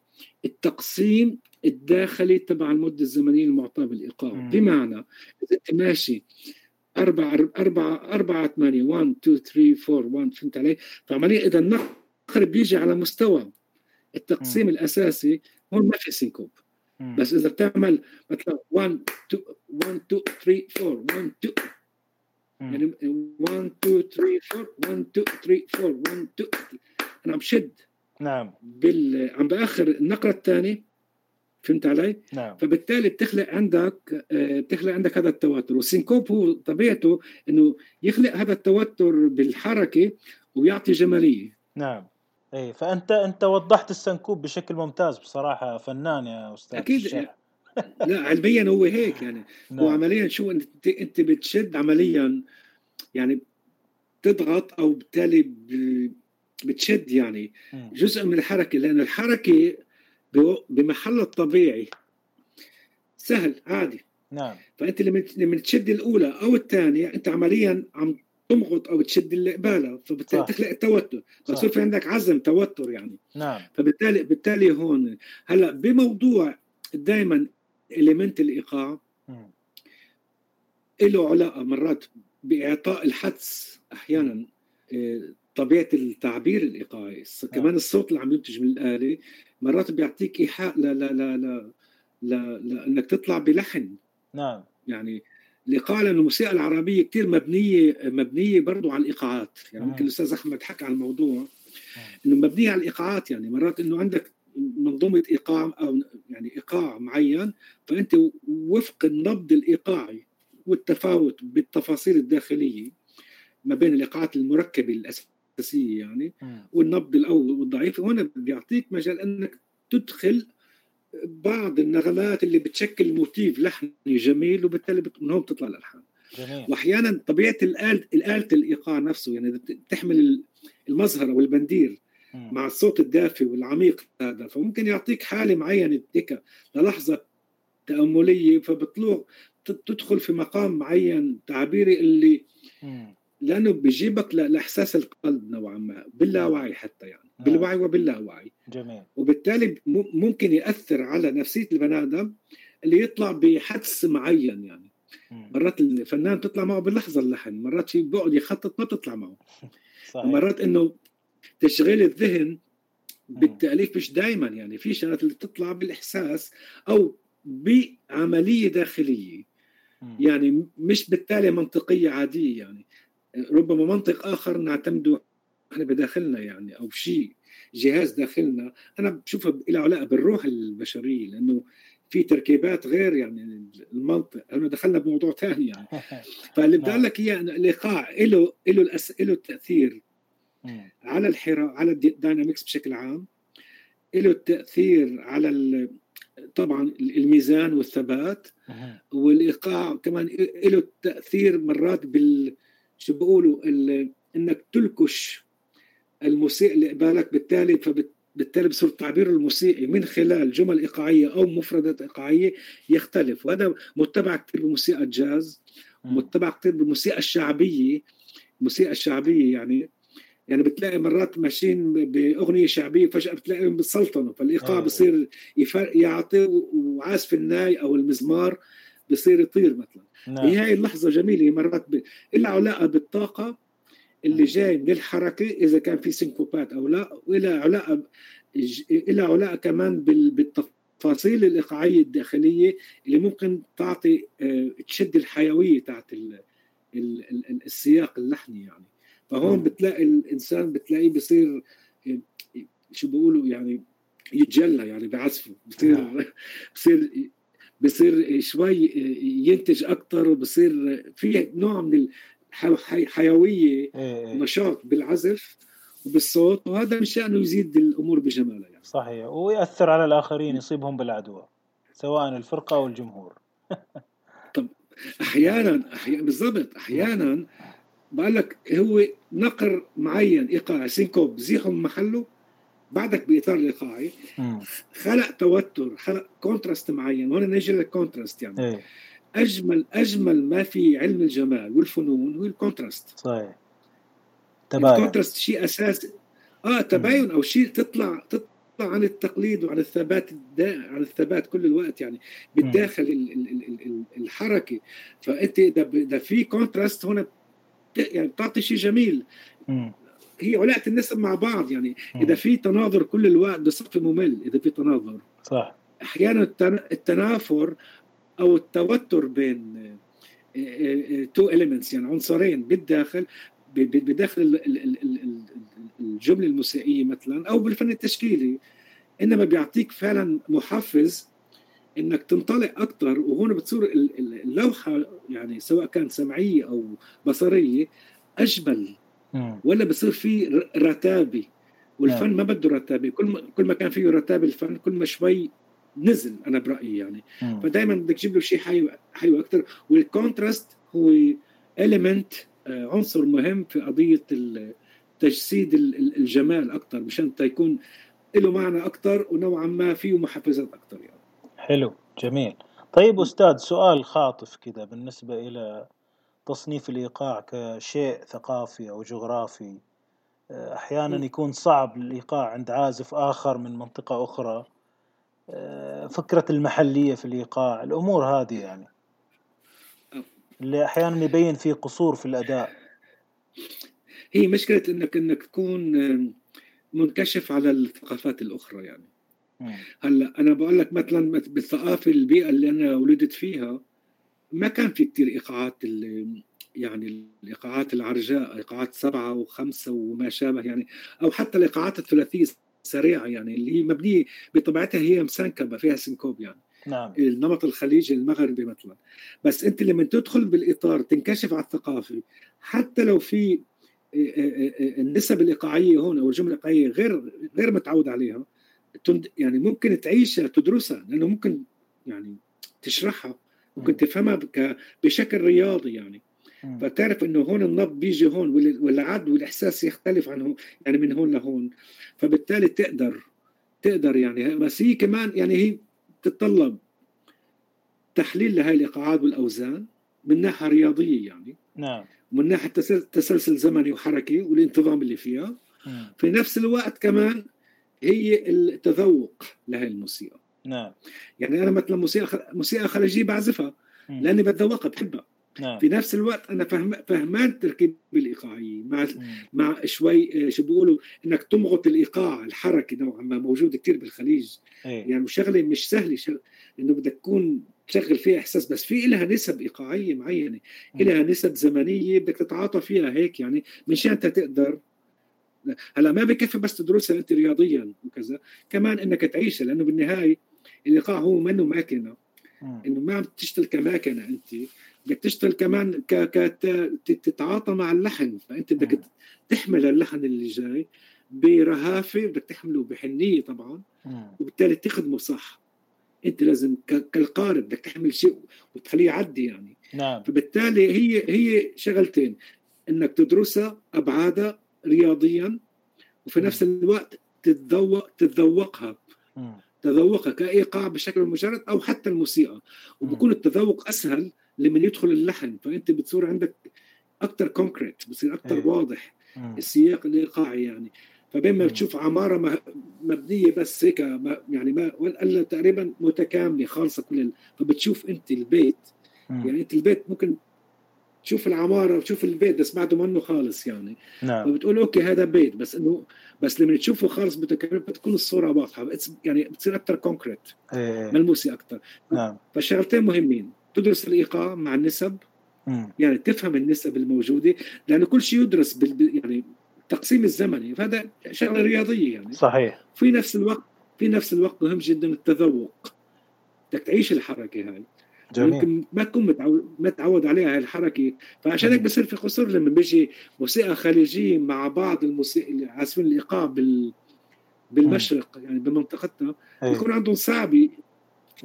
التقسيم الداخلي تبع المدة الزمنية المعطاة بالايقاع بمعنى إذا أنت ماشي أربعة أربعة أربعة ثمانية 1 2 3 4 1 فهمت علي؟ فعمليا إذا النقر بيجي على مستوى التقسيم م. الأساسي هون ما في سينكوب. بس إذا بتعمل مثلا 1 2 1 2 3 4 1 2 يعني 1 2 3 4 1 2 3 4 1 2 أنا عم شد نعم. بال عم بآخر النقرة الثانية. فهمت علي؟ نعم. فبالتالي بتخلق عندك آه، بتخلق عندك هذا التوتر. والسينكوب هو طبيعته إنه يخلق هذا التوتر بالحركة ويعطي جمالية. نعم. إي فأنت أنت وضحت السنكوب بشكل ممتاز بصراحة فنان يا أستاذ أكيد لا علميا هو هيك يعني. نعم. هو عمليا شو أنت أنت بتشد عمليا يعني تضغط أو بالتالي بتشد يعني جزء من الحركة لأن الحركة بمحلها الطبيعي سهل عادي. نعم. فأنت لما لما تشد الأولى أو الثانية أنت عمليا عم تمغط أو تشد اللي قبالها فبالتالي صح. تخلق توتر فصير في عندك عزم توتر يعني. نعم. فبالتالي بالتالي هون هلأ بموضوع دائما اليمنت الإيقاع له علاقة مرات بإعطاء الحدس أحيانا طبيعة التعبير الإيقاعي. نعم. كمان الصوت اللي عم ينتج من الآلة مرات بيعطيك إيحاء لا لا لا لا لا لأنك تطلع بلحن. نعم. يعني الايقاع لأنه الموسيقى العربية كثير مبنية مبنية برضه على الإيقاعات. يعني ممكن الأستاذ أحمد حكى عن الموضوع. إنه مبنية على الإيقاعات يعني. مرات إنه عندك منظومة إيقاع أو يعني إيقاع معين فأنت وفق النبض الإيقاعي والتفاوت بالتفاصيل الداخلية ما بين الإيقاعات المركبة الأساسية الاساسيه يعني والنبض القوي والضعيف هنا بيعطيك مجال إنك تدخل بعض النغمات اللي بتشكل موتيف لحني جميل وبالتالي من هون بتطلع الألحان. واحيانا طبيعة الآلة الإيقاع نفسه يعني تحمل المظهر أو البندير مع الصوت الدافي والعميق هذا فممكن يعطيك حالة معينة ديكا للحظة تأملية فبطلوع تدخل في مقام معين تعبيري اللي لأنه بيجيبك لإحساس القلب نوعا ما باللاوعي حتى يعني. بالوعي وباللاوعي. جميل. وبالتالي ممكن يأثر على نفسية البني آدم اللي يطلع بحدس معين يعني. مرات الفنان تطلع معه باللحظة اللحن مرات في بيقعد يخطط ما تطلع معه. صحيح. مرات إنه تشغيل الذهن بالتأليف مش دائما يعني في شغلات اللي بتطلع بالإحساس أو بعملية داخلية. يعني مش بالتالي منطقية عادية يعني. ربما منطق آخر نعتمده إحنا بداخلنا يعني أو شيء جهاز داخلنا. أنا بشوفها له علاقة بالروح البشرية لأنه في تركيبات غير يعني المنطق. إحنا دخلنا بموضوع ثاني يعني. فاللي بدي أقول لك إياه الايقاع له له الأس... له تاثير على الحراك على ال dynamics بشكل عام. له التأثير على ال... طبعا الميزان والثبات. والإيقاع كمان له تاثير مرات بال شو بيقولوا ال... إنك تلكش الموسيقى اللي قبالك بالتالي فبت بالتالي بصير التعبير الموسيقي من خلال جمل إيقاعية أو مفردات إيقاعية يختلف وهذا متبع كثير بموسيقى الجاز متبع كثير بالموسيقى الشعبية الموسيقى الشعبية يعني يعني بتلاقي مرات ماشيين بأغنية شعبية فجأة بتلاقيهم بالسلطنه فالإيقاع آه. بصير يعطي وعازف الناي أو المزمار بصير يطير مثلا نعم. هي هاي اللحظة جميلة مرات ب... لها علاقه بالطاقة اللي جاي من الحركه إذا كان في سنكوبات أو لا وإلى علاقة إلى علاقة كمان بالتفاصيل الايقاعيه الداخلية اللي ممكن تعطي آه، تشد الحيوية تاعت السياق اللحني يعني. فهون بتلاقي الإنسان بتلاقيه بصير شو بيقولوا يعني يتجلى يعني بعزفه. بصير نعم. بصير بصير شوي آه، ينتج أكثر وبصير في نوع من حيوية إيه، إيه. نشاط بالعزف وبالصوت وهذا من شأنه يزيد الأمور بجمالها يعني. صحيح ويأثر على الآخرين يصيبهم بالعدوى سواء الفرقة أو الجمهور طب أحيانا أحيانا بالضبط أحيانا بقول لك هو نقر معين ايقاعي syncope زيحهم محله بعدك بإطار الايقاعي خلق توتر خلق contrast معين هون نجي لل contrast يعني إيه. أجمل أجمل ما في علم الجمال والفنون هو ال contrast. صحيح. تباين. ال contrast شيء أساسي. آه تباين أو شيء تطلع تطلع عن التقليد وعن الثبات عن الثبات كل الوقت يعني بالداخل الحركة. فأنت إذا في contrast هنا يعني بتعطي شيء جميل. هي علاقه النسب مع بعض يعني. إذا في تناظر كل الوقت بصفي ممل إذا في تناظر. صح. أحيانا التنافر أو التوتر بين two elements يعني عنصرين بالداخل بداخل الجملة الموسيقية مثلا أو بالفن التشكيلي. إنما بيعطيك فعلا محفز إنك تنطلق أكثر وهون بتصير اللوحة يعني سواء كانت سمعية أو بصرية أجمل. ولا بصير في رتابة. والفن. ما بده رتابة. كل ما كل ما كان فيه رتابة الفن كل ما شوي نزل أنا برأيي يعني. فدائما بدك تجيب له شيء حيو حيو أكثر والكونتراست هو اليمنت آه، عنصر مهم في قضية تجسيد الجمال أكثر مشان يكون له معنى أكثر ونوعا ما فيه محفزات أكثر يعني. حلو جميل. طيب أستاذ سؤال خاطف كذا بالنسبة إلى تصنيف الإيقاع كشيء ثقافي أو جغرافي. آه، أحيانا يكون صعب الإيقاع عند عازف آخر من منطقة أخرى. فكرة المحلية في الإيقاع الأمور هذه يعني. اللي أحيانا يبين في قصور في الأداء. هي مشكلة إنك إنك تكون منكشف على الثقافات الأخرى يعني. هلأ أنا بقول لك مثلا بالثقافة البيئة اللي أنا ولدت فيها ما كان في كتير إيقاعات يعني الإيقاعات العرجاء إيقاعات سبعة وخمسة وما شابه يعني أو حتى الإيقاعات الثلاثية سريعة يعني اللي هي مبنية بطبيعتها هي مسنكبه فيها سنكوب يعني. نعم. النمط الخليجي المغربي مثلا. بس أنت لما تدخل بالإطار تنكشف على الثقافة. حتى لو في آه، آه، آه، النسب الإيقاعية هون أو الجملة الإيقاعية غير غير متعود عليها يعني ممكن تعيشها تدرسها لأنه ممكن يعني تشرحها ممكن تفهمها بشكل رياضي يعني. فتعرف إنه هون النبض بيجي هون والعد والإحساس يختلف عنه يعني من هون لهون. فبالتالي تقدر تقدر يعني. بس هي كمان يعني هي تتطلب تحليل لهي الايقاعات والأوزان من ناحية رياضية يعني. نعم. ومن ناحية تسلسل زمني وحركي والانتظام اللي فيها. مم. في نفس الوقت كمان هي التذوق لهي الموسيقى. نعم. يعني أنا مثلا موسيقى موسيقى خليجية بعزفها. لأني بتذوقها بحبها. نعم في نفس الوقت أنا فهم فهمان التركيبه الإيقاعية مع مم. مع شوي آه، شو بيقولوا إنك تمغط الإيقاع الحركي نوعا ما موجود كثير بالخليج إيه. يعني شغلة مش سهلة شغل إنه بدك تكون تشغل فيها إحساس بس في لها نسب إيقاعية معينة. لها نسب زمنية بدك تتعاطى فيها هيك يعني مشان أنت تقدر هلأ ما بكفي بس تدرسها أنت رياضيا وكذا كمان إنك تعيشها لأنه بالنهاية الإيقاع هو منه ماكينه. إنه ما عم تشتغل كماكنة أنت بدك تشتغل كمان ك... ك... تتعاطى مع اللحن فأنت بدك مم. تحمل اللحن اللي جاي برهافة بدك تحمله بحنية طبعا مم. وبالتالي تخدمه صح أنت لازم ك... كالقارئ بدك تحمل شيء وتخليه يعدي يعني نعم فبالتالي هي هي شغلتين إنك تدرسها أبعادها رياضيا وفي مم. نفس الوقت تتذوق تتذوقها. تذوقها كإيقاع بشكل مجرد أو حتى الموسيقى وبكون التذوق أسهل لمن يدخل اللحن فأنت بتصير عندك أكثر concrete بصير أكثر إيه. واضح مم. السياق الإيقاعي يعني فبين ما مم. بتشوف عمارة مبنية بس هيك يعني ما ولا تقريبا متكاملة خالصة كل ال- فبتشوف أنت البيت. يعني أنت البيت ممكن تشوف العمارة وتشوف البيت بس بعده منه خالص يعني نعم فبتقول okay هذا بيت بس إنه بس لما تشوفه خالص متكامل بتكون الصورة واضحة يعني بتصير أكثر كونكريت إيه. ملموسة أكثر نعم فالشغلتين مهمين تدرس الإيقاع مع النسب. مم. يعني تفهم النسب الموجودة لأنه كل شيء يدرس بال يعني التقسيم الزمني. فهذا شغلة رياضية يعني. صحيح. في نفس الوقت في نفس الوقت مهم جدا التذوق. بدك تعيش الحركة هاي. جميل. يمكن ما تكون متعود ما تعود عليها هاي الحركة. فعشان هيك. بصير في قصور لما بيجي موسيقى خليجية مع بعض الموسيقى عازفين الإيقاع بال بالمشرق يعني بمنطقتنا إيه. يكون عندهم صعب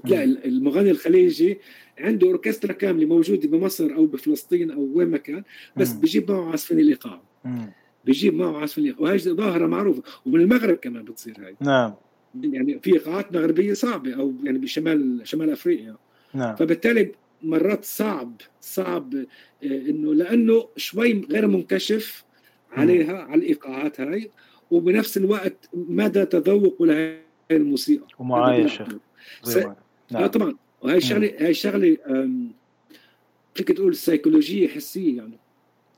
تلاقي المغني الخليجي عنده أوركسترا كاملة موجودة بمصر أو بفلسطين أو وين ما كان بس مم. بيجيب معه عازفين الايقاع مم. بيجيب معه عازفين الايقاع وهي ظاهرة معروفة. ومن المغرب كمان بتصير هاي. نعم. يعني في ايقاعات مغربية صعبة أو يعني بشمال شمال أفريقيا. نعم. فبالتالي مرات صعب صعب آه، إنه لأنه شوي غير منكشف عليها على الإيقاعات هاي. وبنفس الوقت مدى تذوق لهي الموسيقى. آه نعم طبعا وهي الشغله هي شغله آم، فيك تقول سيكولوجيه حسيه يعني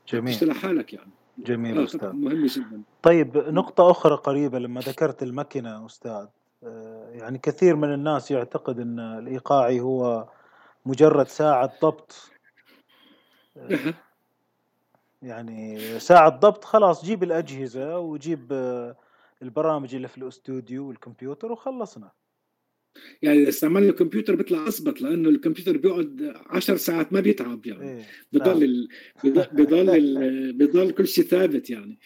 جميل. تشتغل حالك يعني. جميل أستاذ. طبعا مهمه جدا. طيب نقطة أخرى قريبة لما ذكرت المكنة أستاذ. آه، يعني كثير من الناس يعتقد أن الإيقاعي هو مجرد ساعة ضبط. آه،. يعني ساعة ضبط خلاص جيب الأجهزة وجيب آه، البرامج اللي في الأستوديو والكمبيوتر وخلصنا. يعني اذا استعملنا الكمبيوتر بيطلع اضبط لأنه الكمبيوتر بيقعد 10 ساعات ما بيتعب يعني. إيه. بضل نعم. ال... بضل ال... بضل كل شيء ثابت يعني.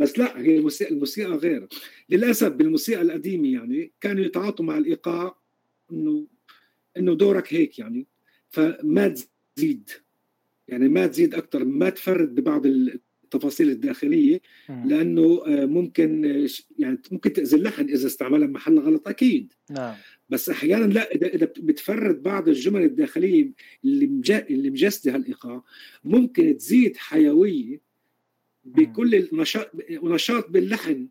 بس لا هي الموسيقى الموسيقى غير. للأسف بالموسيقى القديمة يعني كانوا يتعاطوا مع الإيقاع إنه إنه دورك هيك يعني. فما تزيد. يعني ما تزيد أكثر ما تفرد ببعض التفاصيل الداخلية. لأنه آه، ممكن آه، يعني ممكن تاذي اللحن إذا استعملها محل غلط أكيد. نعم. بس أحيانا لا إذا إذا بتفرد بعض الجمل الداخلية اللي اللي مجسدة هالإيقاع ممكن تزيد حيوية بكل النشاط ونشاط باللحن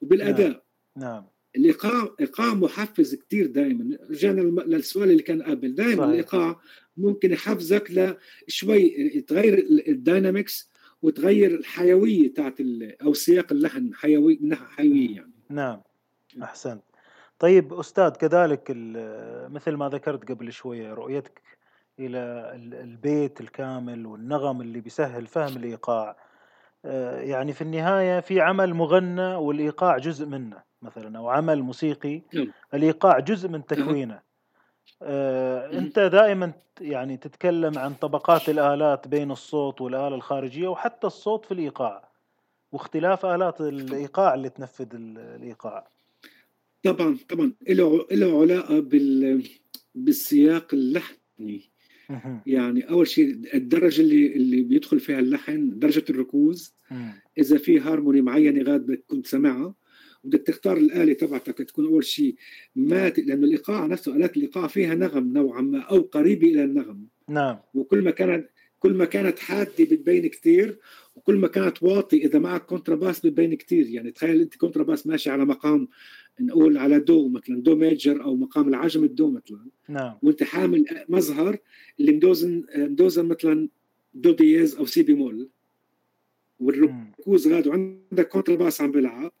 وبالأداء. نعم. الإيقاع إيقاع محفز كتير دائما رجعنا للسؤال اللي كان قبل. دائما. الإيقاع ممكن يحفزك لشوي تغير ال- الداينامكس وتغير الحيوية تاعت أو سياق اللحن حيوي من ناحيه حيويه يعني. نعم أحسنت. طيب أستاذ كذلك مثل ما ذكرت قبل شوية رؤيتك إلى ال- البيت الكامل والنغم اللي بيسهل فهم الإيقاع. آه، يعني في النهاية في عمل مغنى والإيقاع جزء منه مثلا أو عمل موسيقي. نعم. الإيقاع جزء من تكوينه. آه،. أنت دائما يعني تتكلم عن طبقات الآلات بين الصوت والآلة الخارجية وحتى الصوت في الإيقاع واختلاف آلات الإيقاع اللي تنفذ ال- الإيقاع طبعا طبعا له له علاقة بال بالسياق اللحني. يعني أول شيء الدرجة اللي اللي بيدخل فيها اللحن درجة الركوز. إذا في هارموني معينة غاد كنت سامعها بدك تختار الآلة تبعتك تكون أول شيء ما ت... لأنه الايقاع نفسه الات الايقاع فيها نغم نوعا ما أو قريبة إلى النغم. نعم. وكل ما كانت كل ما كانت حادة بتبين كثير وكل ما كانت واطي إذا معك كونتراباس بتبين كثير يعني تخيل أنت كونتراباس ماشي على مقام نقول على دو مثلا دو major أو مقام العجم الدو مثلا. نعم. وأنت حامل مزهر اللي مدوزن مدوزن مثلا دو دييز أو سي بيمول. والركوز غاد وعندك كونترباس عم بيلعب.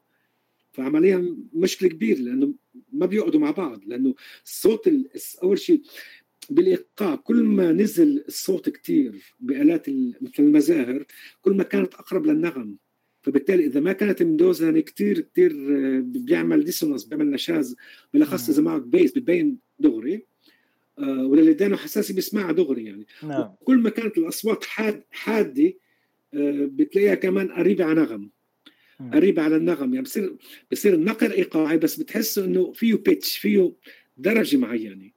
فعمليا مشكلة كبيرة لأنه ما بيقعدوا مع بعض لأنه الصوت أول شيء بالإيقاع كل ما نزل الصوت كثير بآلات مثل المزاهر كل ما كانت أقرب للنغم. فبالتالي إذا ما كانت مدوزنه كثير كثير آه، بيعمل dissonance بيعمل نشاز بالأخص إذا معك بيس بتبين دغري آه واللي دانه حساسي بيسمعها دغري يعني. نعم. كل ما كانت الأصوات حاد حادة آه بتلاقيها كمان قريبة على نغم. قريبة على النغم. يعني بصير بصير النقر إيقاعي بس بتحس إنه فيه بيتش فيه درجة معينة.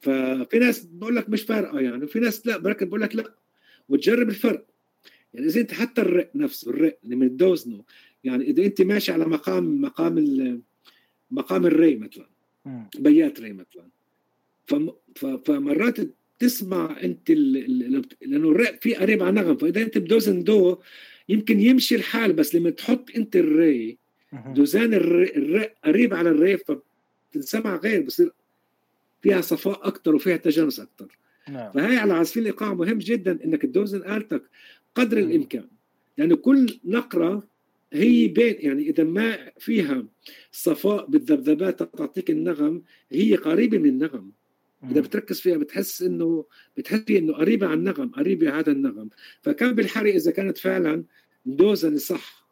ففي ناس بقول لك مش فارقة يعني. وفي ناس لا بركب بقول لك لا. وتجرب الفرق. يعني إذا أنت حتى الرق نفسه الرق اللي من دوزنه يعني إذا أنت ماشي على مقام مقام مقام الري مثلا بيات ري مثلا. فمرات تسمع أنت لأنه الرق في قريب على نغم فإذا أنت بدوزن دو يمكن يمشي الحال بس لما تحط أنت الري دوزان الرق قريب على الري فبتنسمع غير بصير فيها صفاء أكثر وفيها تجانس أكثر نعم. فهي على عازفين الايقاع مهم جدا إنك تدوزن آلتك قدر. الإمكان لأنه كل نقرة هي بين يعني إذا ما فيها صفاء بالذبذبات تعطيك النغم هي قريبة من النغم إذا بتركز فيها بتحس انه بتحس إنه قريبة عن النغم قريبة هذا النغم. فكان بالحري إذا كانت فعلا مدوزنه صح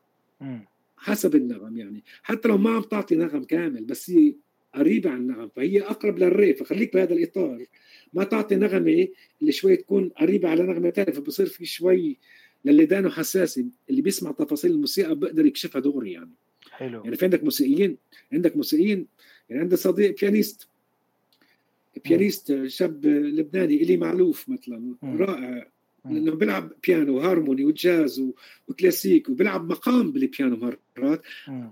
حسب النغم يعني. حتى لو ما عم تعطي نغم كامل بس هي قريبة عن النغم فهي أقرب للري فخليك بهذا الإطار. ما تعطي نغمة اللي شوي تكون قريبة على نغمة ثانية فبصير في شوي للي دانه حساسي اللي بيسمع تفاصيل الموسيقى بيقدر يكشفها دغري يعني. حلو. يعني في عندك موسيقيين عندك موسيقيين يعني عندي صديق pianist pianist شاب لبناني إلي معلوف مثلا. رائع. لأنه بيلعب بيانو وهارموني وجاز وكلاسيك وبيلعب مقام بالبيانو مرات.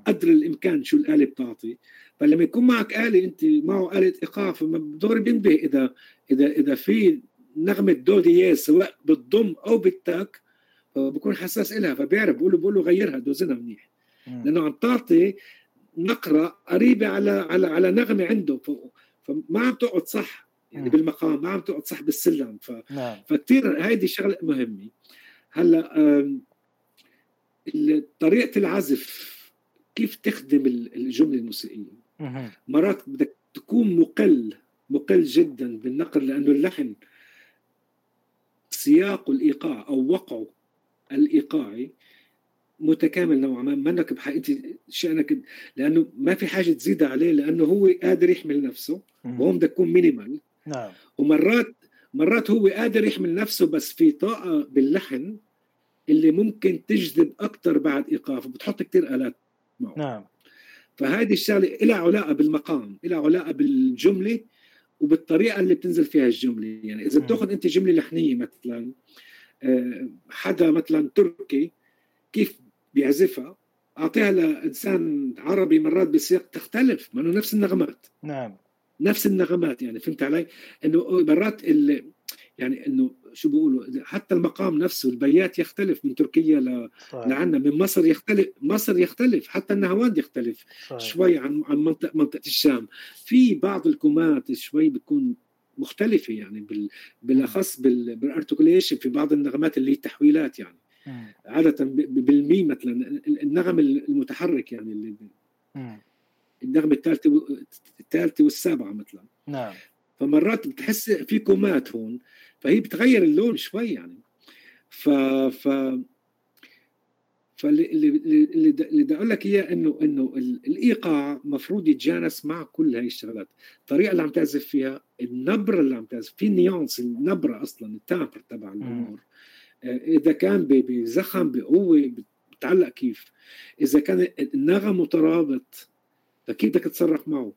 قدر الإمكان شو الآلة بتعطي. فلما يكون معك آلة أنت معه آلة ايقاع فدغري بينتبه اذا اذا إذا في نغمة دو دياز سواء بالضم أو بالتاك بكون حساس إلها فبيعرف بقول له بقول له غيرها دوزنها منيح. لأنه عم تعطي نقرة قريبة على على على نغمة عنده فما عم تقعد صح. يعني بالمقام ما عم تقعد صح بالسلم. ف... نعم. فكثير هيدي شغلة مهمة. هلأ طريقة العزف كيف تخدم الجملة الموسيقية؟ مرات بدك تكون مقل مقل جدا بالنقل لأنه اللحن سياق الإيقاع أو وقعه الإيقاعي. متكامل نوعا ما منك بحقيقة شأنك لأنه ما في حاجة تزيد عليه لأنه هو قادر يحمل نفسه وهو بدك تكون مينيمال نعم. ومرات مرات هو قادر يحمل نفسه بس في طاقة باللحن اللي ممكن تجذب أكثر بعد إيقاف بتحط كتير آلات معه. نعم. فهذه الشغلة لها علاقة بالمقام لها علاقة بالجملة وبالطريقة اللي بتنزل فيها الجملة. يعني إذا بتاخذ أنت جملة لحنية مثلا آه، حدا مثلا تركي كيف بيعزفها. أعطيها لإنسان عربي مرات بسياق تختلف ما إنه نفس النغمات. نعم. نفس النغمات يعني فهمت علي؟ إنه مرات يعني إنه شو بيقولوا؟ حتى المقام نفسه البيات يختلف من تركيا ل... لعنا من مصر يختلف مصر يختلف حتى النهواند يختلف. صحيح. شوي عن عن منطقة منطقة الشام. في بعض الكومات شوي بتكون مختلفة يعني بال... بالأخص بال... بال articulation في بعض النغمات اللي هي تحويلات يعني. عادة بالميم مثلا النغم المتحرك يعني اللي النغمه الثالثه الثالثه والسابعة مثلا. نعم. فمرات بتحس في كومات هون فهي بتغير اللون شوي يعني. ف ف فاللي اللي اللي بدي أقول لك إياه انه إنه الإيقاع مفروض يتجانس مع كل هاي الشغلات، الطريقة اللي عم تعزف فيها، النبرة اللي عم تعزف في nuance النبرة أصلا ال timbre تبع الأمور. إذا كان بزخم بقوة بتعلق كيف؟ إذا كان النغم مترابط فكيف بدك تتصرف معه؟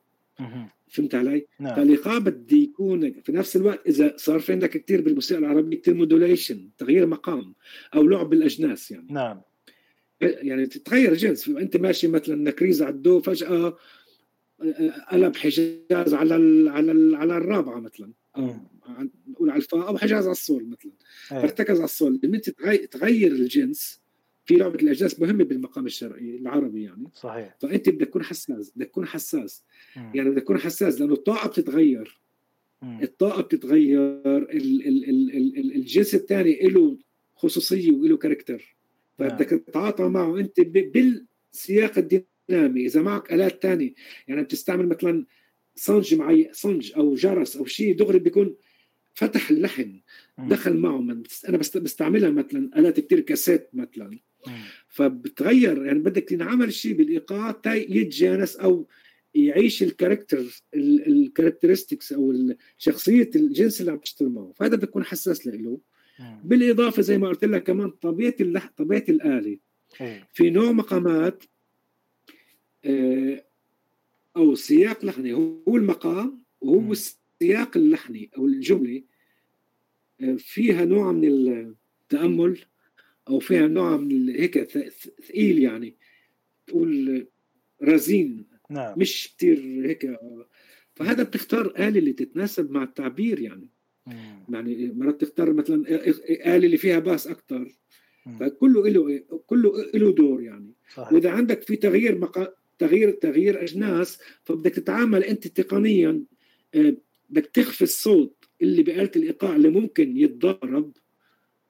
فهمت علي؟ نعم. فالايقاع بده يكون في نفس الوقت إذا صار في عندك كثير بالموسيقى العربية كثير modulation تغيير مقام أو لعب بالأجناس يعني. نعم. يعني تتغير جنس. أنت ماشي مثلا نكريز على الدو فجأة آه، قلب حجاز على ال على ال على الرابعة مثلا. نقول على الفا أو حجاز على الصول مثلا أيه. فارتكز على الصول لما تغير الجنس في لعبة الأجناس مهمة بالمقام الشرعي العربي يعني صحيح فأنت بدك تكون حساس بدك تكون حساس م. يعني بدك تكون حساس لأنه الطاقة بتتغير م. الطاقة بتتغير ال ال ال ال الجنس الثاني له خصوصية وله كاركتر فبدك نعم. تتعاطى معه أنت بالسياق الدينامي إذا معك آلات ثانية يعني بتستعمل مثلا صنج معي صنج أو جرس أو شيء دغري بيكون فتح اللحن دخل معه من أنا بستعملها مثلا الات كثير كاسيت مثلا. فبتغير يعني بدك تنعمل شيء بالإيقاع تا يتجانس أو يعيش الكاركتر الكاركترستكس أو شخصية الجنس اللي عم تشتغل معه. فهذا بيكون حساس له. بالإضافة زي ما قلت لك كمان طبيعة اللح... طبيعة الآلة. في نوع مقامات آه، أو سياق لحني هو المقام وهو السياق اللحني أو الجمله آه، فيها نوع من التأمل أو فيها نوع من هيك ثقيل يعني. تقول رزين نعم. مش كثير هيك. فهذا بتختار آلة اللي تتناسب مع التعبير يعني. مم. يعني مرات تختار مثلا آلة اللي فيها باس أكثر فكله له كله له دور يعني. صحيح. وإذا عندك في تغيير مقا... تغيير تغيير أجناس فبدك تتعامل أنت تقنيا آه، بدك تخفي الصوت اللي بآلة الإيقاع اللي ممكن يتضارب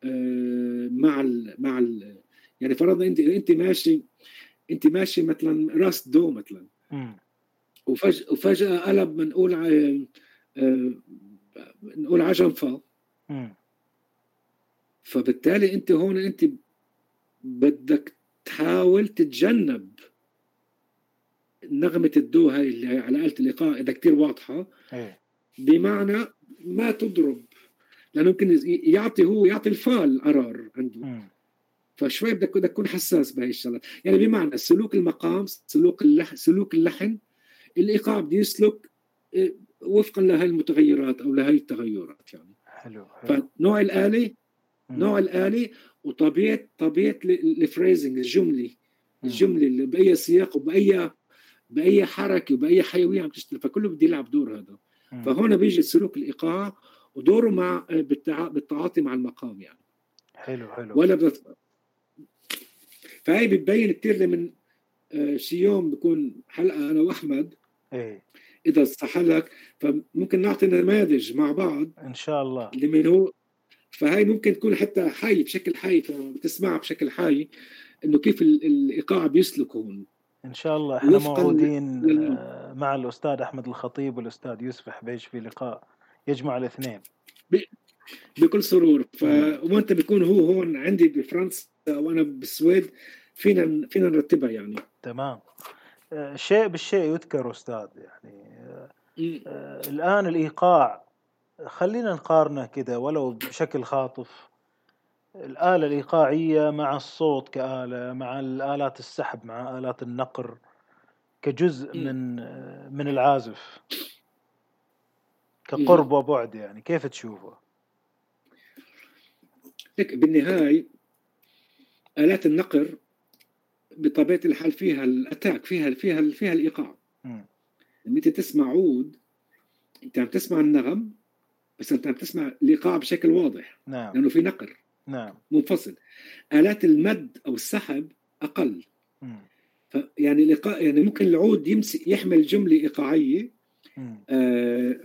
آه، مع ال مع ال يعني فرضا أنت أنت ماشي أنت ماشي مثلا راس دو مثلا. وفجأة وفجأة قلب بنقول آه، نقول عجم فا. فبالتالي أنت هون أنت بدك تحاول تتجنب نغمة الدو هاي اللي على آلة الإيقاع إذا كتير واضحة. إيه. بمعنى ما تضرب. لأنه يمكن يعطي هو يعطي الفال قرار عنده. فشوي بدك بدك تكون حساس بهي الشغلات يعني بمعنى سلوك المقام سلوك اللحن سلوك اللحن الإيقاع بده يسلك آه، وفقا لهي المتغيرات أو لهي التغيرات يعني. حلو, حلو. فنوع الآلة مم. نوع الآلة وطبيعه طبيعة الفريزنج الجملة. الجملة اللي بأي سياق وباي بأي حركة وبأي حيوية عم تشتغل. فكله بده يلعب دور هذا. فهون بيجي سلوك الإيقاع ودوره مع بالتعاطي مع المقام يعني. حلو حلو. ولا بت... فهي بتبين كثير من آه، شي يوم بكون حلقة أنا وأحمد. إيه. إذا صح لك فممكن نعطي نماذج مع بعض إن شاء الله. اللي هو فهي ممكن تكون حتى حي بشكل حي فبتسمعها بشكل حي إنه كيف الإيقاع بيسلك هون. إن شاء الله إحنا موعودين. آه، مع الأستاذ أحمد الخطيب والأستاذ يوسف حبيش في لقاء يجمع الاثنين. بكل سرور. ف... وأنت بيكون هو هون عندي بفرنسا وأنا بالسويد فينا فينا نرتبها يعني. تمام. آه، شيء بالشيء يذكر أستاذ يعني آه الآن الإيقاع خلينا نقارنه كده ولو بشكل خاطف. الآلة الإيقاعية مع الصوت كآلة مع الآلات السحب مع آلات النقر كجزء من آه، من العازف. كقرب وبعد يعني. كيف تشوفه؟ لك بالنهاية آلات النقر بطبيعة الحال فيها الأتاك فيها فيها فيها الإيقاع. لما أنت تسمع عود أنت عم تسمع النغم بس أنت عم تسمع الإيقاع بشكل واضح. نعم. لأنه في نقر. نعم. منفصل. آلات المد أو السحب أقل. يعني الإيقاع يعني ممكن العود يمسك يحمل جملة إيقاعية. آه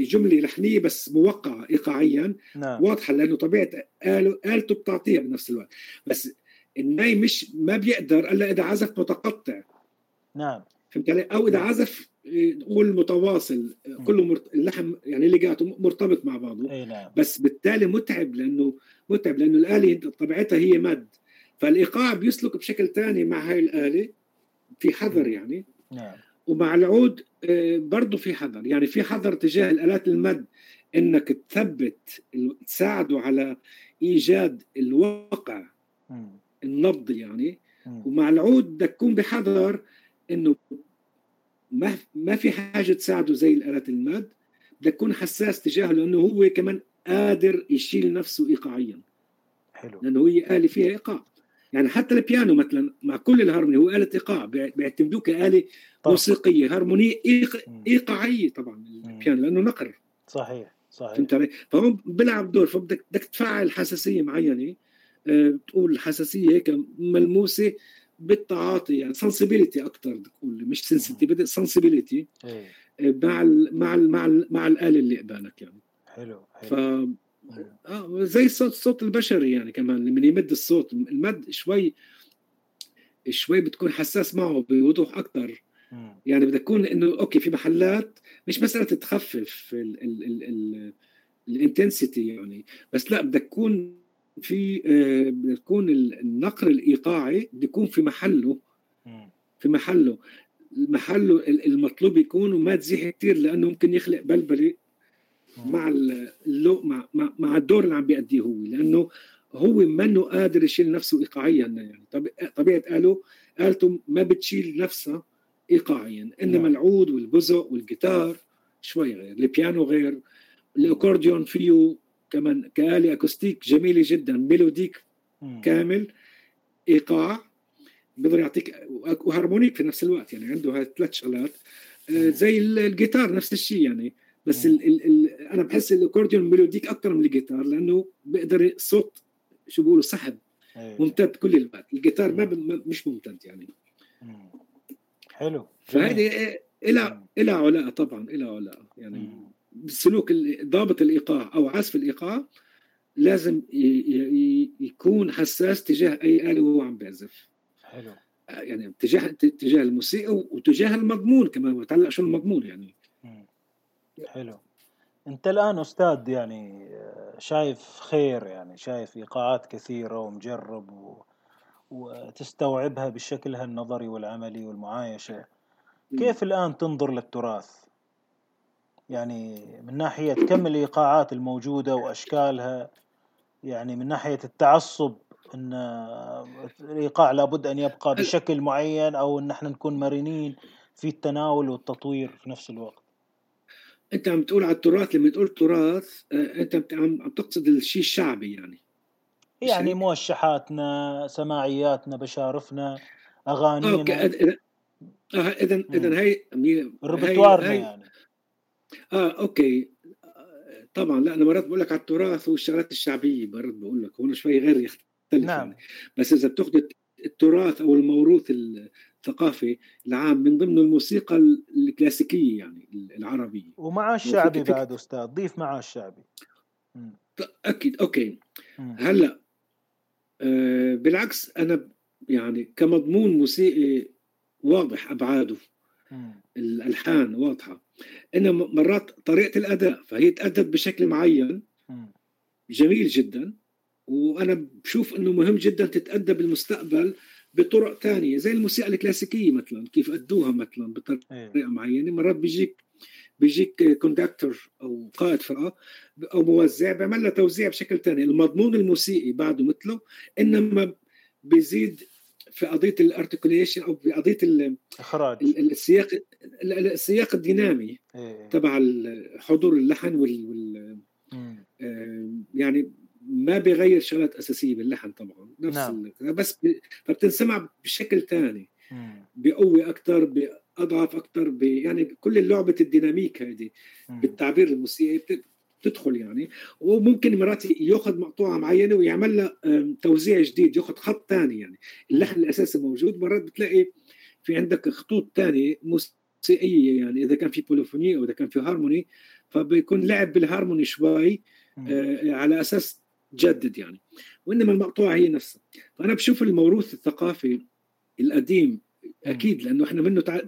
جملة لحنية بس موقعة ايقاعيا. نعم. واضحة لأنه طبيعة آله آلته بتعطيها بنفس الوقت. بس الناي مش ما بيقدر إلا إذا عزف متقطع. نعم. فهمت علي؟ أو إذا عزف نقول متواصل. كله مرت... اللحن يعني لقاته مرتبط مع بعضه. أي نعم. بس بالتالي متعب لأنه متعب لأنه الآلة طبيعتها هي مد. فالإيقاع بيسلك بشكل ثاني مع هاي الآلة في حذر يعني. نعم. ومع العود آه، برضه في حذر. يعني في حذر تجاه الآلات المد. إنك تثبت تساعده على إيجاد الواقع النبض يعني. ومع العود بدك تكون بحذر إنه ما ما في حاجة تساعده زي الآلات المد. بدك تكون حساس تجاهه لأنه هو كمان قادر يشيل نفسه ايقاعيا. حلو. لأنه هي آلة فيها إيقاع. يعني حتى البيانو مثلا مع كل الهارموني هو آلة إيقاع. بيعتمدوه كآلة طبعا. موسيقية هارمونية إيق... إيقاعية طبعا البيانو لأنه نقر. صحيح صحيح. فهمت علي؟ فهون بيلعب دور. فبدك بدك تفعل حساسية معينة أه تقول الحساسيه هيك ملموسة بالتعاطي يعني sensibility أكثر تقول مش sensitivity sensibility مع ال مع ال مع ال مع الآلة اللي قبالك يعني. حلو حلو. ف آه زي الصوت الصوت البشري يعني كمان لما يمد الصوت. المد شوي شوي بتكون حساس معه بوضوح أكثر يعني بدك تكون إنه okay في محلات مش مسألة تخفف ال intensity يعني بس لا بدك تكون في آه بدك تكون النقر الإيقاعي بده يكون في محله. في محله. محله المطلوب يكون وما تزيح كثير لأنه ممكن يخلق بلبلة مع اللو مع, مع الدور اللي عم بيأديه هو لأنه هو منه قادر يشيل نفسه ايقاعيا يعني. طبيعة آله آلته ما بتشيل نفسها ايقاعيا إنما نعم. العود والبزق والجيتار شوي غير البيانو غير الأكورديون فيه كمان كآلة acoustic جميلة جدا melodic كامل إيقاع بيقدر يعطيك و harmonic في نفس الوقت يعني عنده هاي ثلاث شغلات آه، زي الجيتار نفس الشيء يعني بس ال ال ال أنا بحس الأكورديون melodic أكثر من الجيتار لأنه بيقدر الصوت شو بيقولوا سحب أيه. ممتد كل الوقت. الجيتار ما مش ممتد يعني. حلو. فهذه إلى إلى علاقة طبعا إلى علاقة يعني سلوك ضابط الإيقاع أو عزف الإيقاع لازم يكون حساس تجاه أي آلة وهو عم بيعزف. حلو. يعني تجاه تجاه الموسيقى وتجاه المضمون كمان. بتعلق شو المضمون يعني. حلو. انت الآن أستاذ يعني شايف خير يعني شايف إيقاعات كثيرة ومجرب و... وتستوعبها بشكلها النظري والعملي والمعايشة. كيف الآن تنظر للتراث؟ يعني من ناحية كم الإيقاعات الموجودة وأشكالها؟ يعني من ناحية التعصب إن الإيقاع لابد أن يبقى بشكل معين أو إن إحنا نكون مرنين في التناول والتطوير في نفس الوقت. انت عم تقول على التراث لما تقول تراث آه، انت عم تقصد الشيء الشعبي يعني. يعني موشحاتنا سماعياتنا بشارفنا أغانينا. أوكي اذا اذا اذا هي ريبرتوارنا يعني. آه okay. طبعا لا أنا مرات بقول لك على التراث والشغلات الشعبية مرات بقول لك هون شوي غير يختلف نعم. يعني. بس إذا بتأخذ التراث أو الموروث الثقافي العام من ضمن الموسيقى الكلاسيكية يعني العربية. ومع الشعبي بعد أستاذ ضيف مع الشعبي. أكيد okay. هلأ آه بالعكس أنا يعني كمضمون موسيقي واضح أبعاده. الألحان واضحة. انما مرات طريقة الأداء فهي تأدت بشكل معين. جميل جدا. وأنا بشوف إنه مهم جدا تتأدى بالمستقبل بطرق تانية زي الموسيقى الكلاسيكية مثلا كيف أدوها مثلا بطريقة أيه. معينة مرات بيجيك بيجيك كوندكتور أو قائد فرقة أو موزع بيعمل لها توزيع بشكل تاني المضمون الموسيقي بعده مثله إنما بيزيد في قضية الارتكوليشن أو في قضية الاخراج السياق السياق الدينامي إيه. تبع حضور اللحن وال, وال يعني ما بيغير شغلات أساسية باللحن طبعا نفس نعم. بس فبتنسمع بشكل ثاني بقوة أكثر بأضعف أكثر يعني كل اللعبة الديناميك هذه بالتعبير الموسيقي بتدخل يعني. وممكن مرات يأخذ مقطوعة معينة ويعمل لها توزيع جديد يأخذ خط ثاني يعني. اللحن الأساسي موجود. مرات بتلاقي في عندك خطوط ثانية موسيقية يعني إذا كان في polyphony أو إذا كان في هارموني فبيكون لعب بالهارموني شوي آه على أساس جدد يعني وإنما المقطوعة هي نفسها. فأنا بشوف الموروث الثقافي القديم أكيد لأنه إحنا منه تع...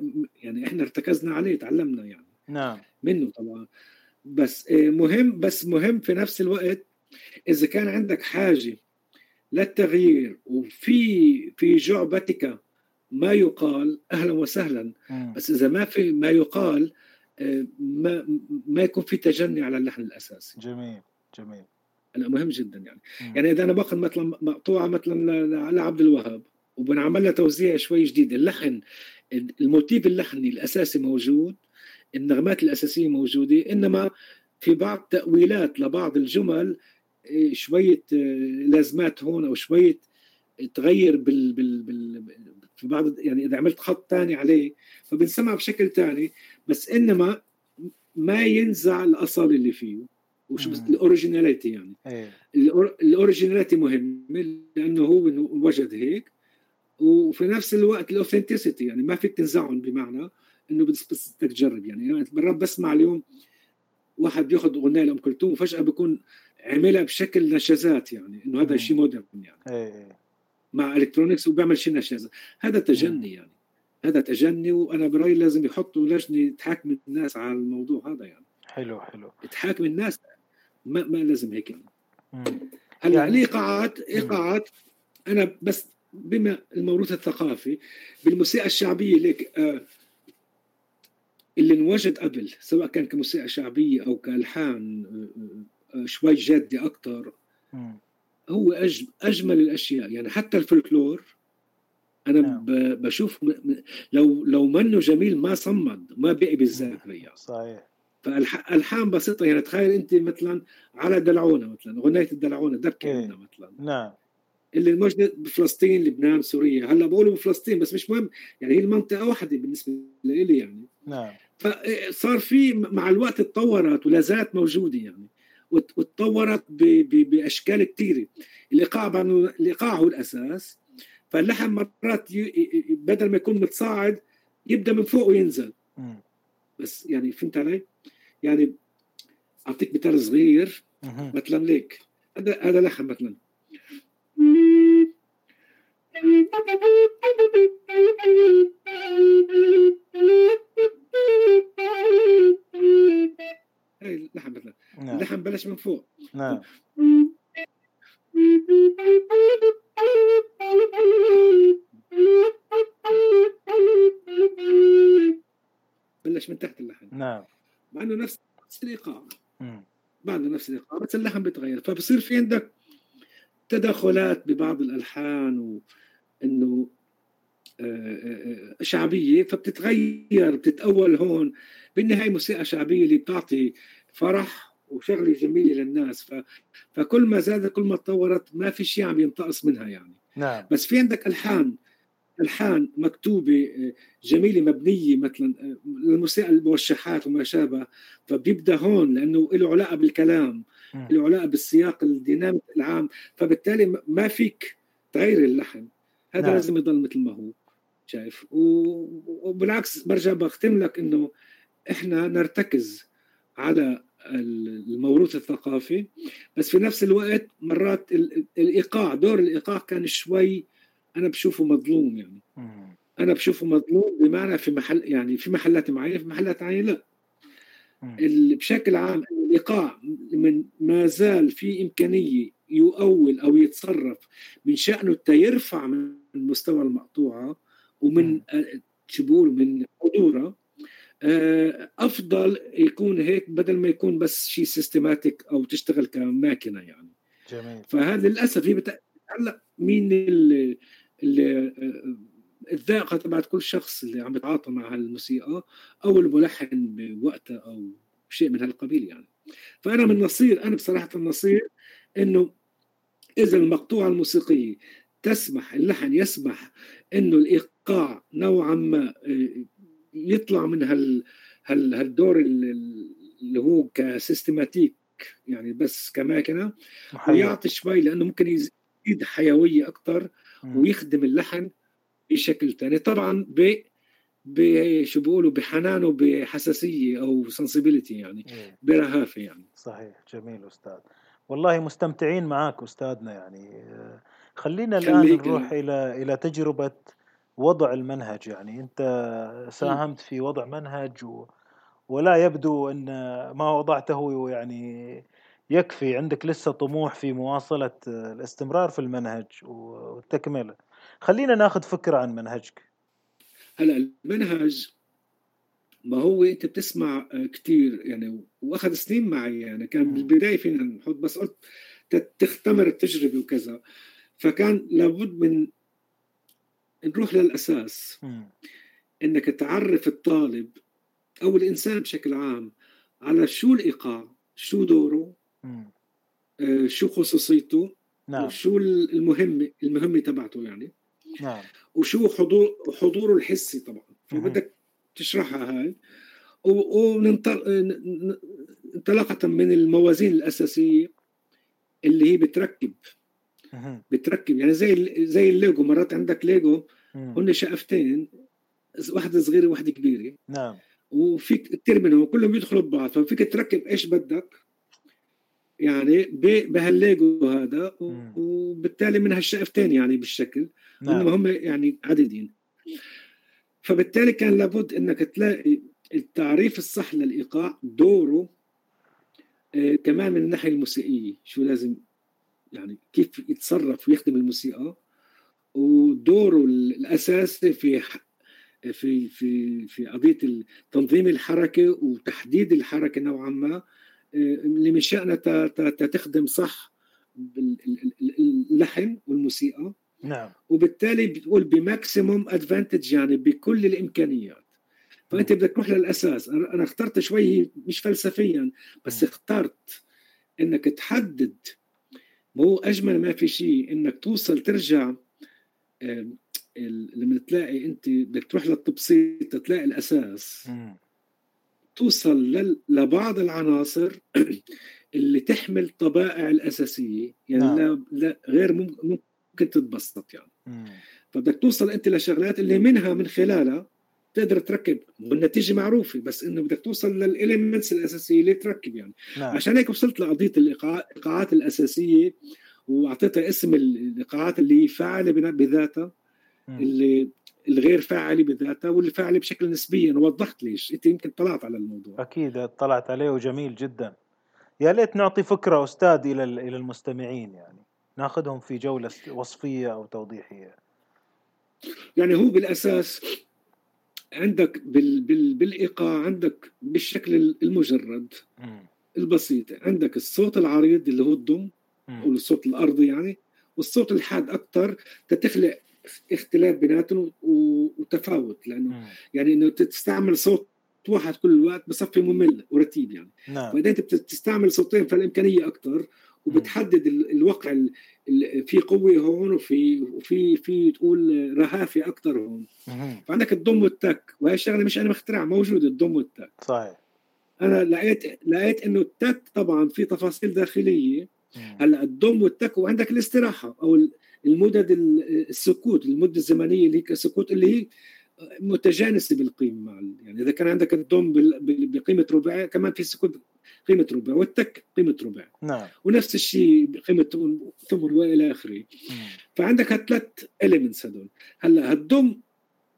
يعني إحنا ارتكزنا عليه تعلمنا يعني. نعم. منه طبعا. بس آه، مهم بس مهم في نفس الوقت إذا كان عندك حاجة للتغيير وفي في جعبتك ما يقال أهلا وسهلا بس إذا ما في ما يقال آه، ما ما يكون في تجني على اللحن الأساسي. جميل جميل. هلا مهم جدا يعني. يعني إذا أنا باخذ مثلا مقطوعة مثلا لعبد الوهاب وبنعمل لها توزيع شوي جديد. اللحن الموتيف اللحني الأساسي موجود النغمات الأساسية موجودة إنما في بعض تأويلات لبعض الجمل إيه، شوية آه، لازمات هون أو شوية تغير بال, بال, بال في بعض يعني إذا عملت خط ثاني عليه فبنسمع بشكل ثاني بس إنما ما ينزع الأصل اللي فيه. وشو الأوريجيناليتي يعني. إيه. ال originality مهم لأنه هو وجد هيك وفي نفس الوقت ال authenticity يعني ما فيك تنزعهم بمعنى إنه بس بدك تجرب يعني. مرات يعني بسمع اليوم واحد بياخذ أغنية لأم كلثوم وفجأة بيكون عملها بشكل نشازات يعني إنه هذا شيء modern يعني. إيه, إيه. مع electronics وبيعمل شيء نشازة. هذا تجني يعني. هذا تجني وأنا برأيي لازم يحطوا لجنة تحاكم الناس على الموضوع هذا يعني. حلو حلو. تحاكم الناس ما, ما لازم هيك. هلا يعني... الايقاعات ايقاعات أنا بس بما الموروث الثقافي بالموسيقى الشعبية ليك آه اللي انوجد قبل سواء كان كموسيقى شعبية أو كألحان آه، آه، شوي جادة أكثر هو أجمل الأشياء. يعني حتى الفلكلور أنا نعم. بشوف لو لو منه جميل ما صمد ما بقي بالذاكره يعني صحيح. فالحان بسيطة يعني تخيل أنت مثلا على دلعونة مثلا أغنية الدلعونة دبكة إيه. مثلا. نعم. اللي موجوده بفلسطين لبنان سوريا. هلأ بقولوا بفلسطين بس مش مهم يعني هي المنطقة واحدة بالنسبة لي يعني. نعم. فصار في مع الوقت تطورت ولا زالت موجودة يعني وتطورت بأشكال كثيره الايقاع الايقاع هو الأساس فاللحم مرات بدل ما يكون متصاعد يبدأ من فوق وينزل. بس يعني فهمت علي؟ يعني أعطيك مثال صغير. مثلا ليك. هذا هذا لحم مثلا. هاي اللحم مثلا. نعم. اللحم بلش من فوق. نعم. بلش من تحت اللحم. نعم. مع إنه نفس الايقاع بعده نفس الايقاع بس اللحم بيتغير. فبصير في عندك تدخلات ببعض الألحان وانه آه، آه، آه، شعبية فبتتغير بتتأول هون. بالنهاية موسيقى شعبية اللي بتعطي فرح وشغلة جميلة للناس. ف... فكل ما زادت كل ما تطورت ما في شيء عم ينتقص منها يعني. نعم. بس في عندك ألحان الحان مكتوبة جميلة مبنية مثلا الموسيقى الموشحات وما شابه. فبيبدأ هون لأنه له علاقة بالكلام له علاقة بالسياق الدينامي العام. فبالتالي ما فيك تغير اللحن. هذا نعم. لازم يضل مثل ما هو شايف. وبالعكس برجع بختم لك إنه إحنا نرتكز على الموروث الثقافي. بس في نفس الوقت مرات الإيقاع دور الإيقاع كان شوي أنا بشوفه مظلوم يعني. أنا بشوفه مظلوم بمعنى في محل يعني في محلات معينة في محلات معينه لا. بشكل عام الايقاع من ما زال في إمكانية يؤول أو يتصرف من شأنه يرفع من مستوى المقطوعة ومن شو بقول من حضورها آه، أفضل يكون هيك بدل ما يكون بس شيء سيستماتيك أو تشتغل كماكينة يعني. جميل. فهذا للأسف هي بت... هلأ مين اللي, اللي آه، الذائقة تبعت كل شخص اللي عم يتعاطى مع هالموسيقى أو الملحن بوقتها أو شيء من هالقبيل يعني. فأنا من نصير أنا بصراحة النصير إنه إذا المقطوعة الموسيقية تسمح اللحن يسمح إنه الإيقاع نوعا ما آه، يطلع من هال هال هالدور اللي هو كسيستماتيك يعني بس كماكنة ويعطي شوي لأنه ممكن يزيد حيوية أكثر ويخدم اللحن بشكل ثاني طبعا ب شو بيقولوا بحنان وبحساسية أو سنسيبيليتي يعني إيه. برهافه يعني. صحيح جميل أستاذ. والله مستمتعين معك أستاذنا يعني. خلينا الآن نروح إلى إلى تجربة وضع المنهج يعني. أنت ساهمت في وضع منهج و ولا يبدو أن ما وضعته يعني يكفي عندك لسه طموح في مواصلة الاستمرار في المنهج والتكملة. خلينا ناخذ فكرة عن منهجك. هلا المنهج ما هو أنت بتسمع كثير يعني وأخذ سنين معي يعني كان بالبداية فينا نحط بس قلت تختمر التجربة وكذا. فكان لابد من نروح للأساس. إنك تعرف الطالب أو الإنسان بشكل عام على شو الإيقاع شو دوره آه شو خصوصيته نعم. وشو المهمه المهمة تبعته يعني. نعم. وشو حضور حضوره الحسي طبعا. فبدك تشرحها هاي. انطلاقة من الموازين الأساسية اللي هي بتركب. بتركب. يعني زي زي الليجو. مرات عندك ليجو. هن شقفتين. واحدة صغيرة وواحدة كبيرة. نعم. وفيك كثير منهم كلهم بيدخلوا ببعض. ففيك تركب إيش بدك. يعني بهالليجو هذا وبالتالي من هالشقفتين يعني بالشكل نعم. هم يعني عددين. فبالتالي كان لابد إنك تلاقي التعريف الصح للإيقاع دوره آه كمان من الناحية الموسيقية شو لازم يعني كيف يتصرف ويخدم الموسيقى ودوره الأساسي في في في في قضية تنظيم الحركة وتحديد الحركة نوعا ما. اللي من شأنها تخدم صح اللحن والموسيقى. نعم. وبالتالي بتقول بماكسيموم أدفانتج يعني بكل الإمكانيات. فأنت بدك تروح للأساس. أنا اخترت شوي مش فلسفيا بس اخترت إنك تحدد. ما هو أجمل ما في شيء إنك توصل ترجع لما تلاقي أنت بدك تروح للتبسيط تلاقي الأساس. توصل لبعض العناصر اللي تحمل طبائع الأساسية يعني نعم. لا, لا غير ممكن تتبسط يعني مم. فبدك توصل أنت لشغلات اللي منها من خلالها تقدر تركب والنتيجة معروفة بس إنه بدك توصل للإليمنتس الأساسية اللي تركب يعني نعم. عشان هيك وصلت لقضية الايقاعات الأساسية وأعطيتها اسم الايقاعات اللي فاعلة بذاتها اللي الغير فاعلي بذاتها واللي فاعلي بشكل نسبي أنا وضحت ليش. أنت يمكن طلعت على الموضوع. أكيد اطلعت عليه وجميل جدا. يا ليت نعطي فكرة أستاذ إلى إلى المستمعين يعني. ناخذهم في جولة وصفية أو توضيحية. يعني هو بالأساس عندك بال بال بالإيقاع عندك بالشكل المجرد. البسيط. عندك الصوت العريض اللي هو الضم أو الصوت الأرضي يعني والصوت الحاد أكثر تتخلق اختلاف بيناتهم وتفاوت لأنه مم. يعني إنه تستعمل صوت واحد كل الوقت بصفي ممل ورتيب يعني نعم. فإذا أنت بتستعمل صوتين فالإمكانية أكثر وبتحدد الوقع في قوة هون وفي وفي في تقول رهافة أكثر هون مم. فعندك الضم والتك وهي الشغلة مش أنا مخترعها موجودة الضم والتك صحيح أنا لقيت لقيت إنه التك طبعا في تفاصيل داخلية هلأ الضم والتك وعندك الاستراحة أو المدد السكوت المدة الزمنية اللي هي السكوت اللي هي متجانسة بالقيمة يعني إذا كان عندك الضم بقيمة ربع كمان في سكوت قيمة ربع والتك قيمة ربع. نعم. ونفس الشيء بقيمه ثمن وإلى آخره. فعندك هالثلاث elements هدول. هلأ هالضم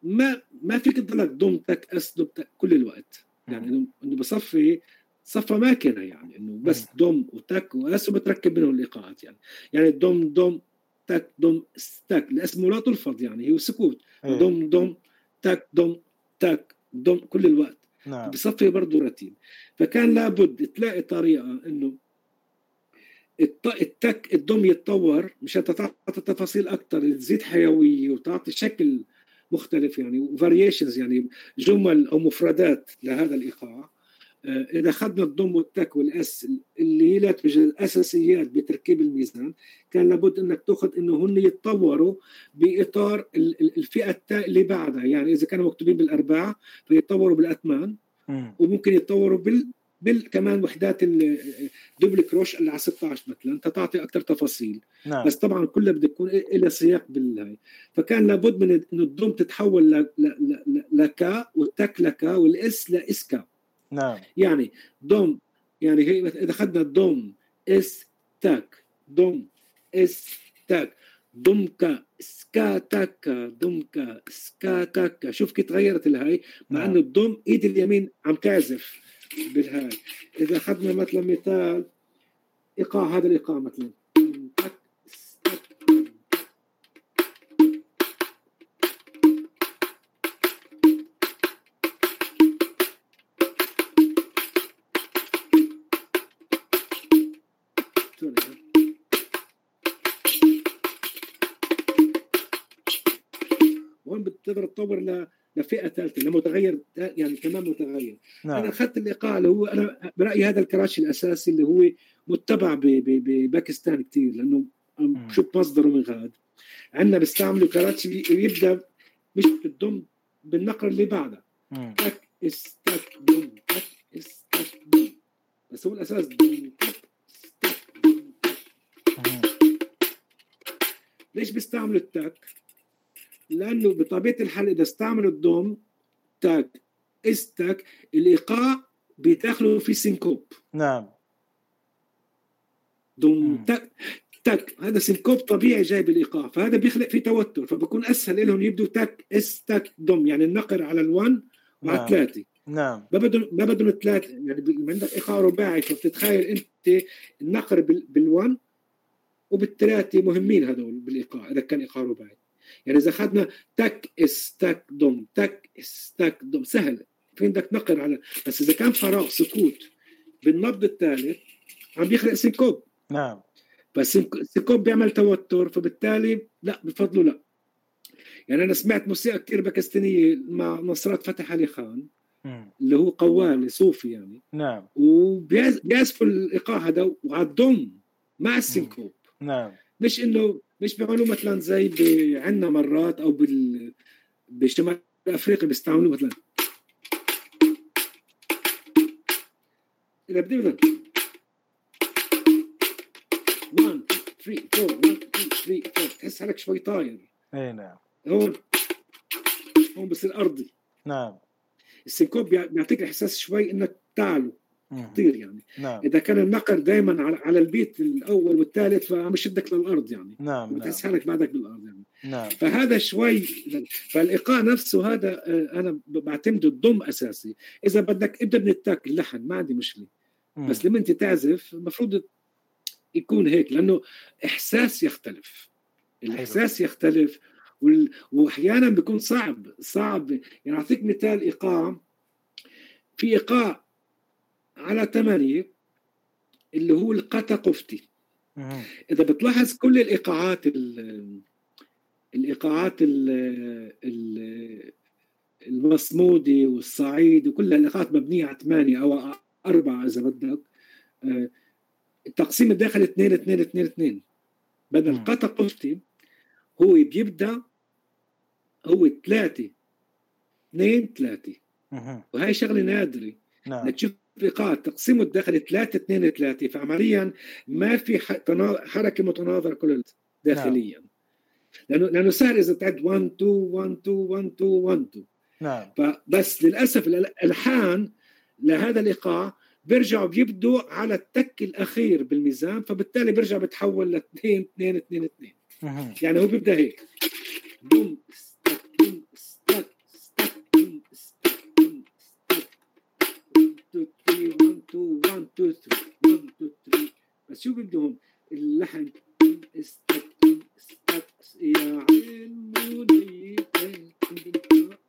ما ما فيك تضلك ضم تك أس تك كل الوقت. يعني انه بصفي صفى ماكينة يعني إنه بس ضم وتك وأس وبتركب بينهم الإيقاعات يعني. يعني الضم ضم تك دم ستك الاسم لا تلفظ يعني هو سكوت أيه. دم دم تك دم تك دم كل الوقت نعم. بصفي برضه رتيب فكان لابد تلاقي طريقة إنه التك الدم يتطور مشان تعطي تفاصيل أكثر تزيد حيوية وتعطي شكل مختلف يعني وفاريشنز يعني جمل أو مفردات لهذا الإيقاع إذا أخذنا الضم والتك والأس اللي هي الأساسيات بتركيب الميزان كان لابد إنك تأخذ إنه هن يتطوروا بإطار الفئة التاء اللي بعدها. يعني إذا كانوا مكتوبين بالارباع فيتطوروا بالأثمان وممكن يتطوروا بال بال كمان وحدات ال double croche اللي على 16 مثلا تعطي أكثر تفاصيل. نعم. بس طبعا كلها بدها يكون لها سياق بالهاي فكان لابد من انه الضم تتحول لكا والتك لكا والأس لاسكا نعم. يعني دوم يعني هي إذا أخذنا دوم إس تاك دوم إس تاك. دومكا سكاتاكا دومكا سكاتاكا شوف كيف تغيرت الهاي. مع نعم. إنه الدوم إيد اليمين عم تعزف بالهاي. إذا أخذنا مثلا مثال إيقاع هذا الإيقاع مثلا. تقدر تطور لفئه ثالثة لمتغير يعني كمان متغير. نعم. أنا أخذت الإيقاع اللي هو أنا برأيي هذا الكراشي الأساسي اللي هو متبع بباكستان كثير لأنه شوف مصدره من غاد. عندنا بيستعملوا كراتشي يبدأ مش بالضم بالنقر اللي بعدها تك استك دم بس هو الأساس ليش بيستعملوا التاك؟ لأنه بطبيعة الحال إذا استعملوا الدوم تاك استك الإيقاع بيدخلوا في syncope. نعم. دوم تاك تك هذا syncope طبيعي جاي بالايقاع فهذا بيخلق في توتر فبكون أسهل لهم يبدوا تك إس تك دوم يعني النقر على الوان وعلى نعم. ثلاثة نعم. ما بدهم ما بدهم ثلاثة يعني عندك إيقاع رباعي فبتتخيل أنت النقر بال- بالوان وبالثلاثه مهمين هذول بالإيقاع إذا كان إيقاع رباعي. يعني إذا اخذنا تك إس تك دوم تك إس تك دوم سهل. في عندك نقر على بس إذا كان فراغ سكوت بالنبض الثالث عم بيخلق syncope. نعم. بس ال syncope بيعمل توتر فبالتالي لا بفضله لا. يعني أنا سمعت موسيقى كثير باكستانية مع نصرات فتح علي خان. اللي هو قوالي صوفي يعني. نعم. وبيعزفوا الإيقاع هذا وعلى الضم مع السينكوب. نعم. مش إنه مش بيعملوا مثلا زي عندنا مرات أو بال بشمال افريقيا بيستعملوا مثلا. إذا بدي مثلا. 1 3 4 1 2 3 4 تحس حالك شوي طاير. اي نعم. هون. هون بصير أرضي. نعم. السينكوب بيع- بيعطيك إحساس شوي إنك تعلو. تطير يعني. نعم. إذا كان النقر دائما على على البيت الأول والثالث فعم يشدك للأرض يعني. نعم نعم. بتحس حالك بعدك بالأرض يعني. نعم. فهذا شوي فالإيقاع نفسه هذا آه، أنا بعتمده الضم أساسي. إذا بدك ابدأ من التاك اللحن ما عندي مشكلة. بس لما أنت تعزف المفروض يكون هيك لأنه إحساس يختلف. الإحساس يختلف وال... واحيانا بيكون صعب صعب. يعني أعطيك مثال إيقاع. في إيقاع على ثمانية اللي هو القتا قفتي. إذا بتلاحظ كل الإيقاعات ال- الإيقاعات ال- ال- المصمودي والصعيد وكلها الايقاعات مبنية على ثمانية أو أربعة إذا بدك التقسيم الداخلي 2 2 2 2 بدل. قطع قفتي هو بيبدأ هو ثلاثة اثنين ثلاثة. وهي شغلة نادرة نعم بدك تشوف ايقاع تقسيمه الداخلي 3 2 3 فعمليا ما في حركة متناظرة كل داخليا. لأنه لأنه سهل إذا تعد 1 2 1 2 1 2 1 2 نعم. فبس للأسف الالحان لهذا الايقاع بيرجعوا بيبدوا على التك الأخير بالميزان فبالتالي بيرجع بتحول ل 2 2 2 2 مم. يعني هو بيبدأ هيك. بوم 2 3 1 2 3 1 2 3 بس شو هون اللحن بوم ستك بوم ستك يا عين موليتي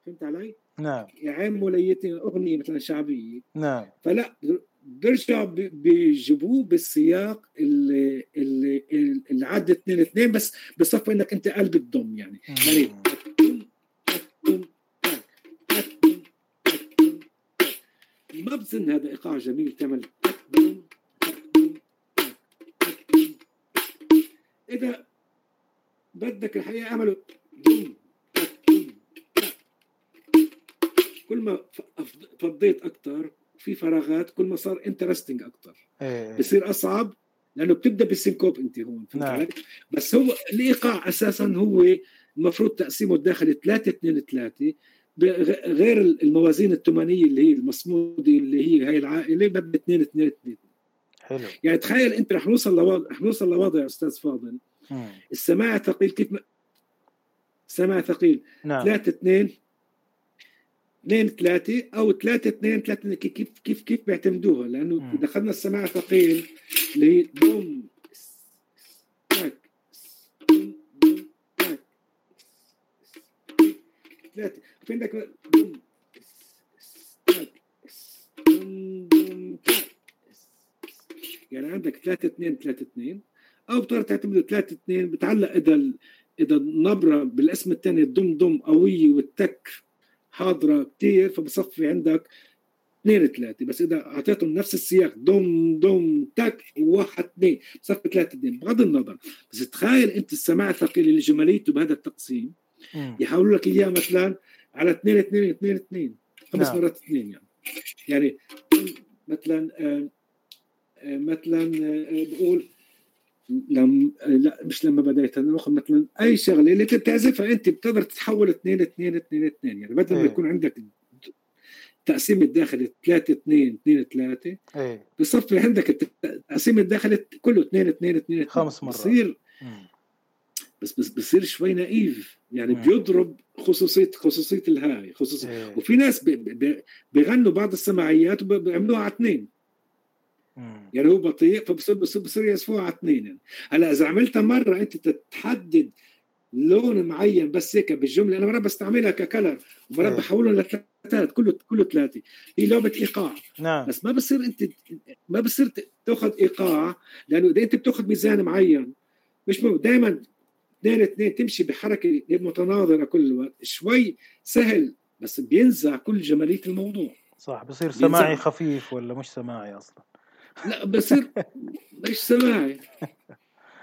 فهمت علي؟ نعم. يا عين موليتي أغنية مثلا شعبية. نعم. فلا بيرجع بيجيبوه بالسياق اللي اللي عدى اثنين اثنين بس بصفوا إنك أنت قلب الضم يعني. يعني ما بظن هذا إيقاع جميل تعمل إذا بدك الحقيقة تك كل ما فضيت أكثر في فراغات كل ما صار انترستنج أكثر إيه. بصير أصعب لأنه بتبدأ بالسينكوب أنت هون فهمت نعم. علي؟ بس هو الإيقاع أساسا هو المفروض تقسيمه الداخلي 3 2 3 غير الموازين الثمانيه اللي هي المصمودي اللي هي هي العائلة مبنى 2 2 2 حلو يعني تخيل انت رح نوصل لوضع رح نوصل لوضع يا أستاذ فاضل مم. السماع ثقيل كيف ما سماع ثقيل نعم 3 2 2 3 أو 3 2 3 كيف كيف كيف بيعتمدوها لأنه مم. اذا اخذنا السماع ثقيل اللي هي دوم تاك تاك ثلاثة في عندك دوم تاك يعني عندك 3 2 3 2 أو بتقدر تعتمد 3 2 بتعلق إذا إذا النبرة بالاسم الثاني الدم دم قوية والتك حاضرة كثير فبصفي عندك اثنين ثلاثة بس إذا أعطيتهم نفس السياق دم دم تك واحد اثنين بصفي ثلاثة اثنين بغض النظر بس تخيل أنت السماع الثقيل اللي جماليته بهذا التقسيم مم. يحولوا لك إياه مثلا على اثنين اثنين اثنين اثنين خمس نعم. مرات اثنين يعني يعني مثلا مثلا بقول لما لا مش لما بديت ناخذ مثلا أي شغلة اللي بتعزفها أنت بتقدر تتحول 2 2 2 2 يعني بدل ما إيه. يكون عندك التقسيم الداخلي 3 2 2 3 إيه. بصفي عندك التقسيم الداخلي كله 2 2 2 خمس مرات. بصير بس بس بصير شوي naive. يعني مم. بيضرب خصوصية خصوصية الهاي. خصوصيه إيه. وفي ناس بيغنوا بعض السماعيات وبيعملوها على اثنين. يعني هو بطيء فبصير بصير بصير يسفوها على اثنين. هلا إذا عملتها مرة أنت تتحدد لون معين بس هيك بالجملة أنا مرات بستعملها ك color ومرات. بحولهم لثلاثات كله كله ثلاثة. هي لعبة إيقاع. نعم. بس ما بصير انت ما بصير تأخذ إيقاع لأنه إذا أنت بتأخذ ميزان معين مش دائما اثنين اثنين تمشي بحركة متناظرة كل الوقت. شوي سهل بس بينزع كل جمالية الموضوع. صح بصير سماعي خفيف ولا مش سماعي أصلا. لا بصير مش سماعي.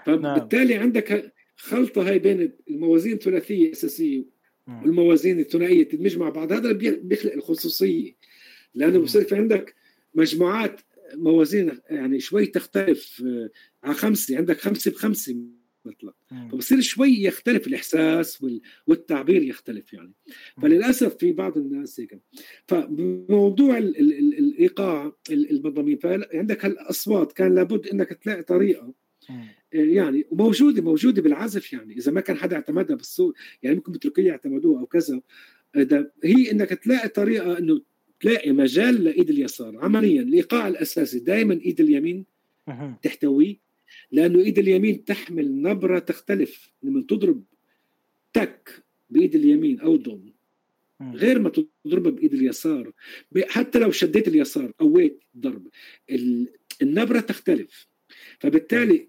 فبالتالي نعم. عندك خلطة هاي بين الموازين الثلاثية الأساسية والموازين الثنائية تدمج مع بعض. هذا بيخلق الخصوصية. لأنه بصير في عندك مجموعات موازين يعني شوي تختلف آه، على خمسة. عندك خمسة بخمسة مثلا فبصير شوي يختلف الإحساس والتعبير يختلف يعني. فللأسف في بعض الناس هيك. فموضوع الإيقاع المضامين فعندك هالأصوات كان لابد إنك تلاقي طريقة يعني وموجودة موجودة بالعزف يعني. إذا ما كان حدا اعتمدها بالصوت يعني ممكن بتركيا اعتمدوها أو كذا هي إنك تلاقي طريقة إنه تلاقي مجال لإيد اليسار. عمليا الإيقاع الأساسي دائما إيد اليمين تحتويه لأنه إيد اليمين تحمل نبرة تختلف. لما تضرب تك بإيد اليمين أو ضم. غير ما تضربها بإيد اليسار. حتى لو شديت اليسار قويت ضرب النبرة تختلف. فبالتالي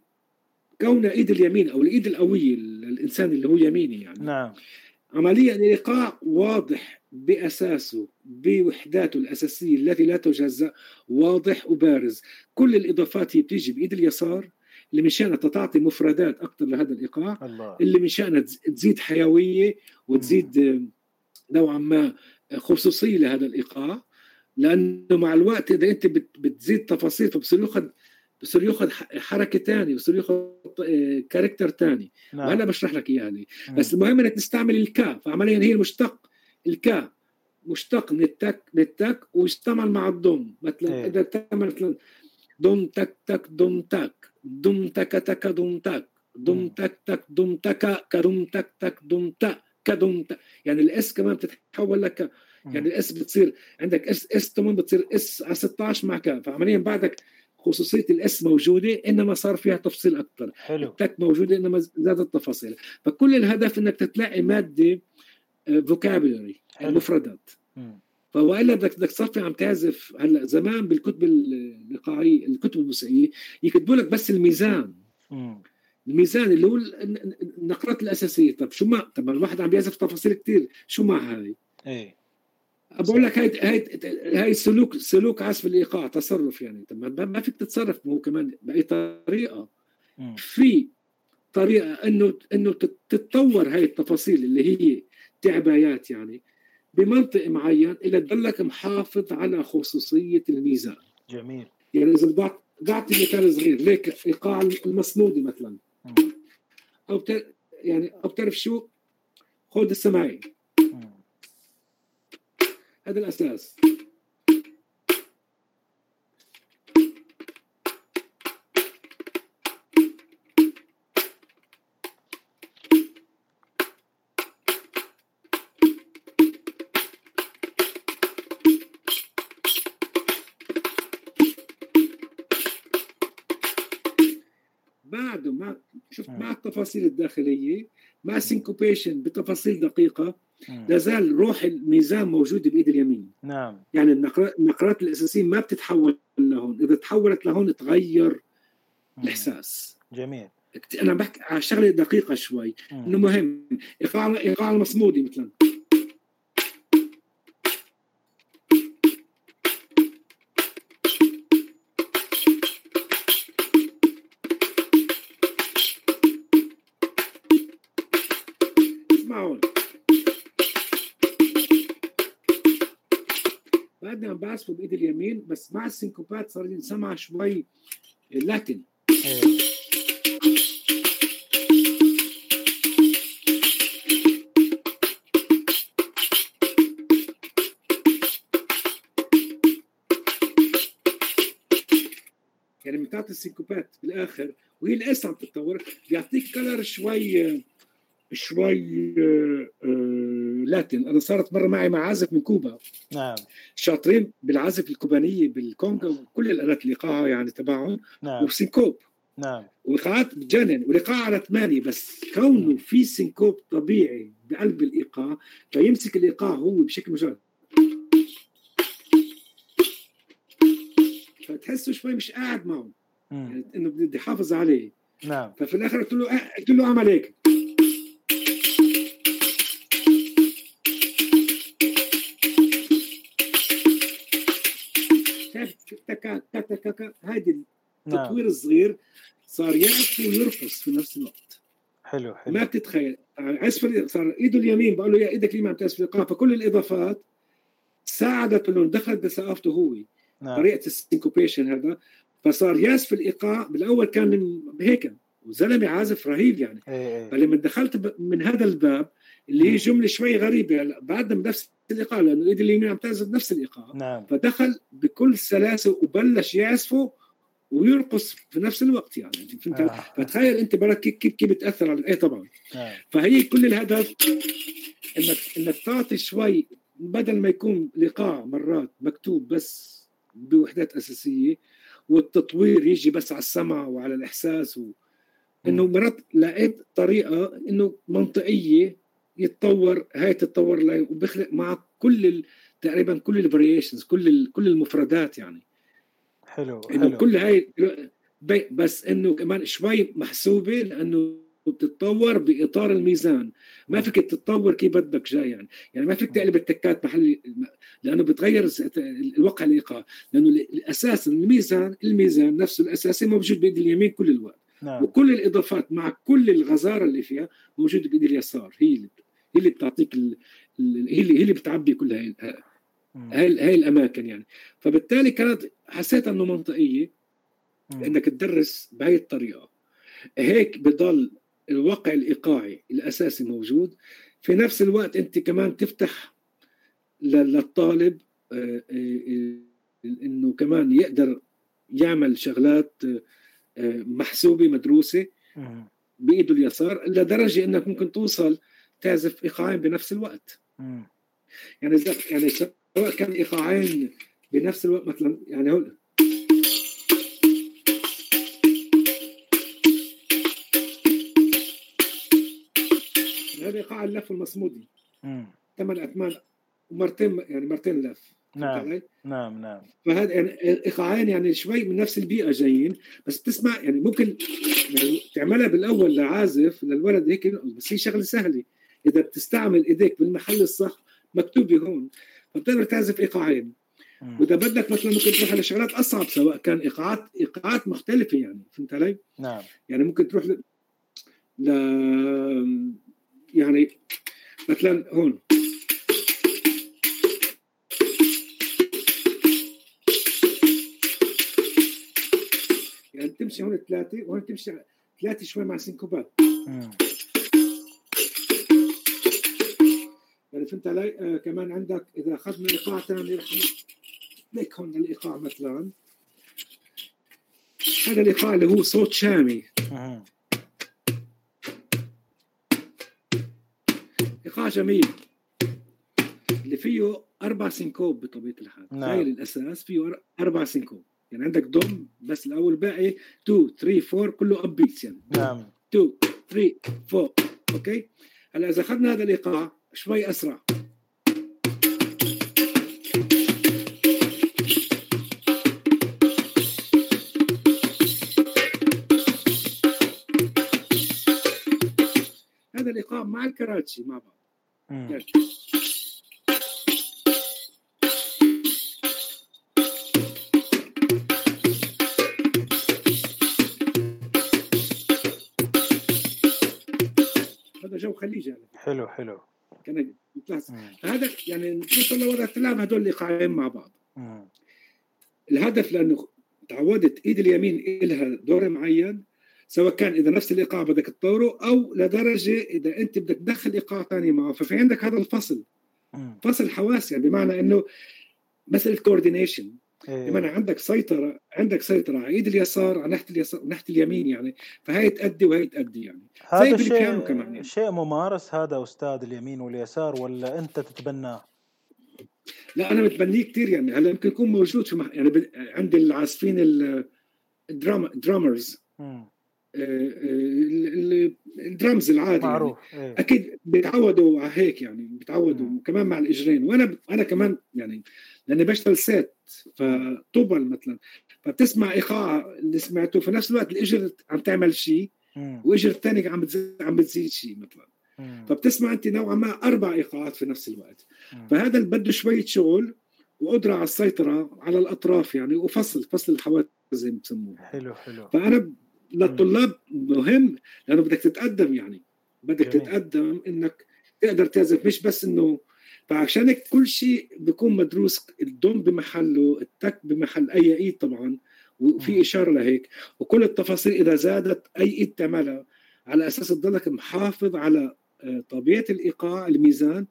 كون إيد اليمين أو الإيد القوية الإنسان اللي هو يميني يعني نعم. عمليا الايقاع واضح بأساسه بوحداته الأساسية التي لا تجزأ واضح وبارز. كل الإضافات هي بتيجي بإيد اليسار اللي من شأنها تعطي مفردات أكثر لهذا الإيقاع الله. اللي من شأنها تزيد حيوية وتزيد نوعا ما خصوصية لهذا الإيقاع لأنه مع الوقت إذا أنت بتزيد تفاصيل فبصير ياخذ بصير ياخذ حركة ثانية بصير ياخذ character ثاني نعم. وهلا بشرح لك إياها يعني. بس المهم إنك تستعمل الكا فعمليا هي المشتق الكا مشتق من التك من التك ويستعمل مع الدم مثلا إيه. إذا تعمل مثلا دم تك تك دم تك دم تك تك دم تك. دم تك تك دم تك كدم تك تك دم تك كدم تك يعني الاس كمان بتتحول لك يعني الاس بتصير عندك اس اس 8 بتصير اس على 16 مع ك. فعمليا بعدك خصوصية الاس موجودة إنما صار فيها تفصيل أكثر حلو. التك موجودة إنما زادت التفاصيل. فكل الهدف إنك تلاقي مادة vocabulary آه، voilà بدك بدك تصفي عم تعزف هلا زمان بالكتب الايقاعيه الكتب الموسيقية يكتبوا لك بس الميزان. الميزان اللي هو النقرات الأساسية. طب شو ما طب الواحد عم بيعزف تفاصيل كثير شو مع هاي؟ إيه. بقول لك هاي هاي هاي سلوك سلوك عزف الإيقاع تصرف يعني. طب ما فيك تتصرف هو كمان بأي طريقة. مم. في طريقة انه إنه تتطور هاي التفاصيل اللي هي تعبايات يعني. بمنطق معين إلى تضلك محافظ على خصوصية الميزان جميل. يعني إذا بعطي مثال صغير ليك إيقاع المصمودي مثلا. أو يعني أو بتعرف شو؟ خذ السماعي هذا الأساس. شفت مع التفاصيل الداخلية مع سينكوبيشن بتفاصيل دقيقة لازال روح الميزان موجودة بإيد اليمين. نعم. يعني النقرات الأساسية ما بتتحول لهون إذا تحولت لهون تغير الإحساس. جميل. أنا بحكي على شغلة دقيقة شوي إنه مهم. ايقاع ايقاع المصمودي مثلا. بعزفه بايدي اليمين بس مع السنكوبات صار ينسمع شوي Latin. يعني بتعطي السنكوبات بالآخر وهي الاس عم تتطور بيعطيك color شوي شوي آه، آه، Latin. أنا صارت مرة معي مع عازف من كوبا. نعم. شاطرين بالعزف الكوبانية بالكونغو وكل الآلات الايقاع يعني تبعهم نعم. وسينكوب. نعم. وايقاعات بتجنن والايقاع على ثمانية بس كونه في سينكوب طبيعي بقلب الإيقاع فيمسك الإيقاع هو بشكل مجرد. فتحسه شوي مش قاعد معه. يعني إنه بدي أحافظ عليه. نعم. ففي الآخر قلت له قلت له أعمل هيك. تكا هذه التطوير. الصغير صار يعزف ويرقص في نفس الوقت حلو حلو ما بتتخيل عزف صار ايده اليمين بقول له يا إيدك اليمين عم تعزف فكل الاضافات ساعدته انه دخل بثقافته هو نعم. طريقه ال syncopation هذا فصار يعزف الايقاع بالاول كان من هيك وزلمه عازف رهيب يعني. فلما دخلت من هذا الباب اللي هي جمله شوي غريبه بعدنا بنفس الايقاع لأنه الايد اليمين عم تعزف نفس الايقاع نعم. فدخل بكل سلاسة وبلش يعزفه ويرقص في نفس الوقت يعني فهمت آه. فتخيل أنت برك كيف كيف كيف بتأثر على إيه طبعا آه. فهي كل الهدف انك إنك تعطي شوي بدل ما يكون الايقاع مرات مكتوب بس بوحدات أساسية والتطوير يجي بس على السمع وعلى الإحساس و... إنه مرات لقيت طريقة إنه منطقية يتطور هاي تتطور وبخلق مع كل ال... تقريبا كل الفاريشنز كل ال... كل المفردات يعني. حلو إنه حلو. كل هاي بس إنه كمان شوي محسوبة لأنه بتتطور بإطار الميزان. ما فيك تتطور كيف بدك جاي يعني. يعني ما فيك تقلب التكات محل لأنه بتغير الوقع الإيقاع. لأنه الأساس الميزان الميزان نفسه الأساسي موجود بإيد اليمين كل الوقت. نعم. وكل الإضافات مع كل الغزارة اللي فيها موجوده بإيد اليسار هي اللي هي اللي بتعطيك ال... هي اللي هي اللي بتعبي كل هاي هاي هاي الأماكن يعني. فبالتالي كانت حسيت إنه منطقية إنك تدرس بهي الطريقة. هيك بضل الواقع الإيقاعي الأساسي موجود. في نفس الوقت أنت كمان تفتح للطالب آه، آه، إنه كمان يقدر يعمل شغلات آه، محسوبة مدروسة بإيده اليسار لدرجة إنك ممكن توصل تعزف إيقاعين بنفس الوقت. يعني يعني سواء كان إيقاعين بنفس الوقت مثلا يعني هو هذا إيقاع اللف المصمودي. ثمان اثمان ومرتين يعني مرتين لف. نعم. نعم نعم. فهذا يعني إيقاعين يعني شوي من نفس البيئة جايين بس بتسمع يعني ممكن يعني تعملها بالأول لعازف للولد هيك بس هي شغلة سهلة. إذا بتستعمل إيديك بالمحل الصح مكتوبه هون فبتقدر تعزف إيقاعين. وإذا بدك مثلا ممكن تروح على شغلات أصعب سواء كان إيقاعات إيقاعات مختلفة يعني فهمت علي؟ نعم. يعني ممكن تروح ل... ل... يعني مثلا هون. يعني تمشي هون ثلاثة وهون تمشي ثلاثة شوي مع سنكوبات يعني فهمت علي؟ آه كمان عندك إذا أخذنا ايقاع ثاني ليك هون الايقاع مثلا. هذا الايقاع اللي هو صوت شامي. ايقاع جميل. اللي فيه أربع سنكوب بطبيعة الحال. نعم. هاي الأساس فيه أربع سنكوب يعني عندك دوم بس الأول باقي. 2 3 4 كله up beats يعني. نعم. 2 3 4 okay؟ هلأ إذا أخذنا هذا الايقاع شوي أسرع. هذا الإيقاع مع الكراتشي مع بعض. هذا جو خليجي حلو حلو. كان هذا يعني نوصل لوضع تلعب هدول الايقاعين مع بعض. مم. الهدف لأنه تعودت إيد اليمين لها دور معين سواء كان إذا نفس الإيقاع بدك تطوره أو لدرجة إذا أنت بدك تدخل إيقاع ثاني معه. ففي عندك هذا الفصل. فصل حواس يعني بمعنى إنه مسألة coordination. بمعنى عندك سيطرة عندك سيطرة على إيد اليسار على ناحيه اليسار ناحيه اليمين يعني فهي تأدي وهي تأدي يعني هذا شيء كمان يعني. شيء ممارس هذا أستاذ اليمين واليسار ولا أنت تتبناه؟ لا أنا متبنيه كثير يعني هلأ يمكن يكون موجود في مح... يعني ب... عند العازفين ال drum drummers ال drums العادي يعني. معروف يعني. إيه. أكيد بيتعودوا على هيك يعني بيتعودوا كمان مع الإجرين وأنا أنا كمان يعني لاني بشتغل set فطوبل مثلا. فبتسمع إيقاع اللي سمعته. في نفس الوقت الإجر عم تعمل شيء وإجر الثاني عم بتزيد عم بتزيد شيء مثلا. فبتسمع أنت نوعا ما أربع إيقاعات في نفس الوقت. فهذا اللي بده شوية شغل وقدرة على السيطرة على الأطراف يعني وفصل فصل الحواس زي ما بسموه حلو حلو. فأنا للطلاب مهم لأنه بدك تتقدم يعني. بدك جميل. تتقدم إنك تقدر تعزف. مش بس إنه فعشان هيك كل شيء بيكون مدروس الدوم بمحله التك بمحل أي إيد طبعا وفي إشارة لهيك. وكل التفاصيل إذا زادت أي إيد تعملها على أساس تضلك محافظ على آه، طبيعة الإيقاع الميزان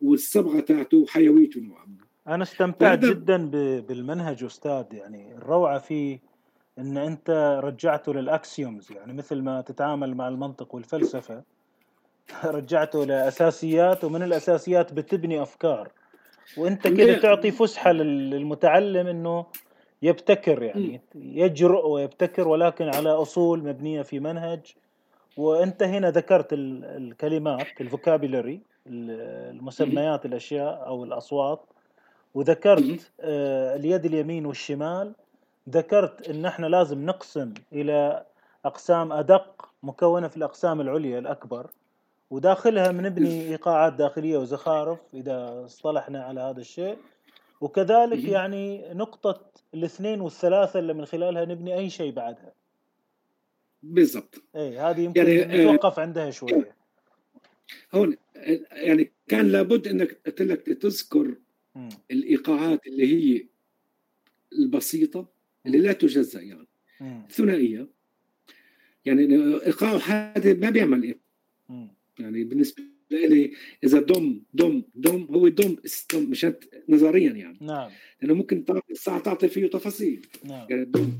والصبغة تاعته وحيويته نوعا ما أنا استمتعت جدا بالمنهج أستاذ. يعني الروعة فيه إن أنت رجعته للأكسيومز. يعني مثل ما تتعامل مع المنطق والفلسفة رجعته لأساسيات ومن الأساسيات بتبني أفكار. وأنت كده تعطي فسحة للمتعلم إنه يبتكر يعني يجرؤ ويبتكر ولكن على أصول مبنية في منهج. وأنت هنا ذكرت الكلمات الفوكابيلري المسميات الأشياء أو الأصوات. وذكرت آه، اليد اليمين والشمال. ذكرت إن إحنا لازم نقسم إلى أقسام أدق مكونة في الأقسام العليا الأكبر. وداخلها بنبني إيقاعات داخلية وزخارف إذا اصطلحنا على هذا الشيء. وكذلك يعني نقطة الاثنين والثلاثة اللي من خلالها نبني أي شيء بعدها. بالضبط. اي هذه يمكن يعني نتوقف آه عندها شوية. هون يعني كان لابد إنك قلت لك تذكر م. الإيقاعات اللي هي البسيطة اللي لا تجزأ يعني. ثنائيه يعني إيقاع هذا ما بيعمل إيه؟ يعني بالنسبة لي إذا دم دم دم هو دم دم مشان نظريا يعني. نعم. لأنه ممكن تعطي الساعة تعطي فيه تفاصيل. نعم. يعني دم.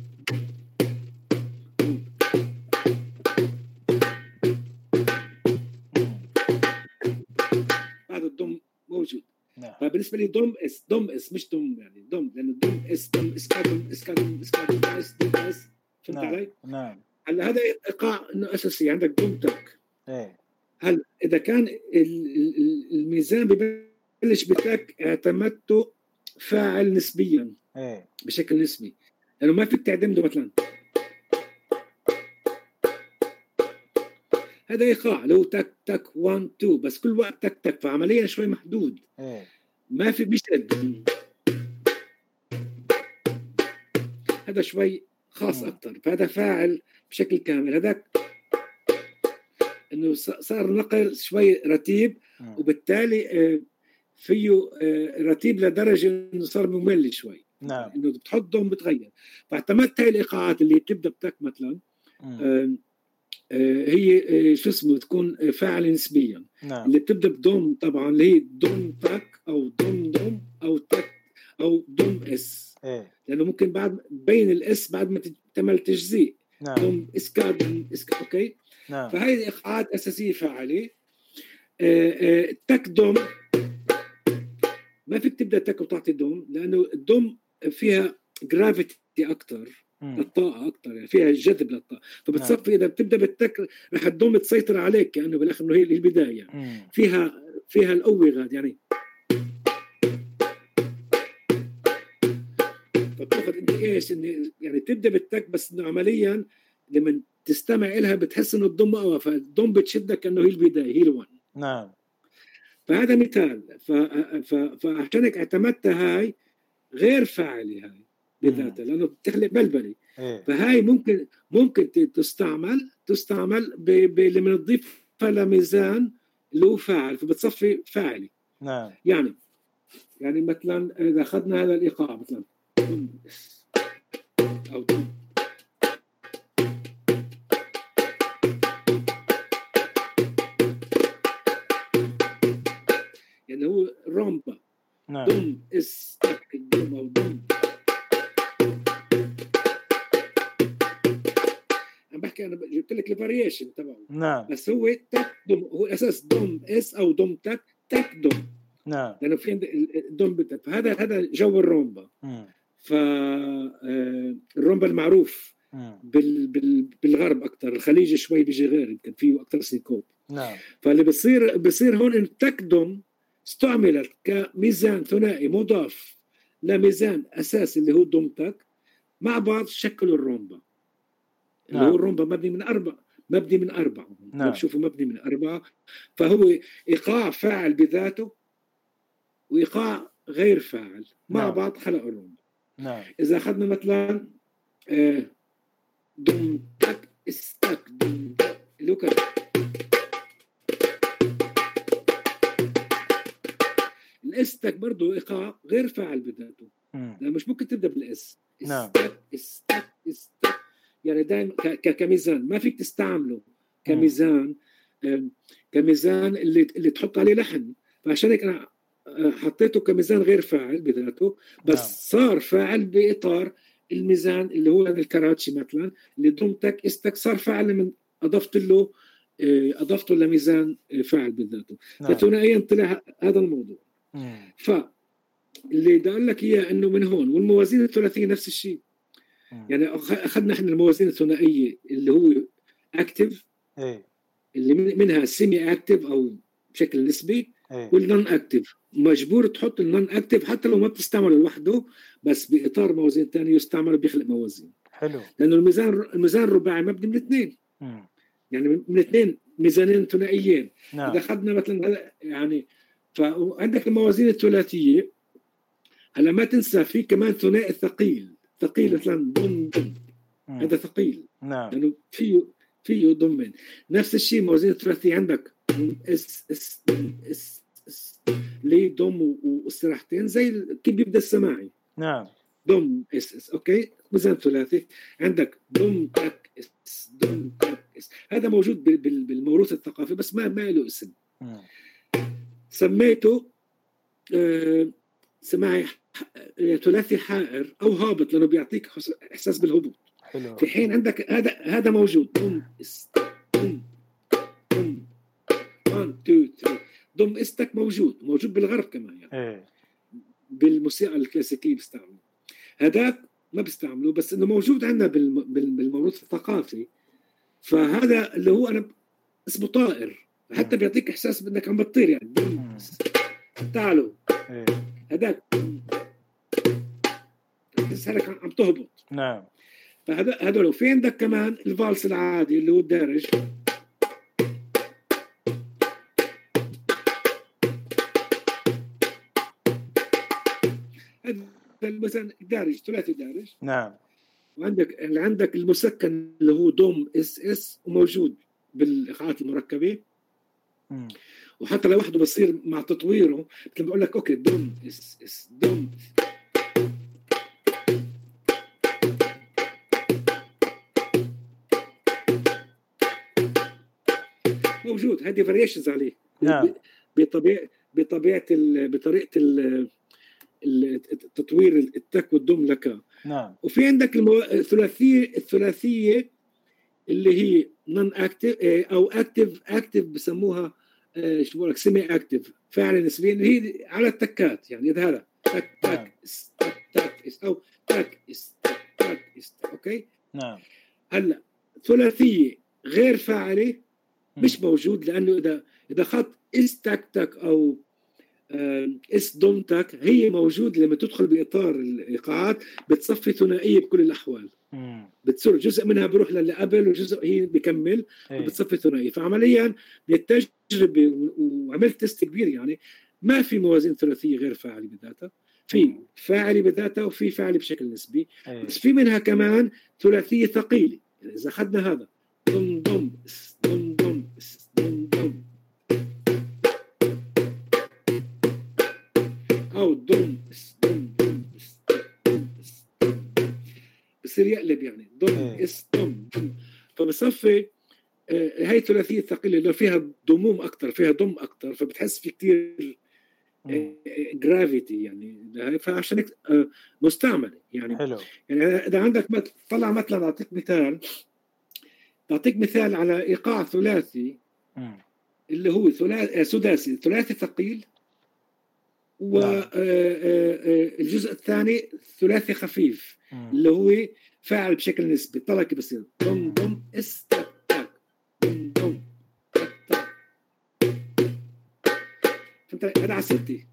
هذا الدم موجود. نعم. فبالنسبة لي دم إس دم إس مش دم يعني دم. لأنه دم إس دم إس كادم إس كادم إس كادم إس دم إس. فهمت نعم. علي؟ نعم. هلا هذا إيقاع إنه أساسي عندك دم تك إيه. هل إذا كان الميزان ببلش بتك اعتمدته فاعل نسبيا إيه. بشكل نسبي. لأنه ما فيك تعتمده مثلا. هذا إيقاع. لو تك تك 1 2 بس كل وقت تك تك فعمليا شوي محدود. إيه. ما في بيشد هذا شوي خاص أكثر فهذا فاعل بشكل كامل. هذاك انه صار نقل شوي رتيب وبالتالي آه، فيه آه، رتيب لدرجة إنه صار ممل شوي. نعم. إنه بتحط ضم بتغير. فاعتمدت هاي الإيقاعات اللي بتبدأ بتك مثلا آه هي شو اسمه تكون فاعله نسبيا. نعم. اللي بتبدأ بدوم طبعا اللي هي دوم تك أو دوم دوم أو تك أو دوم إس. إيه؟ لأنه ممكن بعد بين الإس بعد ما تعمل تجزيء. نعم. دوم اسكا دوم اسكا okay؟ نعم. فهي الايقاعات أساسية فعاله آه، آه، تك دوم ما فيك تبدأ تك وتعطي دوم لأنه الدوم فيها gravity أكثر للطاقة أكثر يعني فيها جذب للطاقة. فبتصفي إذا بتبدأ بالتك رح الدوم تسيطر عليك كأنه بالآخر إنه هي البداية. يعني. فيها فيها القوة غاد يعني. فبتأخذ انت إيش يعني تبدأ بالتك بس انه عمليا لما تستمع لها بتحس إنه الضم اقوى فالضم بتشدك انه هي البدايه هي الون نعم. فهذا مثال. فعشان هيك اعتمدتها هاي غير فاعلة هاي بذاتها لأنه بتخلق بلبلة. إيه؟ فهاي ممكن ممكن تستعمل تستعمل لما تضيفها لميزان اللي هو فاعل فبتصفي فاعلي نعم. يعني يعني مثلا إذا أخذنا هذا الإيقاع مثلا. أو يعني هو رومبا نعم. دم استك أو دم عم بحكي أنا جبت لك ال variation تبعه. نعم. بس هو تك دم. هو أساس دم. إس أو دم تك تك دم. نعم. لأنه في الدم بتك. فهذا هذا جو الرومبا. ف آه، الرومبا المعروف. بال بال بالغرب أكثر الخليج شوي بيجي غير يمكن فيه أكثر syncope. نعم. فاللي بصير بصير هون إن تك دم استعملت كميزان ثنائي مضاف لميزان أساسي اللي هو دوم تك مع بعض شكلوا الرومبا. اللي نعم. هو الرومبا مبني من أربع مبني من اربعه نعم. بشوفوا مبني من أربعة. فهو إيقاع فاعل بذاته وإيقاع غير فاعل. مع نعم. بعض خلقوا الرومبا. نعم. إذا أخذنا مثلا آه، دم تك استك دم تك اللي هو الاستك برضه ايقاع غير فاعل بذاته. مم. لا مش ممكن تبدأ بالاس. نعم. استك استك استك يعني دائما كميزان. ما فيك تستعمله. كميزان كميزان اللي اللي تحط عليه لحن. فعشان هيك أنا آه، حطيته كميزان غير فاعل بذاته بس نعم. صار فاعل بإطار الميزان اللي هو الكراتشي مثلا اللي ضمتك استك صار فاعل من أضفت له آه، أضفته لميزان آه، فاعل بذاته. نعم. فثنائيا طلع هذا الموضوع. ف اللي بدي أقول لك إياه إنه من هون والموازين الثلاثية نفس الشيء. يعني أخذنا إحنا الموازين الثنائية اللي هو active إيه. اللي من- منها semi active أو بشكل نسبي إيه. وال non active مجبور تحط ال non active حتى لو ما بتستعمله لوحده بس بإطار موازين ثانية يستعمل بيخلق موازين. حلو. لأنه الميزان الميزان الرباعي مبني من اثنين. يعني من اثنين ميزانين ثنائيين. نعم. إذا أخذنا مثلا هلا يعني فعندك الموازين الثلاثية. هلا ما تنسى في كمان ثنائي ثقيل ثقيل مثلا دم دم. هذا ثقيل. نعم. لأنه فيه فيه دم. نفس الشيء موازين الثلاثيه عندك. اس اس اس اس اللي هي دم واستراحتين. زي كيف بيبدأ السماعي؟ نعم. دم اس اس. okay؟ ميزان ثلاثي. عندك دم تك اس دم تك اس. هذا موجود بال- بال- بالموروث الثقافي بس ما ما له اسم. سميته آه، سماعي ثلاثي حائر أو هابط لأنه بيعطيك حس- إحساس بالهبوط. حلو. في حين عندك هذا هذا موجود. دم دم دم. 1 2 3 دم اس تك موجود. موجود بالغرب كمان يعني. إيه. بالموسيقى الكلاسيكية بيستعملوا هذاك ما بيستعملوا بس إنه موجود عندنا بالم- بال- بالموروث الثقافي. فهذا اللي هو أنا اسمه طائر. حتى بيعطيك إحساس بإنك عم بتطير يعني. تعالوا. هذاك تحس حالك عم تهبط. نعم. فهذا هذول وفي عندك كمان الفالس العادي اللي هو الدارج. هذا مثلا دارج ثلاثي دارج. نعم. وعندك اللي عندك المسكن اللي هو دوم إس إس وموجود بالايقاعات المركبة. وحتى لوحده بصير مع تطويره مثل بقول لك okay دوم إس إس دوم موجود هذه variations عليه. نعم. بطبيعة بطبيعه بطريقة ال- ال- تطوير التك والدم لك. نعم. وفي عندك المو... الثلاثيه الثلاثية اللي هي non active أو active active بسموها شو بقول لك semi active فعلا نسبيا اللي هي على التكات يعني إذا هذا تك نعم. تك تك تك أو تك تك تك okay نعم هلأ ثلاثية غير فاعلة. مش موجود لأنه إذا إذا اخذت إس تك تك أو آه، إس دوم تك هي موجود لما تدخل بإطار الإيقاعات بتصفي ثنائية بكل الأحوال. بتصير جزء منها بيروح للي قبل وجزء هي بكمل إيه. بتصفي ثنائي. فعمليا بالتجربة وعملت test كبير يعني ما في موازين ثلاثية غير فاعله بذاتها. في فاعله بذاتها وفي فاعله بشكل نسبي. أيه. بس في منها كمان ثلاثية ثقيلة. يعني إذا أخذنا هذا. دم دم دم دم دم دم. أو دم بصير يقلب يعني إيه. اس دم فبصفي آه، هاي ثلاثية ثقيلة لو فيها دموم أكثر فيها دم أكثر فبتحس في كثير gravity يعني فعشان هيك آه، مستعملة يعني حلو يعني اذا عندك طلع مثلا أعطيك مثال أعطيك مثال على إيقاع ثلاثي مم. اللي هو ثلاثي سداسي ثلاثي ثقيل نعم. والجزء الثاني ثلاثي خفيف. اللي هو فاعل بشكل نسبي. طلع كيف بصير. دم دم اس تك تك دم تك فهمت هذا على ستي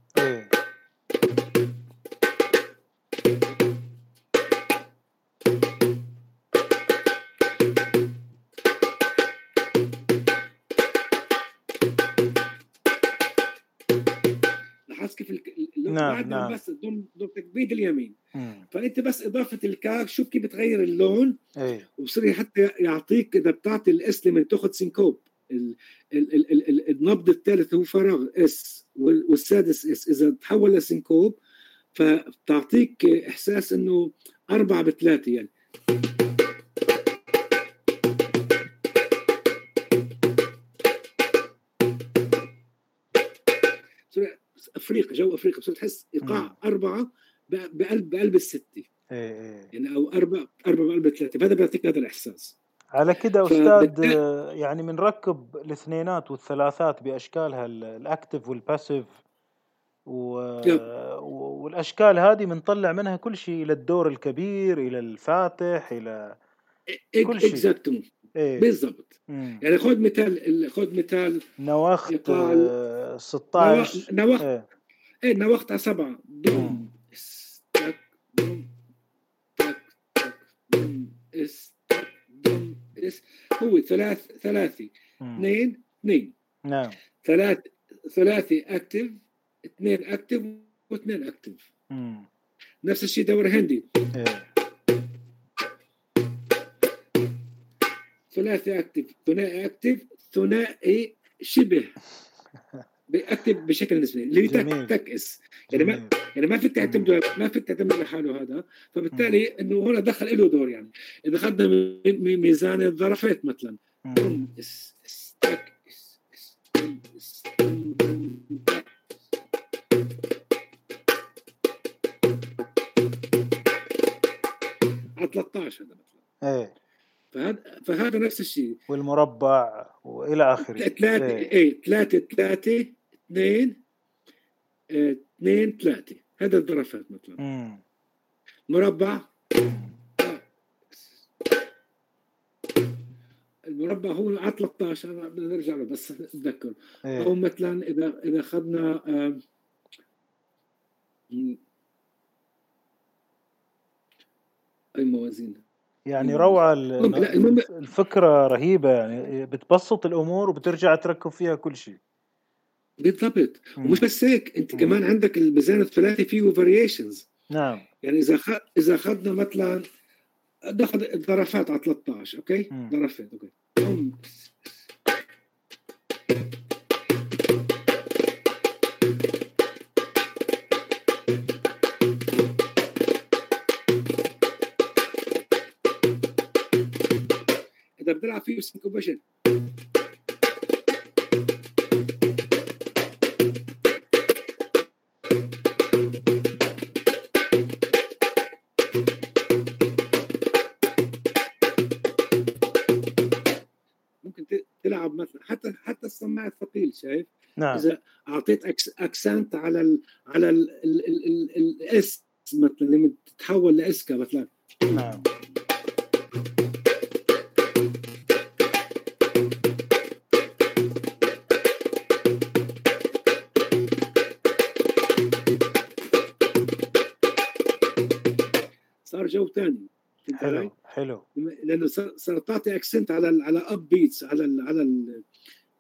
نعم، نعم. بس دم ضربتك بيد اليمين مم. فأنت بس إضافة الكاك شوف كيف بتغير اللون إيه وبصير حتى يعطيك إذا بتعطي الاس لما تأخذ سينكوب ال- ال- ال- ال- ال- النبض الثالث هو فراغ اس وال- والسادس اس إذا تحول ل syncope فبتعطيك إحساس إنه أربعة بثلاثة يعني أفريقيا جو أفريقيا بصير تحس إيقاع أربعة بقلب بقلب الستة. إيه إيه. يعني أو أربعة أربعة بقلب ثلاثة فهذا بيعطيك هذا الإحساس. على كده أستاذ يعني بنركب الاثنينات والثلاثات باشكالها ال- ال active وال passive و... والأشكال هذه بنطلع منها كل شيء إلى الدور الكبير إلى الفاتح إلى كل شيء. exactement إيه. بالضبط. يعني خذ مثال خذ مثال نوخت إيقاع آه، 16 نوخت. إيه. إيه نوخت على سبعة. مم. دم اس تك دم تك تك دم اس تك دم إس. هو ثلاث ثلاثي. اثنين اثنين. نعم. ثلاث ثلاثي active اثنين active واثنين active. نفس الشيء دور هندي. إيه. ثلاثي active ثنائي active ثنائي شبه. بيكتب بشكل نسبي. اللي تكس يعني ما. يعني ما فيك تعتمد ما فيك تعتمد على حاله هذا. فبالتالي إنه هنا دخل له دور يعني. إذا اخذنا ميزان الظرفات مثلا. على 13 هذا مثلا. إيه. فهذا فهذا نفس الشيء. والمربع وإلى آخره. ثلاثة إيه. إيه ثلاثة ثلاثة اثنين آه، اثنين ثلاثة. هذا الظرفات مثلا. مربع. المربع هو على 13 أنا بدنا نرجع له بس اتذكر أو إيه مثلا إذا إذا اخذنا أي موازين؟ يعني مم. روعة المهم- لا، المهم- ال- الفكرة رهيبة يعني بتبسط الأمور وبترجع تركب فيها كل شيء. بالضبط. ومش بس هيك انت مم. كمان عندك الميزان الثلاثي فيه variations نعم يعني إذا خ... إذا اخذنا مثلا ناخذ الظرفات على 13 okay مم. ظرفات okay. إذا بتلعب فيه سنكوبيشن الثقيل شايف؟ نعم. إذا أعطيت أكسنت على ال على ال ال ال ال الإس مثلا لما تتحول لاسكا مثلا. نعم. صار جو ثاني؟ حلو حلو. لأنه صار تعطي accent على ال على up beats على ال على ال على ال- ال-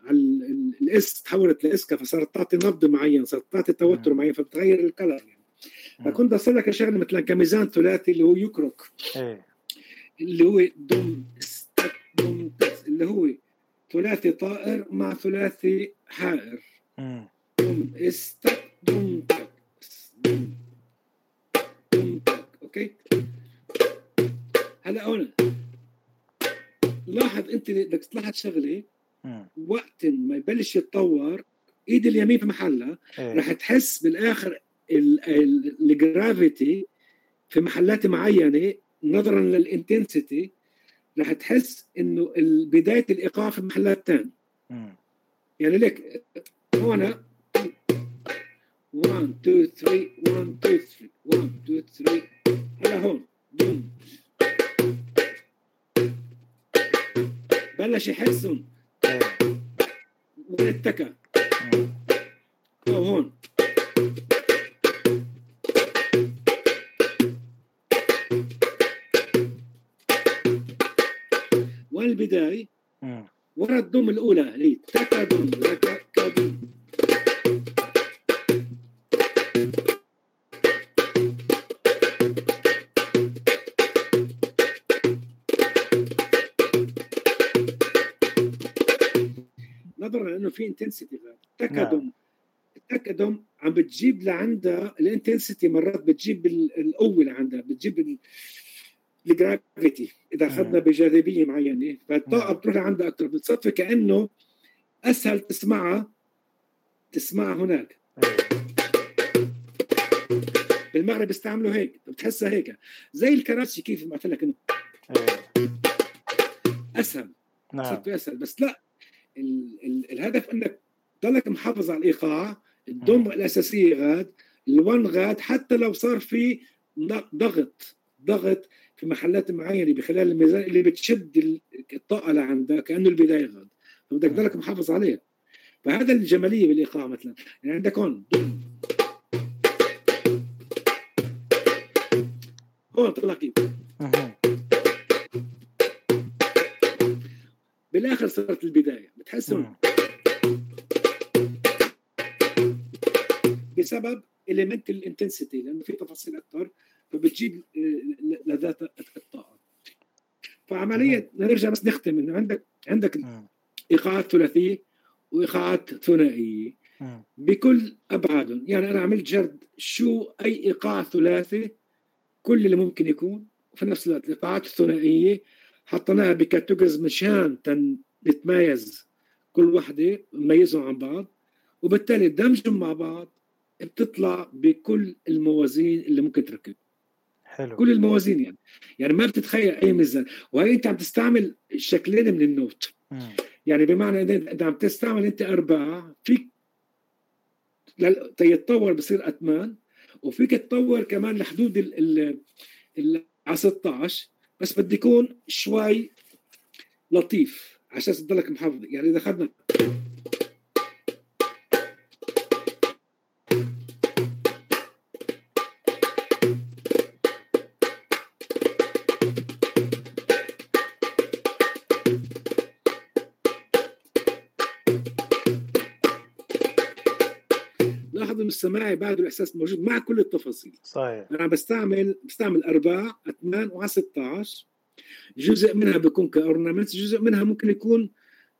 الإس تحولت لإسكا فصارت تعطي نبض معين صارت تعطي توتر نعم. معين فبتغير ال color يعني. نعم. فكنت بصير لك شغله مثل كميزان ثلاثي اللي هو يكرك إيه. اللي هو دوم دوم اللي هو ثلاثي طائر مع ثلاثي حائر. دوم دوم دوم دم okay؟ هلا هون لاحظ أنت بدك تلاحظ شغلة وقت ما يبلش يتطور إيد اليمين في محلها إيه. رح تحس بالآخر ال gravity في محلات معينة نظرا لل intensity رح تحس إنه بداية الإيقاع في محلات ثانية يعني ليك هون 1 2 3 1 2 3 1 2 3 هلا هون بلش يحسهم وين اتكى أو هون وين البداية؟ ورا الضم الأولى اللي تكا دم في intensity تكدم نعم. التكدم عم بتجيب لعندها ال intensity مرات بتجيب القوة لعندها بتجيب ال gravity إذا أخذنا بجاذبية معينة فالطاقة نعم. بتروح لعندها أكثر بتصفي كأنه أسهل تسمعها تسمعها هناك. بالمغرب بيستعملوا هيك بتحسها هيك. زي الكراسي كيف ما قلت لك إنه أسهل. نعم. أسهل. بس لا. الهدف إنك تضلك محافظ على الإيقاع الدم الأساسية غاد الون غاد حتى لو صار في ضغط ضغط في محلات معينة بخلال الميزان اللي بتشد الطاقة لعندها كأنه البداية غاد. فبدك تضلك محافظ عليها فهذا الجمالية بالإيقاع مثلا. يعني عندك هون. هون طلع كيف؟ بالآخر صارت البداية. بتحسن. بسبب ال element ال intensity لأنه في تفاصيل أكثر فبتجيب لذات الطاقة. فعمليا نرجع بس نختم إنه عندك عندك ايقاعات ثلاثيه وايقاعات ثنائيه بكل ابعادهم يعني أنا عملت جرد شو أي إيقاع ثلاثي كل اللي ممكن يكون وفي نفس الوقت الايقاعات الثنائيه حطيناها بكاتيجوريز مشان نتميز كل وحدة نميزهم عن بعض وبالتالي دمجهم مع بعض بتطلع بكل الموازين اللي ممكن تركب حلو. كل الموازين يعني. يعني ما بتتخيل أي ميزان. وهي أنت عم تستعمل شكلين من النوت. مم. يعني بمعنى إذا عم تستعمل أنت أربعة فيك تيتطور بصير أثمان وفيك تطور كمان لحدود ال ال على 16 بس بدي يكون شوي لطيف عشان تضلك محافظ. يعني إذا اخذنا السماعي بعده الإحساس موجود مع كل التفاصيل. صحيح. أنا بستعمل بستعمل ارباع اثمان و 16 جزء منها بيكون ك ornament جزء منها ممكن يكون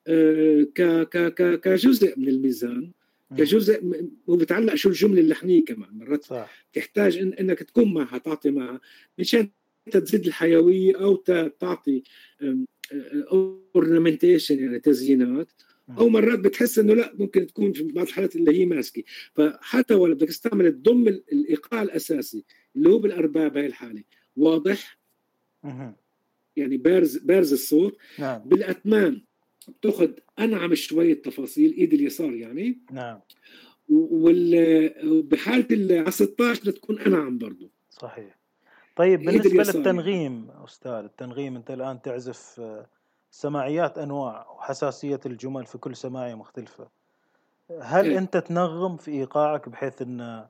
آه، ك ك ك كجزء من الميزان كجزء وبتعلق شو الجملة اللحنيه كمان. مرات صح. تحتاج إن إنك تكون معها تعطي معها. مشان تزيد الحيوية أو تعطي ornamentation يعني تزيينات أو مرات بتحس إنه لا ممكن تكون في بعض الحالات اللي هي ماسكة. فحتى ولا بدك تستعمل الدم الإيقاع الأساسي اللي هو بالأرباع بهي الحالة. واضح؟ يعني بارز بارز الصوت. نعم. بالاثمان بتأخذ أنعم شوية تفاصيل إيد اليسار يعني. نعم. وبحالة على 16 تكون أنعم برضه صحيح. طيب بالنسبة للتنغيم أستاذ التنغيم أنت الآن تعزف سماعيات أنواع وحساسية الجمل في كل سماعية مختلفة هل إيه. أنت تنغم في إيقاعك بحيث إن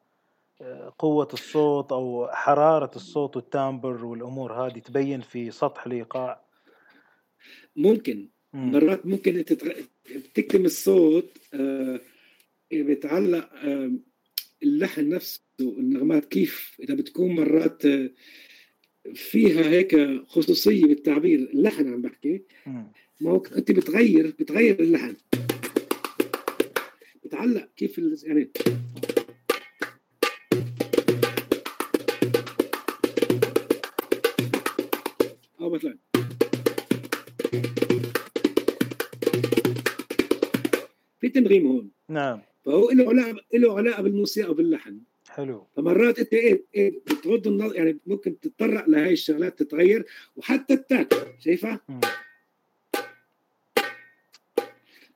آه، قوة الصوت أو حرارة الصوت والتامبر والأمور هذه تبين في سطح الإيقاع ممكن مم. مرات ممكن أنت بتكتم الصوت آه بيتعلق آه اللحن نفسه النغمات كيف إذا بتكون مرات آه فيها هيك خصوصية بالتعبير اللحن عم بحكي. ما هو أنت بتغير بتغير اللحن. بتعلق كيف يعني أو مثلا. في تنغيم هون. نعم. فهو له علاقة له علاقة بالموسيقى وباللحن. حلو. فمرات انت إيه, إيه بتغض النظر يعني ممكن تتطرق لهي الشغلات تتغير وحتى التاك شايفها؟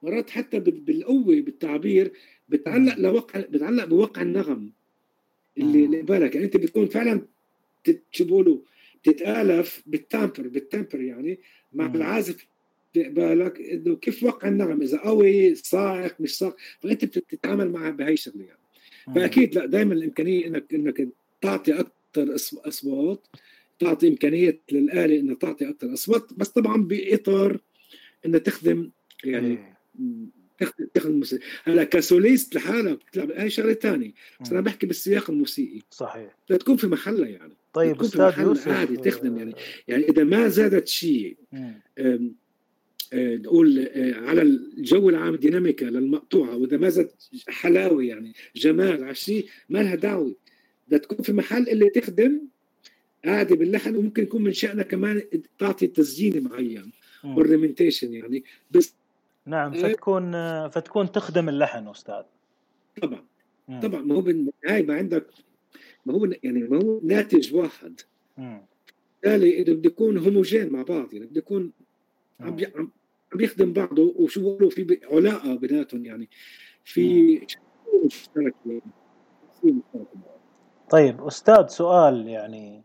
مرات حتى بالقوة بالتعبير بتعلق لوقع بتعلق بوقع النغم اللي اللي بالك. يعني انت بتكون فعلا شو بيقولوا بتتالف بالتامبر بالتمبر يعني مع مم. العازف بالك إنه كيف وقع النغم إذا قوي صاعق مش صاعق. فأنت بتتعامل معها بهي الشغله يعني. فأكيد لا دائما الإمكانية انك إنك تعطي أكثر أصوات تعطي إمكانية للآلة إنها تعطي أكثر أصوات بس طبعا بإطار إنها تخدم يعني تخدم تخدم الموسيقى. هلأ كسوليست لحالك بتلعب هاي شغلة ثانية بس أنا بحكي بالسياق الموسيقي. صحيح. تكون في محلها يعني طيب أستاذ يوسف عادي تخدم يعني. يعني إذا ما زادت شيء نقول على الجو العام ديناميكا للمقطوعة وإذا ما زاد حلاوة يعني جمال على شيء ما لها دعوة. بدها تكون في محل اللي تخدم عادي باللحن وممكن يكون من شأنها كمان تعطي تسجيل معين اورنمنتيشن يعني. بس نعم فتكون فتكون تخدم اللحن أستاذ. طبعا مم. طبعا ما هو بالنهايه ما عندك ما هو يعني ما هو ناتج واحد. بالتالي بده يكون هوموجين مع بعض يعني بده يكون عم عم يخدم بعضه وشو بقولوا في علاقة بيناتهم يعني. في مشترك طيب أستاذ سؤال يعني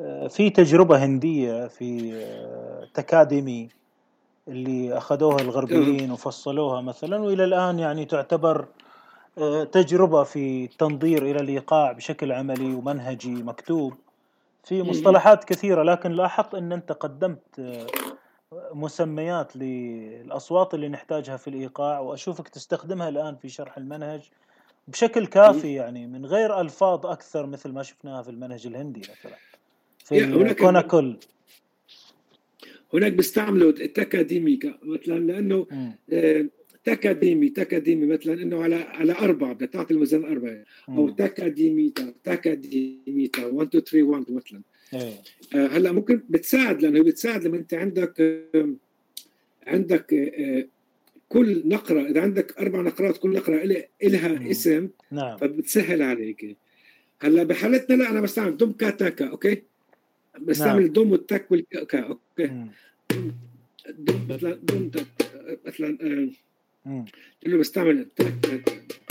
آه، في تجربة هندية في آه، تكاديمي اللي أخذوها الغربيين وفصلوها مثلا وإلى الآن يعني تعتبر آه، تجربة في التنظير إلى الإيقاع بشكل عملي ومنهجي مكتوب في مصطلحات كثيرة لكن لاحظت إن أنت قدمت مسميات للأصوات اللي نحتاجها في الإيقاع وأشوفك تستخدمها الآن في شرح المنهج بشكل كافي يعني من غير ألفاظ أكثر مثل ما شفناها في المنهج الهندي مثلا. في كوناكل هناك بيستعملوا التكاديمي مثلا لأنه آه، تكاديمي تكاديمي مثلا إنه على على أربعة بدك تعطي الميزان أربعة. أو تكاديميتا تكاديميتا 1 2 3 1 مثلا. إيه. هلا ممكن بتساعد لأنه بتساعد لما أنت عندك عندك آه، كل نقرة إذا عندك أربع نقرات كل نقرة لها اسم نعم. فبتسهل عليك. هلا بحالتنا لا أنا بستعمل دم كا تاكا okay؟ بستعمل نعم. الدم والتك والكا okay دم مثلا دم مثلا آه بستعمل التك.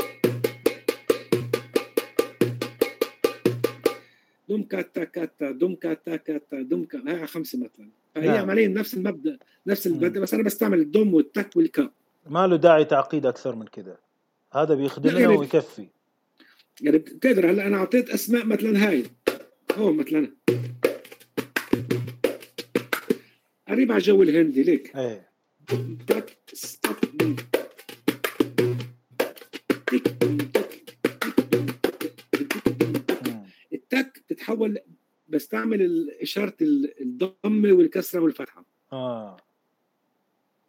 دم كاتا كاتا دم كاتا كاتا دم كاتا هاي خمسة مثلا. فهي نعم. عمليا نفس المبدأ نفس المبدأ بس أنا بستعمل الدم والتك والكا ما له داعي تعقيد أكثر من كذا. هذا بيخدمنا يعني ويكفي. يعني بتقدر هلا أنا أعطيت أسماء مثلا هاي. هون مثلا. قريب على الجو الهندي ليك. إيه. تك stop بتحول بستعمل إشارة الضمه والكسرة والفتحة. آه.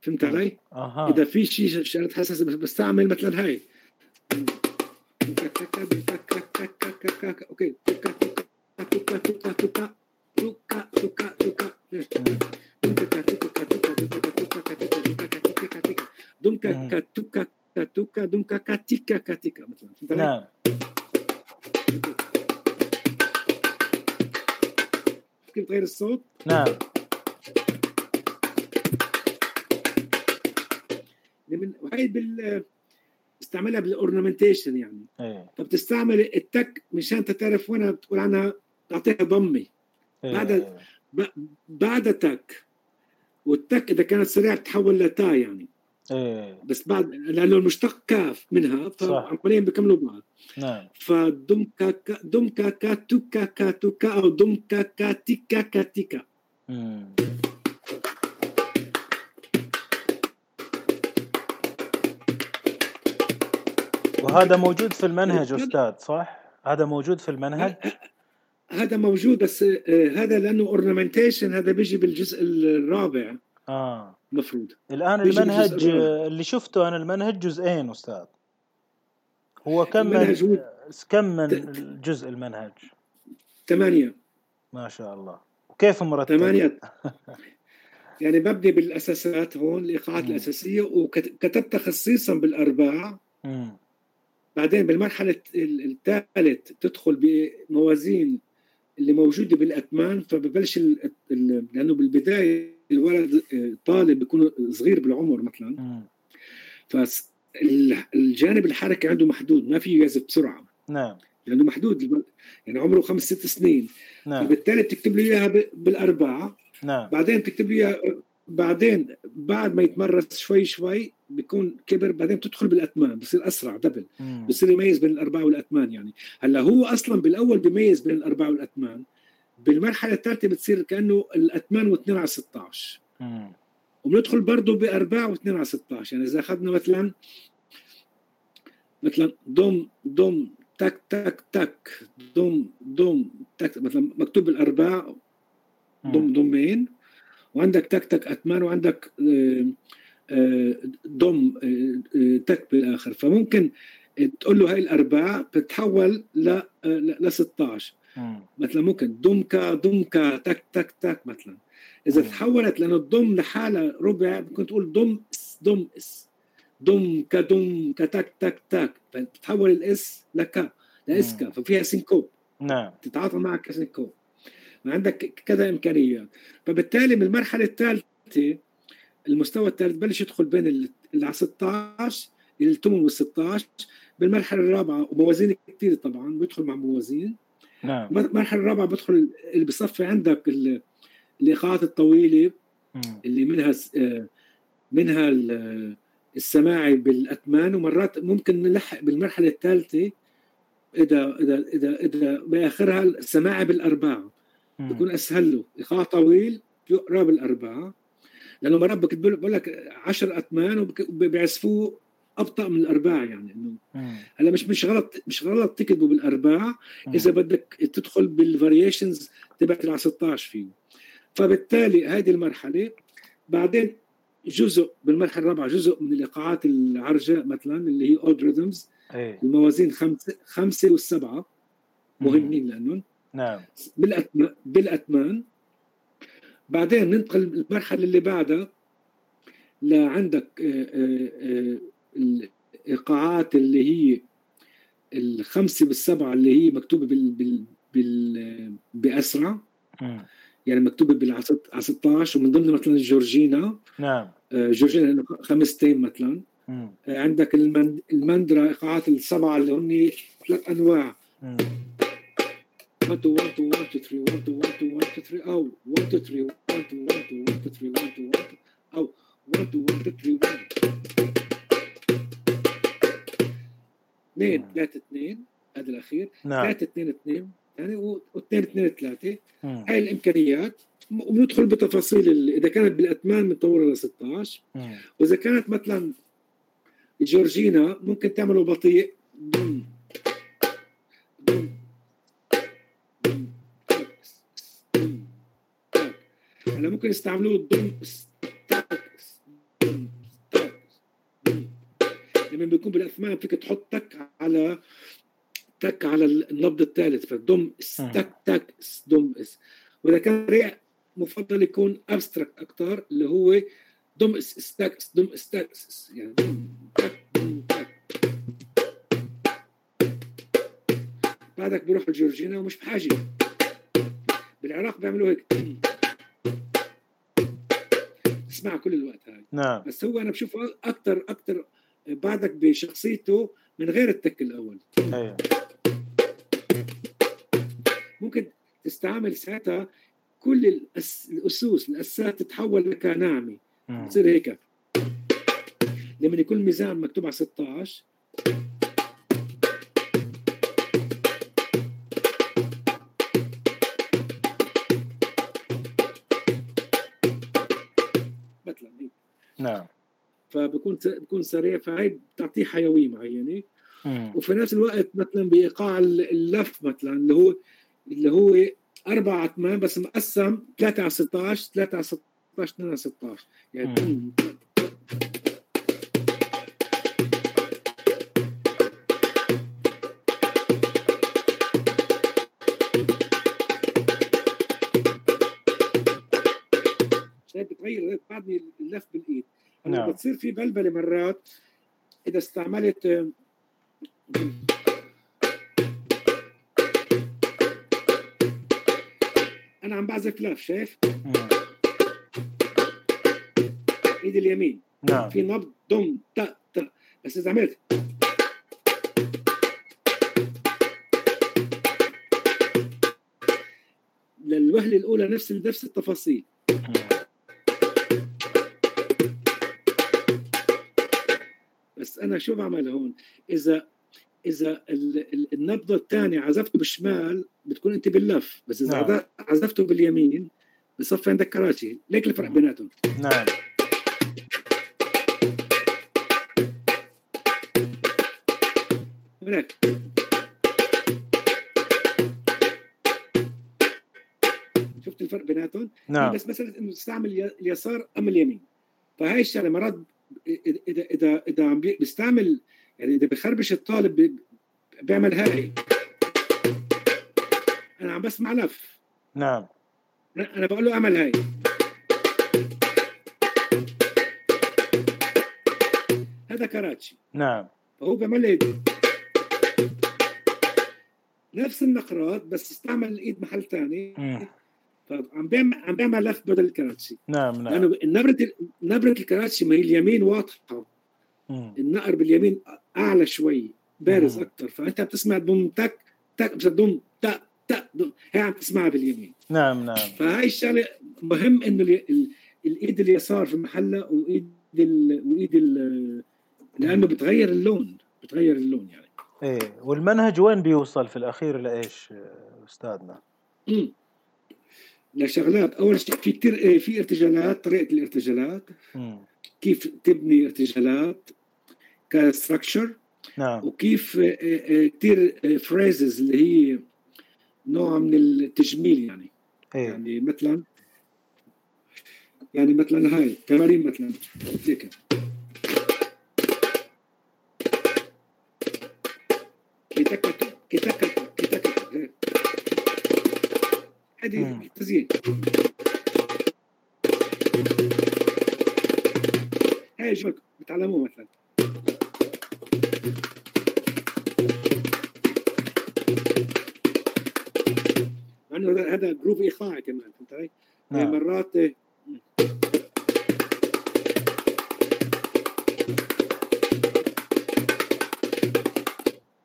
فهمت علي؟ أها. إذا في شيء اشارات حساسه بستعمل مثلا هاي. okay. دمكا كاتوكا كاتوكا دمكا كاتيكا كاتيكا مثلا. نعم. كيف تغير الصوت؟ نعم. من وهي بال استعملها بالاورنمنتيشن يعني. إيه. فبتستعمل التك مشان تعرف وين بتقول عنها تعطيها ضمه إيه. بعد بعد تك. والتك إذا كانت سريعة بتحول لتا يعني. إيه. بس بعد لأنه المشتق كاف منها فعمليا بيكملوا بعض. نعم. فدم كا دم كا كا توكا كا توكا أو دم كا كا تيكا كا تيكا وهذا موجود في المنهج أستاذ صح؟ هذا موجود في المنهج؟ هذا موجود بس آه، هذا لأنه اورنمنتيشن هذا بيجي بالجزء الرابع. آه. المفروض الآن المنهج اللي شفته أنا المنهج جزئين أستاذ. هو كم من كم من جزء المنهج؟ ثمانية. ما شاء الله. وكيف مرتب؟ ثمانية. يعني ببني بالأساسات هون الإيقاعات الأساسية وكتبتها خصيصا بالارباع بعدين بالمرحلة الثالث تدخل بموازين اللي موجودة بالاثمان فببلش لأنه بالبداية الولد طالب بيكون صغير بالعمر مثلا. فالجانب الحركي عنده محدود ما في يجازف بسرعة. نعم. لأنه محدود. يعني عمره خمس ست سنين. نعم. فبالتالي بتكتب له إياها بالأربعة. نعم. بعدين بتكتب له إياها بعدين بعد ما يتمرس شوي شوي بيكون كبر بعدين بتدخل بالاثمان بصير أسرع دبل بصير يميز بين الأربعة والاثمان يعني. هلأ هو أصلا بالأول بيميز بين الأربعة والاثمان بالمرحلة الثالثة بتصير كأنه الاثمان و2 على 16 وبندخل برضه بأربعة و2 على 16 يعني إذا أخذنا مثلا مثلا دوم دوم تك تك تك دوم دوم تك مثلا مكتوب الارباع دوم دومين. وعندك تك تك اثمان وعندك آه، آه، ضم آه، تك بالآخر. فممكن تقول له هاي الارباع بتتحول ل ل 16 مثلا ممكن دمكا دمكا تك تك تك مثلا. إذا تحولت لأنه الدم لحالها ربع ممكن تقول دم دم إس. دم كدم كتك تك تك. فتتحول الاس لك لاسكا ففيها syncope. نعم. تتعاطى معك ك syncope. عندك كذا امكانيات فبالتالي من المرحلة الثالثة المستوى الثالث بلش يدخل بين ال 16 ال 8 وال 16 بالمرحلة الرابعة وموازين كثير طبعا بيدخل مع موازين. نعم. المرحله الرابعه بدخل اللي بصفي عندك الايقاعات الطويلة اللي منها منها السماعي بالاثمان ومرات ممكن نلحق بالمرحلة الثالثة اذا اذا اذا إذا بآخرها السماعي بالأرباع. بيكون أسهل له. ايقاع طويل يقرأ بالاربعه لأنه مرات بقول لك 10 اثمان وبيعزفوه أبطأ من الأرباع يعني إنه هلا مش مش غلط مش غلط تكتبه بالأرباع إذا بدك تدخل بال variations تبعت ال 16 فيه. فبالتالي هذه المرحلة بعدين جزء بالمرحلة الرابعة جزء من الايقاعات العرجة مثلا اللي هي odd rhythms الموازين خمسة خمسة والسبعة مهمين لأنهم. نعم. بالأتمان, بالأتمان. بعدين ننتقل المرحلة اللي بعدها لعندك آه، آه، آه، الإيقاعات اللي هي الخمسة بالسبعة اللي هي مكتوبة بال, بال, بال بأسرع يعني مكتوبة بال 16 ومن ضمن مثلا جورجينا نعم جورجينا خمستين مثلا عندك المندرا إيقاعات السبعة اللي هن ثلاث أنواع 1 2 1 2 1 2 3 1 2 1 2 1 2 3 أو 1 2 3 1 2 1 2 1 2 3 1 2 1 أو 1 2 1 2 3 1 2 3 2 هذا الاخير 3 2 2 يعني و2 2 3 هاي الامكانيات وبندخل بتفاصيل اذا كانت بالاثمان بنطورها ل 16 واذا كانت مثلا جورجينا ممكن تعمله بطيء هلا ممكن يستعملوه الدم لما بيكون بالاثمان فيك تحط تك على تك على النبض الثالث فدم تك تك دم اس. وإذا كان ريع مفضل يكون abstract أكثر اللي هو دم استك دم استك يعني دم تك دم تك. بعدك بيروح الجورجينا ومش بحاجة. بالعراق بيعملوا هيك. بسمعها كل الوقت هاي. نعم. بس هو أنا بشوفه أكثر أكثر بعدك بشخصيته من غير التك الأول. أيوه. ممكن تستعمل ساعتها كل الأس... الاسوس الاسات تتحول لكناعمه تصير هيك. لما يكون الميزان مكتوب على 16 نعم. فبكون بكون سريع فهي بتعطيه حيوية معينة. وفي نفس الوقت مثلا بإيقاع اللف مثلا اللي هو اللي هو أربع اثمان بس مقسم 3 على 16 3 على 16 2 على 16 يعني. بتغير بعدني اللف بالإيد. نعم. بتصير في بلبلة مرات إذا استعملت أنا عم بعزف لف شايف؟ ايدي اليمين. نعم. في نبض دم تا تا بس إذا عملت. للوهلة الأولى نفس نفس التفاصيل. أنا شو بعمل هون؟ إذا إذا النبضة الثانية عزفته بالشمال بتكون أنت باللف بس إذا نعم. عزفته باليمين بصفي عندك كراتي ليك الفرق نعم. بيناتهم. نعم. هناك. شفت الفرق بيناتهم؟ نعم. بس مساله إنه تستعمل اليسار أم اليمين. فهي الشغلة مرات إذا إذا إذا عم بيستعمل يعني إذا بخربش الطالب بيعمل هاي أنا عم بسمع لف. نعم. أنا بقول له اعمل هاي. هذا كراتشي. نعم. فهو بيعمل نفس النقرات بس استعمل الايد محل ثاني فعم بيعمل عم بيعمل لف بدل الكراتشي نعم نعم. لأنه نبرة نبرة الكراتشي ما هي اليمين واضحة. النقر باليمين أعلى شوي بارز أكثر فأنت بتسمع ضم تك تك ضم تك تك هي عم تسمعها باليمين. نعم نعم. فهي الشغلة مهم إنه الإيد اليسار في محلها وإيد ال وإيد ال لأنه بتغير اللون بتغير اللون يعني. إيه والمنهج وين بيوصل في الأخير لإيش أستاذنا؟ امم لشغلات أول شيء في كثير إيه، في ارتجالات طريقة الارتجالات. كيف تبني ارتجالات ك structure نعم وكيف آه، آه، كثير phrases اللي هي نوع من التجميل يعني إيه؟ يعني مثلا يعني مثلا هاي تمارين مثلا هيك كتكتو كتكتو هذه تزيين هاي جمل بتعلموه مثلا لأنه هذا جروب إيقاعي كمان فهمت علي؟ نعم. مرات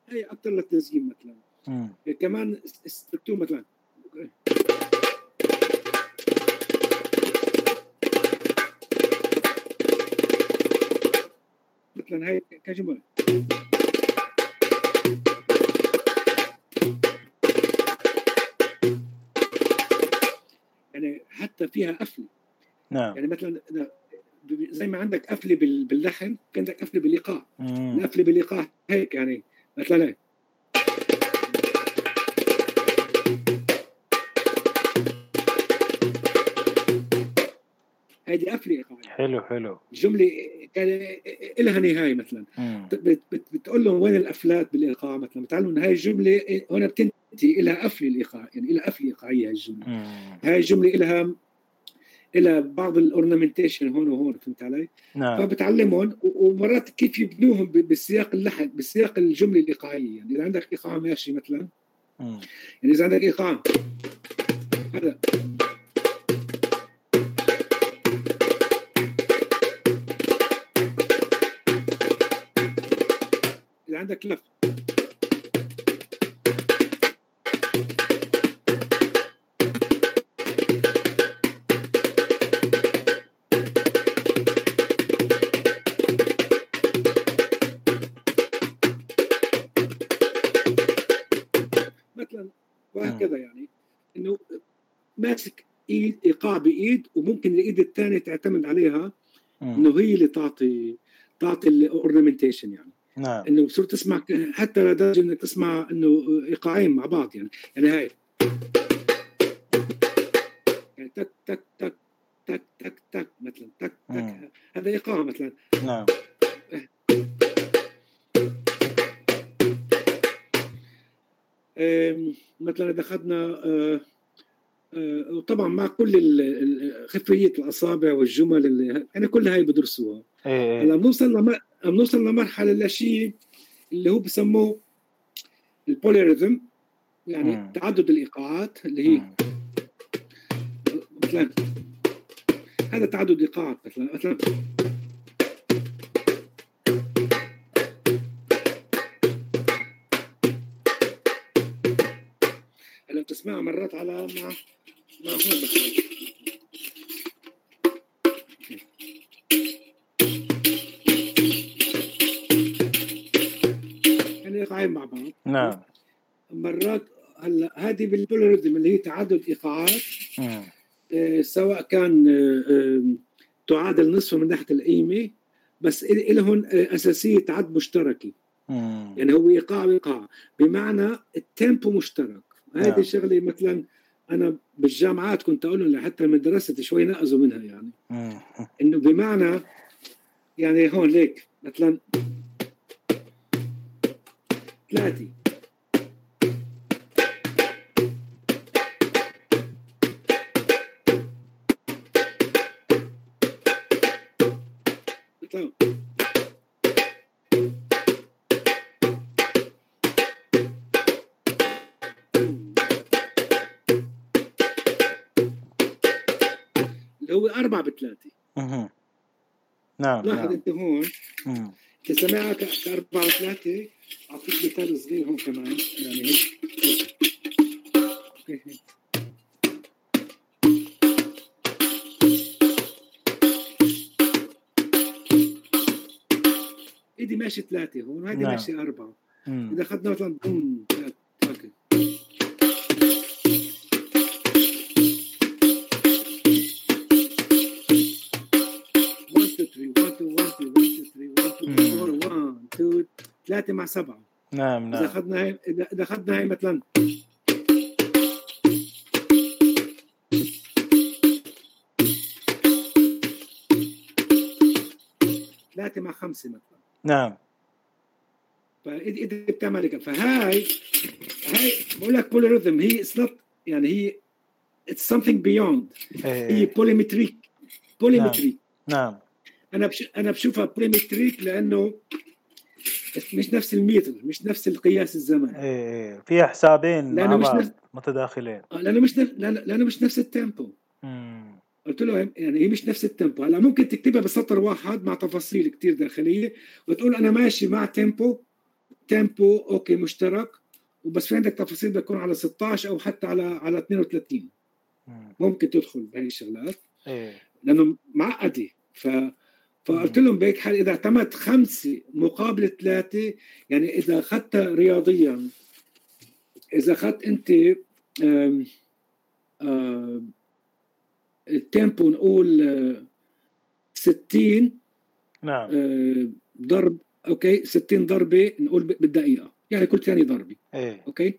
هي أكثر للتسجيل مثلا مم. كمان استركتور مثلا مثلا هاي كجمل يعني حتى فيها قفله نعم. يعني مثلا زي ما عندك قفله باللحن في عندك قفله بالإيقاع. القفله بالإيقاع هيك يعني. مثلا هذه قفله ايقاعيه حلو حلو. الجمله كان لها نهاية مثلا. بتقول لهم وين القفلات بالإيقاع مثلا؟ بتعلموا انه هاي الجملة هون بتنتهي لها قفله الإيقاع يعني لها قفله إيقاعية هاي الجملة. هاي الجملة لها إلى بعض الأورنمنتيشن هون وهون فهمت علي؟ نعم. فبتعلمهم ومرات كيف يبنوهم بسياق اللحن بسياق الجملة الإيقاعية. يعني إذا عندك إيقاع ماشي مثلا مم. يعني إذا عندك إيقاع هذا. عندك لف. وهكذا يعني إنه ماسك إيد إيقاع بإيد وممكن الإيد الثانية تعتمد عليها إنه هي اللي تعطي تعطي ال ornamentation يعني. نعم. إنه بصير تسمع حتى لدرجه إنك تسمع إنه إيقاعين مع بعض يعني. يعني هاي. يعني تك تك تك تك تك تك مثلا تك تك. هذا إيقاع مثلا. نعم. مثلا إذا أخذنا آه، وطبعا مع كل خفية الأصابع والجمل اللي يعني كل هاي بدرسوها إيه، إيه. هلا بنوصل لما بنوصل لمرحلة لشيء اللي هو بسموه البوليريزم يعني مم. تعدد الإيقاعات اللي هي مثلا هذا تعدد إيقاعات مثلا مثلا هلا بتسمعها مرات على مع مع يعني ايقاعين بعض. نعم. مرات هلا هذه بالبولاريزم اللي هي تعدد ايقاعات آه سواء كان آه تعادل نصف من ناحية القيمة بس لهم آه أساسية عد مشتركة. يعني هو إيقاع وإيقاع. بمعنى التيمبو مشترك. هذه نعم. الشغله مثلا أنا بالجامعات كنت أقول لهم حتى دراستي شوي نقزوا منها يعني. إنه بمعنى يعني هون ليك مثلا ثلاثة بثلاثة أها نعم لاحظ نعم أنت هون مم. أنت سامعها ك- كأربعة بثلاثة أعطيك مثال صغير هون كمان يعني هيك هيك. إيدي ماشي ثلاثة هون وهيدي نعم. ماشي أربعة مم. إذا أخذنا مثلا بوم ثلاثة مع سبعة. نعم إذا نعم. أخذنا هاي إذا إذا أخذنا هاي مثلا ثلاثة مع خمسة مثلا. نعم. ايدي بتعمل هيك فهاي هاي بقول لك polyrhythm هي it's not يعني هي it's something beyond. هي. polymetric polymetric نعم أنا بش... أنا بشوفها polymetric لأنه مش نفس المتر مش نفس القياس الزمني إيه إيه. في حسابين مع لأنه مش بعض نفس- متداخلين. آه، لأنه مش نف... لأنه لأنه مش نفس ال tempo مم. قلت له يعني هي مش نفس ال tempo هلا ممكن تكتبها بسطر واحد مع تفاصيل كتير داخلية وتقول أنا ماشي مع tempo tempo okay مشترك وبس في عندك تفاصيل بتكون على 16 أو حتى على على 32 مم. ممكن تدخل بهي الشغلات. إيه. لأنه معقدة. ف فقلت لهم بهيك حال إذا اعتمدت خمسة مقابل ثلاثة يعني إذا أخذتها رياضيا إذا أخذت أنت آم، آم، ال tempo نقول آه، 60 نعم. آه، ضرب okay 60 ضربة نقول بالدقيقة يعني كل ثاني ضربة إيه. okay؟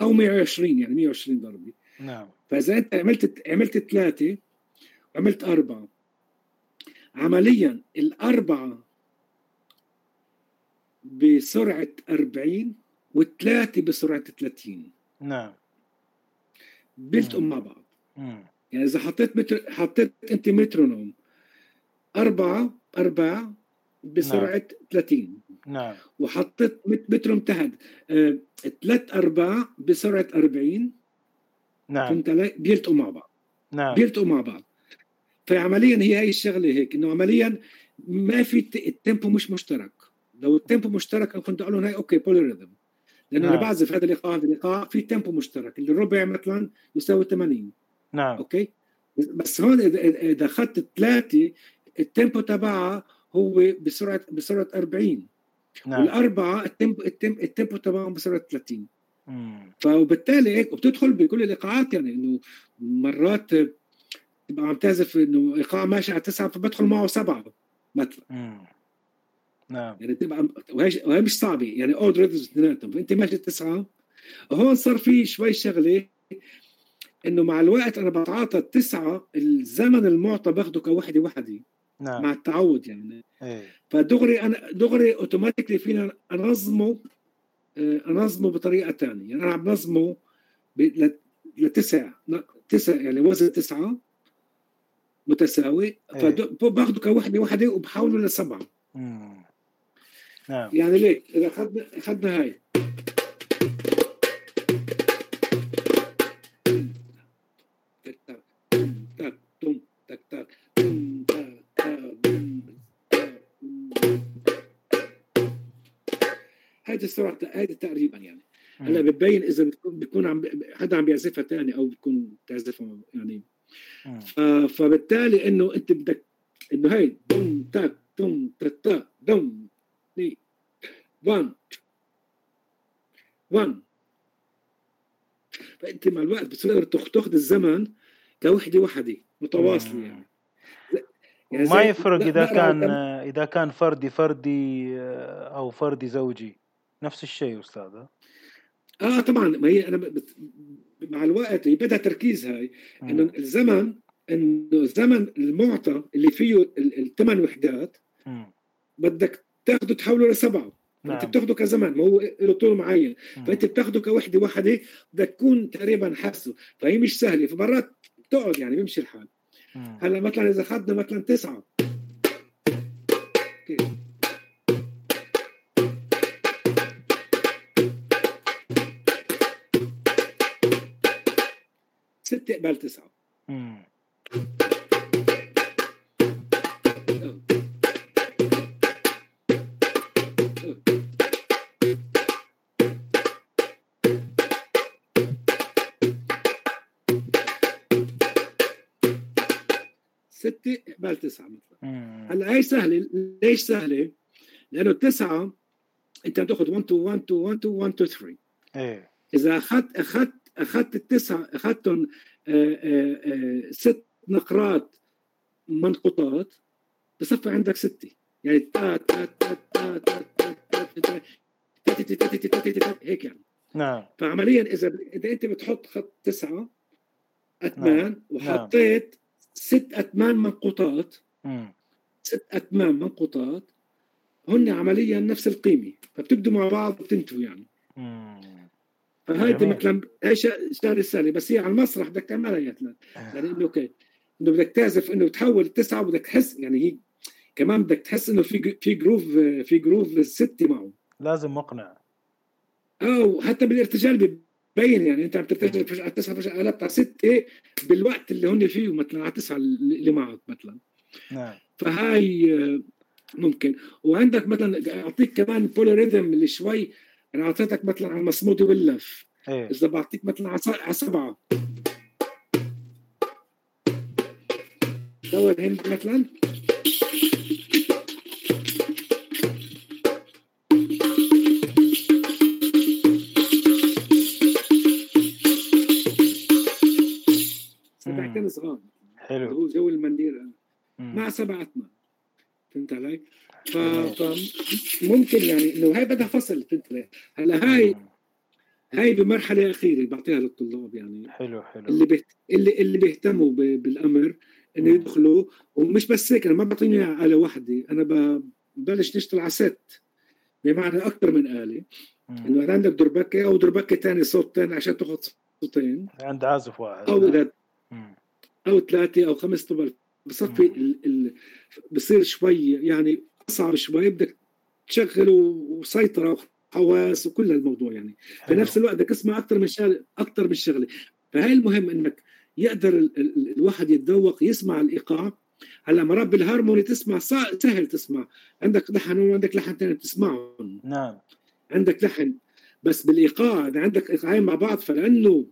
أو 120 يعني 120 ضربة. نعم. فإذا أنت عملت عملت ثلاثة وعملت أربعة عمليا الأربعة بسرعة 40 والثلاثه بسرعة 30 نعم. بيلتقوا مم. مع بعض. مم. يعني إذا حطيت متر حطيت أنت مترونوم أربعة أربعة بسرعة 30 نعم. وحطيت مت- متر امتهد آه، ثلاث أرباع بسرعة 40 نعم. فهمت علي؟ بيلتقوا مع بعض. نعم. بيلتقوا مع بعض. فعمليا هي هي الشغله هيك إنه عمليا ما في ال tempo مش مشترك. لو ال tempo مشترك أنا كنت أقول لهم هاي okay polyrhythm لأنه أنا نعم. بعزف هذا الايقاع هذا الايقاع في tempo مشترك. اللي الربع مثلا يساوي 80 نعم. okay؟ بس هون إذا أخذت ثلاثة ال tempo تبعها هو بسرعة بسرعة 40 نعم. والأربعة ال tempo ال tempo, ال tempo تبعهم بسرعة 30 مم. فبالتالي هيك وبتدخل بكل الايقاعات يعني إنه مرات تبقى عم تعزف إنه إيقاع ماشي على تسعة فبدخل معه سبعة مثلا. نعم. يعني تبقى وهي مش صعبة يعني odd rhythms اثنيناتهم. فأنت ماشي تسعة هون صار في شوي شغلة إنه مع الوقت أنا بتعاطى التسعة الزمن المعطى باخده كوحدة وحدة نعم. مع التعود يعني. إيه. فدغري أنا دغري اوتوماتيكلي فينا انظمه آه، انظمه بطريقة ثانية يعني أنا عم بنظمه لتسع تسعة يعني وزن تسعة متساوي. إيه. فباخذوا كوحدة وحدة وبحولوا لسبعة. نعم. يعني ليك إذا اخذنا اخذنا هاي. تك تك تك تك تك تك هذه السرعه هذه تقريبا يعني. هلأ بتبين إذا بتكون بيكون عم حدا عم بيعزفها ثاني أو بتكون تعزفها يعني فبالتالي إنه أنت بدك إنه هي دم تك دم تا دم ني 1 1 فأنت مع الوقت بتصير تاخذ الزمن كوحدة وحدة متواصلة يعني. يعني ما يفرق إذا كان إذا كان فردي فردي آه، أو فردي زوجي. نفس الشيء أستاذ آه طبعا ما هي أنا مع الوقت بدها تركيز هاي إنه الزمن إنه الزمن المعطى اللي فيه الثمان وحدات بدك تاخده تحوله لسبعة. نعم. انت بتاخده كزمن ما هو له طول معين. فأنت بتاخده كوحدة واحدة بدك تكون تقريبا حاسه. فهي مش سهلة فمرات بتقعد يعني بيمشي الحال. هلأ مثلا إذا اخذنا مثلا تسعة ستة قبل تسعة ستة قبل تسعة مثلا. هلأ هي سهلة ليش سهلة؟ لأنه التسعة أنت بتأخذ 1 2 1 2 1 2 1 2 3 إيه. إذا أخذت أخذت أخذت التسعة أخذتهم ست نقرات منقوطات بصفي عندك ستة يعني تا تا تا تا تا تا هيك يعني نعم فعمليا اذا اذا انت بتحط خط تسعه أتمان وحطيت ست أتمان منقوطات ست أتمان منقوطات هن عمليا نفس القيمة فبتبدوا مع بعض وبتنتهوا يعني فهيدي مثلا هي شغله سهله بس هي على المسرح بدك تعملها يا لأنه okay إنه بدك تعزف إنه تحول التسعه وبدك تحس يعني هي كمان بدك تحس إنه في في groove في groove ستي معه. لازم مقنع. آه حتى بالارتجال بين يعني أنت عم ترتجل فجأة تسعة فجأة قلبت على ستة بالوقت اللي هن فيه مثلا على تسعة اللي معك مثلا. نعم. فهاي آه، ممكن. وعندك مثلا أعطيك كمان بوليريثم اللي شوي أنا أعطيتك مثلا على المصمود واللف إيه؟ إذا بعطيك مثلا على سبعه دور هند مثلا سبعتين صغار. حلو. هو جو المنديل. مع سبعة فهمت علي؟ فممكن يعني إنه هاي بدها فصل فهمت علي؟ هلا هاي هاي بمرحلة أخيرة بعطيها للطلاب يعني. حلو حلو. اللي بيهت... اللي اللي بيهتموا ب... بالأمر إنه يدخلوا ومش بس هيك أنا ما بعطيني آلة واحدة أنا ببلش نشتغل على ست بمعنى أكثر من آلة. إنه عندك دربكة أو دربكة ثاني صوت ثاني عشان تاخذ صوتين. عند عازف واحد. أو اذا أو ثلاثة أو خمس طبل بصفي ال... ال... بصير شوي يعني اصعب شوي بدك تشغل وسيطرة حواس وكل الموضوع يعني. في نفس الوقت بدك تسمع أكثر من شغله أكثر من شغلة. فهي المهم إنك يقدر ال... ال... الواحد يتذوق يسمع الإيقاع. هلأ مرات بالهارموني تسمع سهل تسمع. عندك لحن وعندك لحن ثاني بتسمعهم. نعم. عندك لحن. بس بالإيقاع إذا عندك إيقاعين مع بعض فلأنه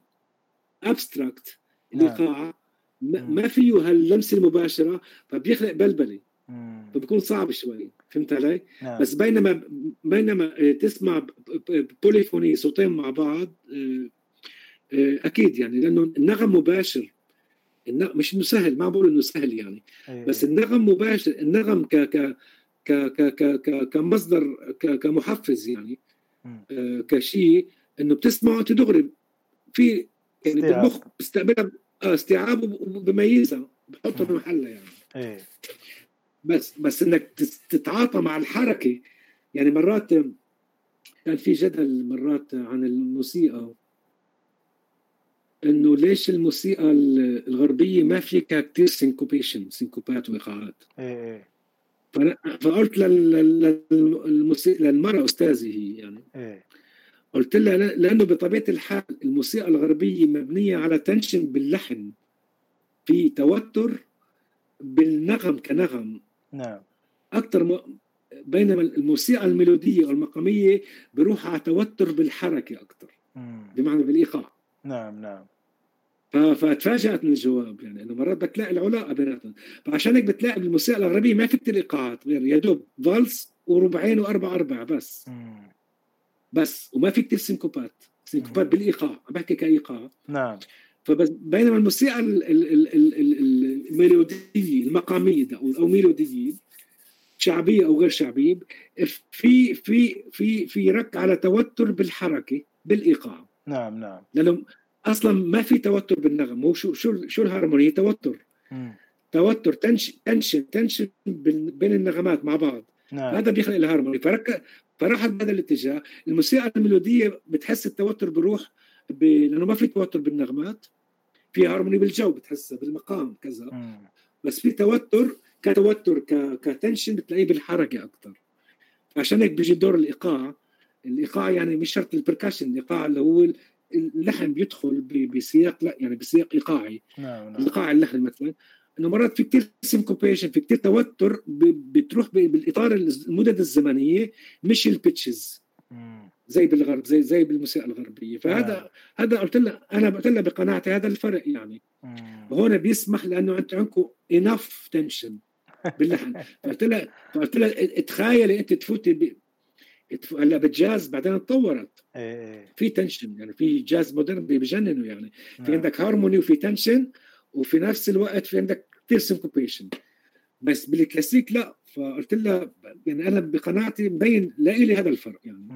abstract نعم. الإيقاع ما فيه هاللمسة المباشرة فبيخلق بلبلة. فبكون صعب شوي فهمت علي؟ نعم. بس بينما بينما تسمع polyphony صوتين مع بعض آه، آه، أكيد يعني لأنه النغم مباشر. مش إنه سهل ما بقول إنه سهل يعني. أيه. بس النغم مباشر النغم ك ك ك ك ك كمصدر كمحفز يعني آه كشيء إنه بتسمعه انت دغري في يعني بالمخ بيستقبلها آه استيعاب وبميزها بحطها بمحلها يعني. إيه. بس بس إنك تتعاطى مع الحركة. يعني مرات كان في جدل مرات عن الموسيقى إنه ليش الموسيقى الغربية ما فيها كثير syncopation سينكوبات وايقاعات إيه إيه. فقلت للموسيقى للمرأة أستاذي هي يعني. إيه. قلت لها لأنه بطبيعة الحال الموسيقى الغربية مبنية على تنشن باللحن في توتر بالنغم كنغم. نعم. أكثر م... بينما الموسيقى الميلودية والمقامية بروح على توتر بالحركة أكثر بمعنى بالإيقاع. نعم نعم. فتفاجأت من الجواب يعني إنه مرات بتلاقي العلاقة بيناتهم. فعشان هيك بتلاقي بالموسيقى الغربية ما في كثير ايقاعات غير يا دوب فالس وربعين واربع أربع بس. مم. بس وما في كثير سينكوبات سينكوبات بالإيقاع عم بحكي كإيقاع. نعم. فبس بينما الموسيقى الميلوديه المقامية أو ميلوديه شعبية أو غير شعبية في في في في رك على توتر بالحركة بالإيقاع. نعم نعم. لأنه أصلا ما في توتر بالنغم. هو شو شو شو الهارموني توتر. م. توتر tension tension tension بين النغمات مع بعض. نعم. هذا بيخلق الهارموني فرك فراحت بهذا الاتجاه. الموسيقى الميلودية بتحس التوتر بروح ب... لأنه ما في توتر بالنغمات في هارموني بالجو بتحسها بالمقام كذا. بس في توتر كتوتر ك... ك tension بتلاقيه بالحركة أكثر عشان هيك بيجي دور الإيقاع. الإيقاع يعني مش شرط ال percussion الإيقاع اللي هو اللحن بيدخل بسياق لا يعني بسياق إيقاعي. نعم نعم. إيقاع اللحن مثلا. إنه مرات في كثير syncopation في كثير توتر بتروح بالإطار المدد الزمنية مش ال pitches. زي بالغرب زي زي بالموسيقى الغربية. فهذا نعم. هذا قلت لها أنا قلت لها بقناعتي هذا الفرق يعني. وهون بيسمح لأنه أنت عندكم enough tension باللحن. فقلت لها فقلت لها تخيلي أنت تفوتي هلأ بالجاز بعدين تطورت. إيه في tension يعني في جاز modern بيجننوا يعني. في عندك هارموني وفي tension وفي نفس الوقت في عندك كثير syncopation بس بالكلاسيك لا فقلت لها يعني أنا بقناعتي مبين لي هذا الفرق يعني.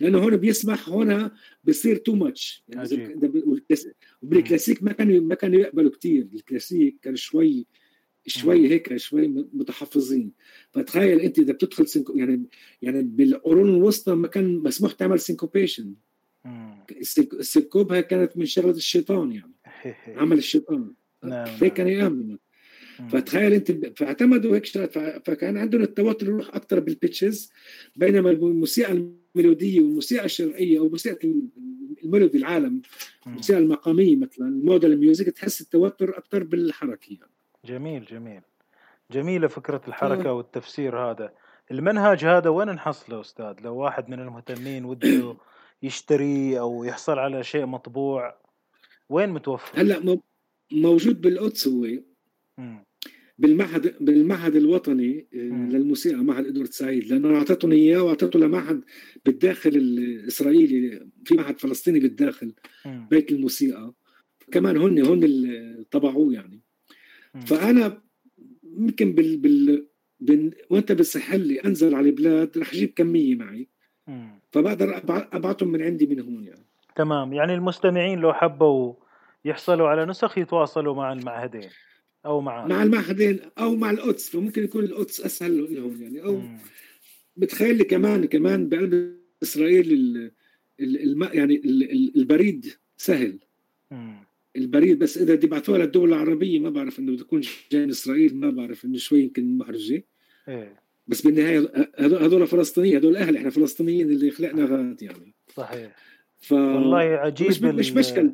لأنه هون بيسمح هنا بصير too much يعني بالكلاسيك ما كانوا ما كانوا يقبلوا كثير الكلاسيك كان شوي شوي هيك شوي متحفظين. فتخيل أنت إذا بتدخل سينكو يعني يعني بالقرون الوسطى ما كان مسموح تعمل syncopation ال syncope كانت من شغلة الشيطان يعني. عمل الشيطان. نعم. هيك. كان يأمنوا فتخيل انت فاعتمدوا هيك فكان عندهم التوتر يروح أكثر بال pitches بينما الموسيقى الميلودية والموسيقى الشرقية أو موسيقى ال melody العالم الموسيقى المقامية مثلا ال modal music تحس التوتر أكثر بالحركة يعني. جميل جميل. جميلة فكرة الحركة والتفسير هذا. المنهج هذا وين نحصله أستاذ؟ لو واحد من المهتمين وده يشتري أو يحصل على شيء مطبوع وين متوفر؟ هلأ موجود بالقدس هو بالمعهد بالمعهد الوطني آه،. للموسيقى معهد إدوارد سعيد لأنه اعطيتهم إياه واعطيته لمعهد بالداخل الإسرائيلي في معهد فلسطيني بالداخل. بيت الموسيقى. كمان هن هن طبعوه يعني. فأنا يمكن بال, بال... بال... وأنت بتصح لي أنزل على البلاد رح أجيب كمية معي. فبقدر أبعثهم من عندي من هون يعني. تمام. يعني المستمعين لو حبوا يحصلوا على نسخ يتواصلوا مع المعهدين أو مع مع المعهدين أو مع القدس فممكن يكون القدس أسهل لهم يعني. أو مم. بتخيل لي كمان كمان بقلب إسرائيل ال... ال... يعني البريد سهل. مم. البريد بس إذا تبعثوها للدول العربية ما بعرف إنه بتكون جاي من إسرائيل ما بعرف إنه شوي يمكن محرجة. إيه. بس بالنهاية هذول فلسطينيين هذول أهل إحنا فلسطينيين اللي خلقنا غاد يعني. صحيح. ف... والله عجيب مش, مش مشكل.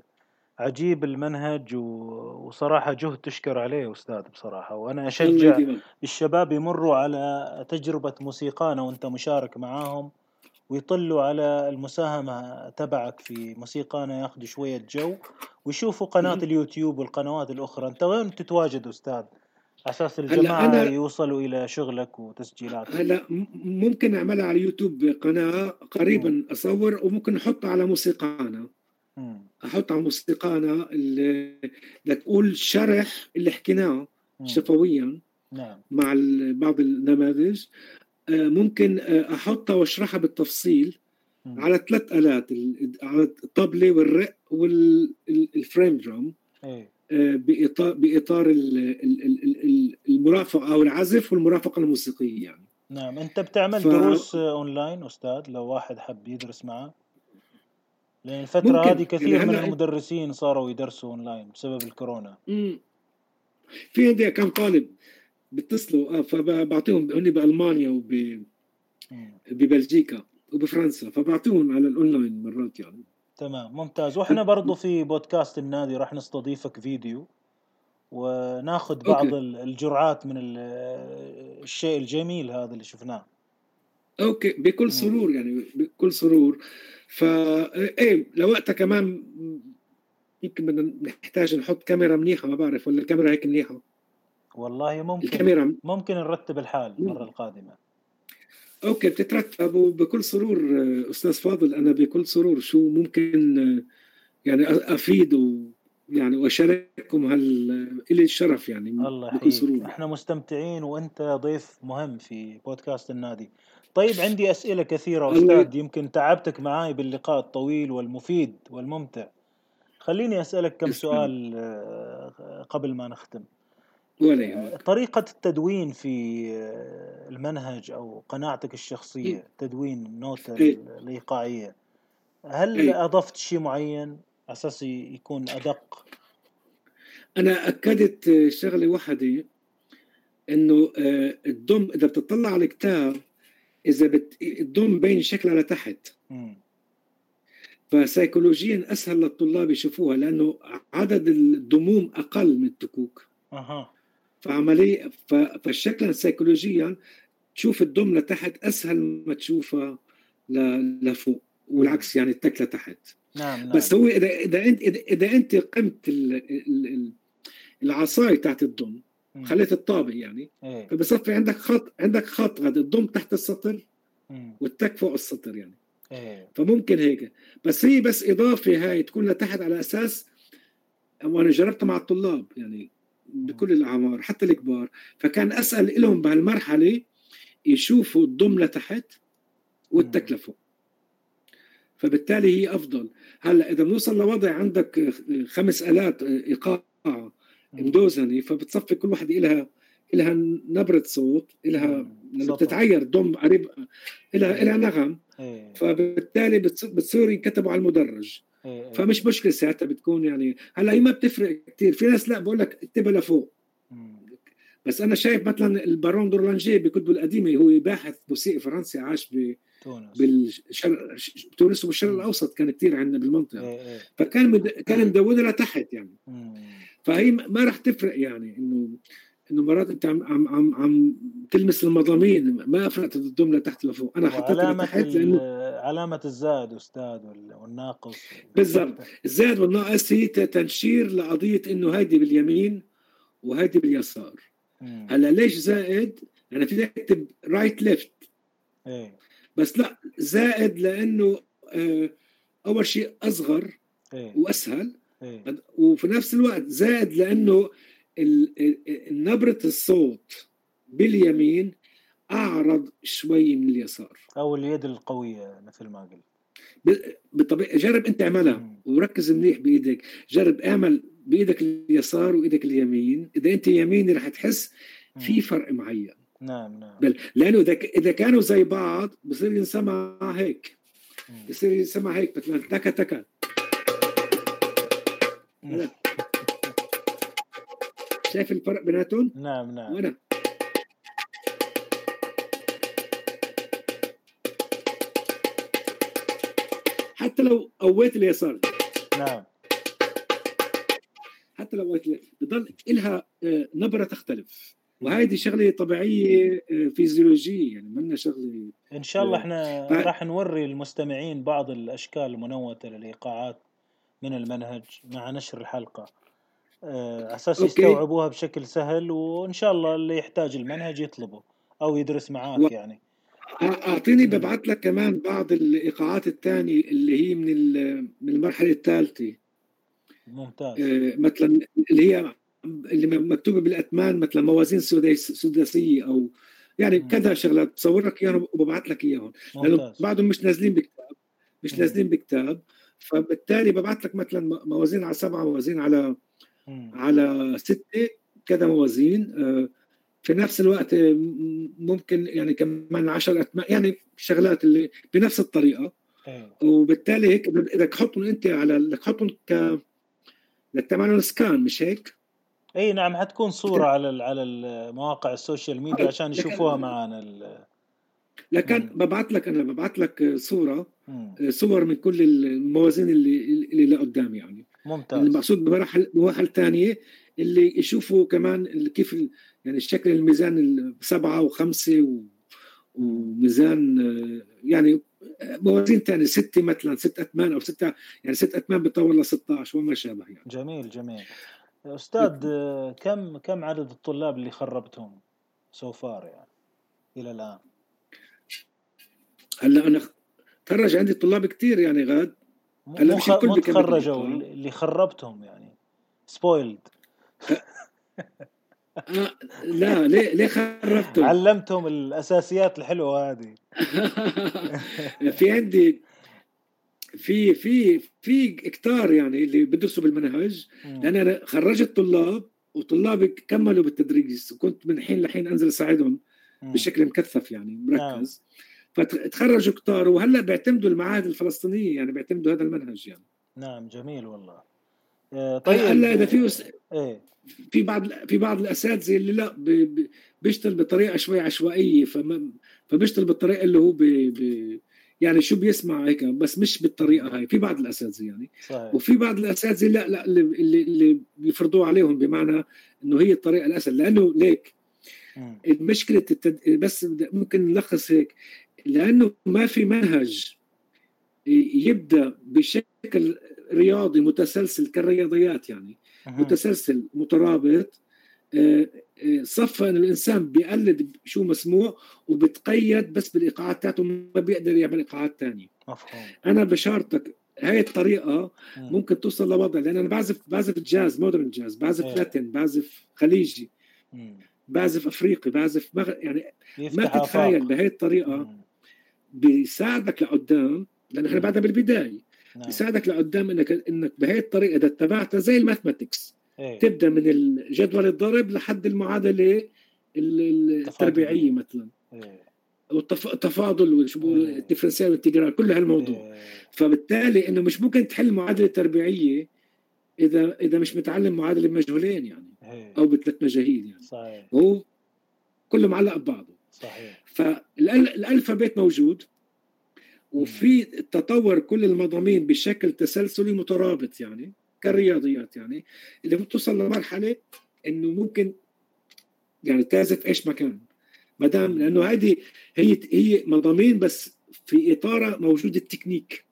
عجيب المنهج و... وصراحة جهد تشكر عليه أستاذ بصراحة. وأنا أشجع الشباب يمروا على تجربة موسيقانا وأنت مشارك معاهم ويطلوا على المساهمة تبعك في موسيقانا ياخذوا شوية جو ويشوفوا قناة اليوتيوب والقنوات الأخرى. أنت وين تتواجد أستاذ؟ أساس الجماعة أنا يوصلوا إلى شغلك وتسجيلاتك. هلأ ممكن أعملها على اليوتيوب قناة قريبا م. أصور وممكن أحطها على موسيقانا م. أحط على موسيقانا اللي تقول شرح اللي حكيناه شفويا نعم. مع بعض النماذج. آه، ممكن آه، أحطها وأشرحها بالتفصيل على ثلاث آلات على الطبلة والرق وال frame drum. إيه. آه، باطار بإطار المرافقة أو العزف والمرافقة الموسيقية يعني. نعم. أنت بتعمل ف... دروس أونلاين أستاذ؟ لو واحد حب يدرس معك. لأن الفترة هذه كثير من المدرسين صاروا يدرسوا اونلاين بسبب الكورونا. امم في عندي كم طالب بيتصلوا آه فبعطيهم هن بألمانيا وب ببلجيكا وبفرنسا فبعطيهم على الاونلاين مرات يعني. تمام ممتاز. وإحنا برضو في بودكاست النادي راح نستضيفك فيديو وناخذ بعض okay. الجرعات من الشيء الجميل هذا اللي شفناه. okay بكل سرور يعني بكل سرور. فا إيه لوقتها كمان يمكن بدنا نحتاج نحط كاميرا منيحة ما بعرف ولا الكاميرا هيك منيحة؟ والله ممكن الكاميرا ممكن نرتب الحال المره القادمة. أوكي بتترتب وبكل سرور أستاذ فاضل أنا بكل سرور شو ممكن يعني أفيد و يعني واشارككم هال الي الشرف يعني الله سرور إحنا مستمتعين وأنت ضيف مهم في بودكاست النادي. طيب عندي أسئلة كثيرة أستاذ يمكن تعبتك معاي باللقاء الطويل والمفيد والممتع. خليني أسألك كم سؤال آه، قبل ما نختم. ولا طريقة التدوين في آه، المنهج أو قناعتك الشخصية إيه. تدوين النوتة إيه. الإيقاعية هل إيه. أضفت شيء معين؟ أساس يكون أدق؟ أنا أكدت شغلة واحدة إنه آه، الضم إذا بتطلع على الكتاب إذا بت... الضم بين شكلها لتحت فسيكولوجيا أسهل للطلاب يشوفوها لأنه عدد الضموم أقل من التكوك أها. فعملية فالشكل سيكولوجيا تشوف الدم لتحت أسهل ما تشوفها لفوق والعكس يعني التك لتحت. نعم نعم. بس هو إذا إذا أنت إذا أنت قمت العصاية تحت الضم خليت الطابق يعني إيه. فبصفي عندك خط عندك خط هذا الضم تحت السطر والتك فوق السطر يعني. إيه. فممكن هيك. بس هي بس إضافة هاي تكون لتحت على أساس وأنا جربتها مع الطلاب يعني بكل الأعمار حتى الكبار. فكان أسأل لهم بهالمرحلة يشوفوا الضم لتحت والتك لفوق. فبالتالي هي أفضل. هلأ إذا بنوصل لوضع عندك خمس آلات إيقاع مدوزنه فبتصفي كل وحده لها لها نبرة صوت لها لما بتتعير ضم قريب لها لها نغم. إيه. فبالتالي بتصير ينكتبوا على المدرج. إيه، إيه. فمش مشكلة ساعتها بتكون يعني. هلأ هي ما بتفرق كثير في ناس لأ بقول لك اكتبها لفوق. بس أنا شايف مثلا البارون دورلانجي بكتبه القديمة هو باحث موسيقي فرنسي عاش ب بالشرق تونس والشرق الأوسط كان كثير عندنا بالمنطقة. إيه، فكان مد... كان مدونها لتحت يعني. فهي ما راح تفرق يعني انه إنه مرات أنت عم عم عم, عم تلمس المضامين ما فرقت الضم لتحت لفوق أنا حطيتها لتحت لأنه علامة الزائد أستاذ والناقص. بالضبط. الزائد والناقص هي تنشير لقضية إنه هيدي باليمين وهيدي باليسار. هلا ليش زائد؟ أنا في أكتب right left إيه. بس لا زائد لأنه آه، أول شيء أصغر إيه. وأسهل إيه. وفي نفس الوقت زائد لأنه نبرة الصوت باليمين أعرض شوي من اليسار أو اليد القوية مثل ما قلت بالطبيعه جرب أنت اعملها وركز منيح بإيدك جرب اعمل بإيدك اليسار وإيدك اليمين. إذا أنت يميني رح تحس في فرق معين. نعم نعم. بل لأنه إذا إذا كانوا زي بعض بصير ينسمع هيك. بصير ينسمع هيك مثلا تكا تكا. شايف الفرق بيناتهم؟ نعم نعم. وأنا. حتى لو قويت اليسار. نعم. حتى لو بضل لها آه، نبرة تختلف. وهذه شغلة طبيعية آه، فيزيولوجية يعني منا شغلة إن شاء الله إحنا ف... راح نوري المستمعين بعض الأشكال المنوتة للإيقاعات من المنهج مع نشر الحلقة. آه، أساس يستوعبوها بشكل سهل وإن شاء الله اللي يحتاج المنهج يطلبه أو يدرس معاك و... يعني. أعطيني ببعث لك كمان بعض الإيقاعات الثانية اللي هي من من المرحلة الثالثة. ممتاز. آه مثلا اللي هي اللي مكتوبة بالأتمان مثلا موازين سداسيه أو يعني مم. كذا شغلات. بصور لك إياهم وببعث لك إياهم. لأنه بعضهم مش نازلين بكتاب مش نازلين بكتاب. فبالتالي ببعث لك مثلا موازين على سبعة موازين على مم. على ستة كذا موازين. آه في نفس الوقت ممكن يعني كمان 10 يعني شغلات اللي بنفس الطريقة. وبالتالي هيك بدك تحطهم أنت على بدك تحطهم ك بدك تعمل scan مش هيك؟ إي نعم حتكون صورة على على مواقع ال social media عشان يشوفوها معنا لكن ببعث لك أنا ببعث لك صورة صور من كل الموازين اللي اللي لقدام يعني. ممتاز. المقصود بمراحل بمراحل ثانية اللي يشوفوا كمان كيف يعني الشكل الميزان سبعة وخمسة و وميزان يعني موازين ثانية سته مثلا ست أثمان أو ستة يعني ست أثمان بتطور ل 16 وما شابه يعني. جميل جميل. أستاذ كم كم عدد الطلاب اللي خربتهم so far يعني إلى الآن؟ هلأ أنا تخرج عندي طلاب كثير يعني غاد. هلأ مش الكل تخرجوا اللي خربتهم يعني spoiled لا ليه ليه خربتهم؟ علمتهم الأساسيات الحلوة هذه. في عندي في في في كتار يعني اللي بدرسوا بالمنهج لأن أنا خرجت طلاب وطلابي كملوا بالتدريس. وكنت من حين لحين أنزل أساعدهم بشكل مكثف يعني مركز. نعم. فتخرجوا كتار وهلأ بيعتمدوا المعاهد الفلسطينية يعني بيعتمدوا هذا المنهج يعني. نعم جميل والله. طيب هلا إذا في إيه. في بعض في بعض الأساتذة اللي لا بيشتغل بطريقة شوي عشوائية فبيشتغل بالطريقة اللي هو بي بي يعني شو بيسمع هيك بس مش بالطريقة هاي. في بعض الأساتذة يعني. صحيح. وفي بعض الأساتذة لا لا اللي اللي بيفرضوه عليهم بمعنى إنه هي الطريقة الأسهل. لأنه ليك المشكلة التد... بس ممكن نلخص هيك. لأنه ما في منهج يبدأ بشكل رياضي متسلسل كالرياضيات يعني متسلسل مترابط آه، آه، صفى ان الإنسان بيقلد شو مسموع وبتقيد بس بالإيقاعات تاعته ما بيقدر يعمل إيقاعات ثانية أنا بشارتك هاي الطريقة ممكن توصل لوضع لأن أنا بعزف بعزف جاز مودرن جاز بعزف إيه. لاتين بعزف خليجي بعزف أفريقي بعزف مغ... يعني ما تتخيل بهي الطريقة بيساعدك لقدام لأن إحنا بعدها بالبداية. نعم. بيساعدك لقدام انك إنك بهي الطريقة إذا اتبعتها زي ال mathematics. إيه. تبدأ من الجدول الضرب لحد المعادلة التربيعية مثلا. إيه. والتفاضل وشو بقول ال differential وال integral كل هالموضوع. إيه. فبالتالي إنه مش ممكن تحل معادلة تربيعية اذا إذا مش متعلم معادلة بمجهولين يعني. إيه. أو بثلاث مجاهيل يعني. صحيح. هو كله معلق ببعضه. صحيح. فال alphabet موجود. وفي تطور كل المضامين بشكل تسلسلي مترابط يعني كالرياضيات يعني اللي بتوصل لمرحلة إنه ممكن يعني تعزف إيش مكان ما دام لأنه هذه هي هي مضامين بس في إطارها موجود التكنيك.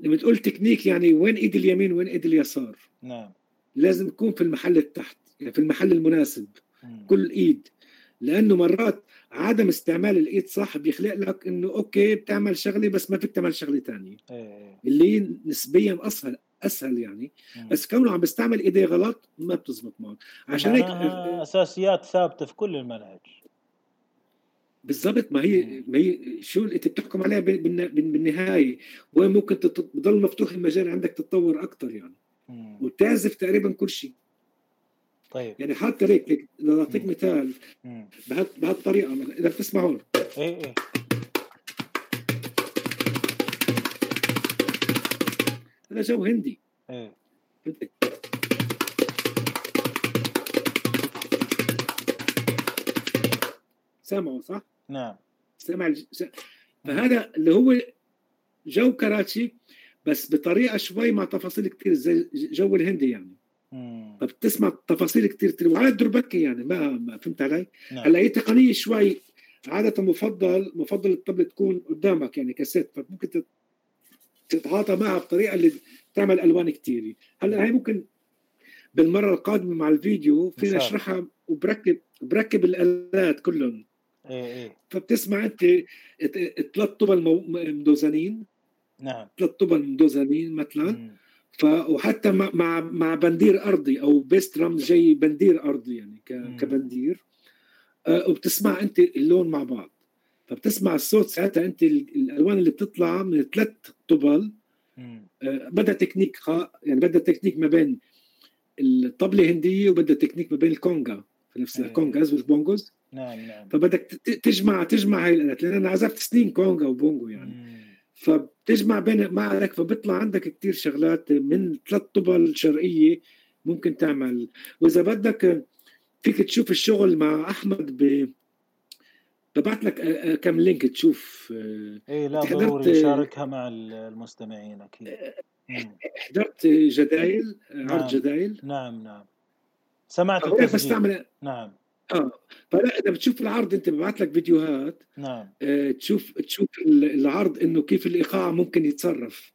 لما تقول تكنيك يعني وين إيد اليمين وين إيد اليسار. نعم. لازم تكون في المحل التحت يعني في المحل المناسب. مم. كل إيد. لأنه مرات عدم استعمال الإيد صح بيخلق لك إنه أوكي بتعمل شغلة بس ما فيك تعمل شغلة ثانية إيه. اللي نسبيا أسهل أسهل يعني. بس كونه عم بيستعمل ايديه غلط ما بتزبط معه عشان هيك أساسيات ثابتة في كل المنهج. بالضبط ما هي ما هي شو أنت بتحكم عليها بالنهاية. وين ممكن تضل مفتوح المجال عندك تتطور أكثر يعني. وتعزف تقريبا كل شيء. طيب. يعني حتى هيك اذا اعطيك مثال. بهالطريقه إذا بتسمع هون إيه إيه. هذا جو هندي. إيه. سامعه صح؟ نعم. سامع الج... فهذا اللي هو جو كراتشي بس بطريقة شوي مع تفاصيل كثير زي جو الهندي يعني. فبتسمع تفاصيل كثير كثير وعلى الدربكي يعني ما, ما فهمت علي؟ نعم. هلا هي تقنية شوي عادة مفضل مفضل الطبلة تكون قدامك يعني كاسيت فممكن تتعاطى معها بطريقة اللي تعمل ألوان كثير هلا هي ممكن بالمرة القادمة مع الفيديو فينا نشرحها وبركب بركب الآلات كلهم. إيه إيه. فبتسمع أنت ثلاث طبل مدوزنين. نعم. ثلاث طبل مدوزنين مثلا. ف وحتى مع مع مع بندير أرضي أو bass drum جاي بندير أرضي يعني. كبندير آه وبتسمع أنت اللون مع بعض فبتسمع الصوت ساعتها أنت الألوان اللي بتطلع من ثلاث طبل آه بدها تكنيك. يعني بدها تكنيك ما بين الطبلة الهنديه وبدها تكنيك ما بين الكونغا في نفس إيه. الكونغاز نعم نعم فبدك تجمع تجمع هاي الألات لأن أنا عزفت سنين كونغا وبونغو يعني مم. فبتجمع بين ما عليك فبيطلع عندك كتير شغلات من ثلاث طبل شرقية ممكن تعمل. وإذا بدك فيك تشوف الشغل مع أحمد ب ببعث لك كم لينك تشوف إيه لا ضروري شاركها مع المستمعين أكيد. حضرت جدايل عرض نعم. جدايل؟ نعم نعم. سمعت التسجيل بس تعمل نعم. آه. فلا إذا بتشوف العرض أنت ببعث لك فيديوهات نعم. آه تشوف تشوف العرض إنه كيف الإيقاع ممكن يتصرف.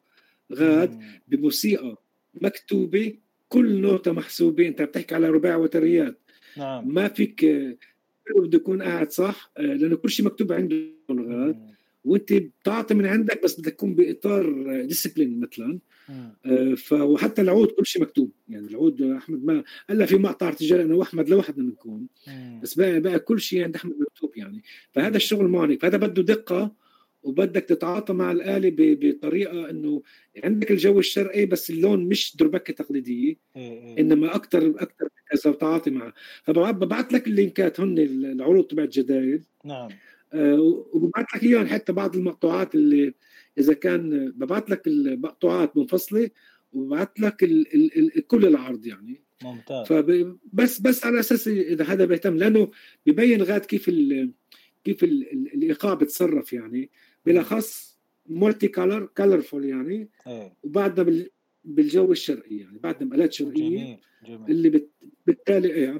غاد مم. بموسيقى مكتوبة كل نوتة محسوبة أنت بتحكي على رباع وتريات. نعم. ما فيك بده يكون قاعد صح آه، لأنه كل شيء مكتوب عنده غاد. وانت بتعطي من عندك بس بدك تكون بإطار ديسيبلين مثلا. آه، فوحتى العود كل شيء مكتوب. يعني العود أحمد ما الا في مقطع ارتجال أنا وأحمد لوحدنا بنكون بس بقى بقى كل شيء عند أحمد مكتوب يعني. فهذا الشغل معنى فهذا بده دقة وبدك تتعاطى مع الآلة بطريقة إنه عندك الجو الشرقي بس اللون مش دربكة تقليدية. إنما أكثر أكثر كذا وتعاطي معه. فببعث لك اللينكات هن العروض تبعت جدايد نعم. وببعث لك إياهم حتى بعض المقطوعات اللي إذا كان ببعث لك المقطوعات منفصلة وببعث لك ال ال ال كل العرض يعني ممتاز فبس بس على أساس إذا هذا بيهتم لأنه ببين غاد كيف ال كيف ال الإيقاع بتصرف يعني بالأخص multi color colorful يعني إيه. وبعدنا بالجو الشرقي يعني بعدنا بآلات شرقية جميل. جميل. اللي بالتالي إيه عم,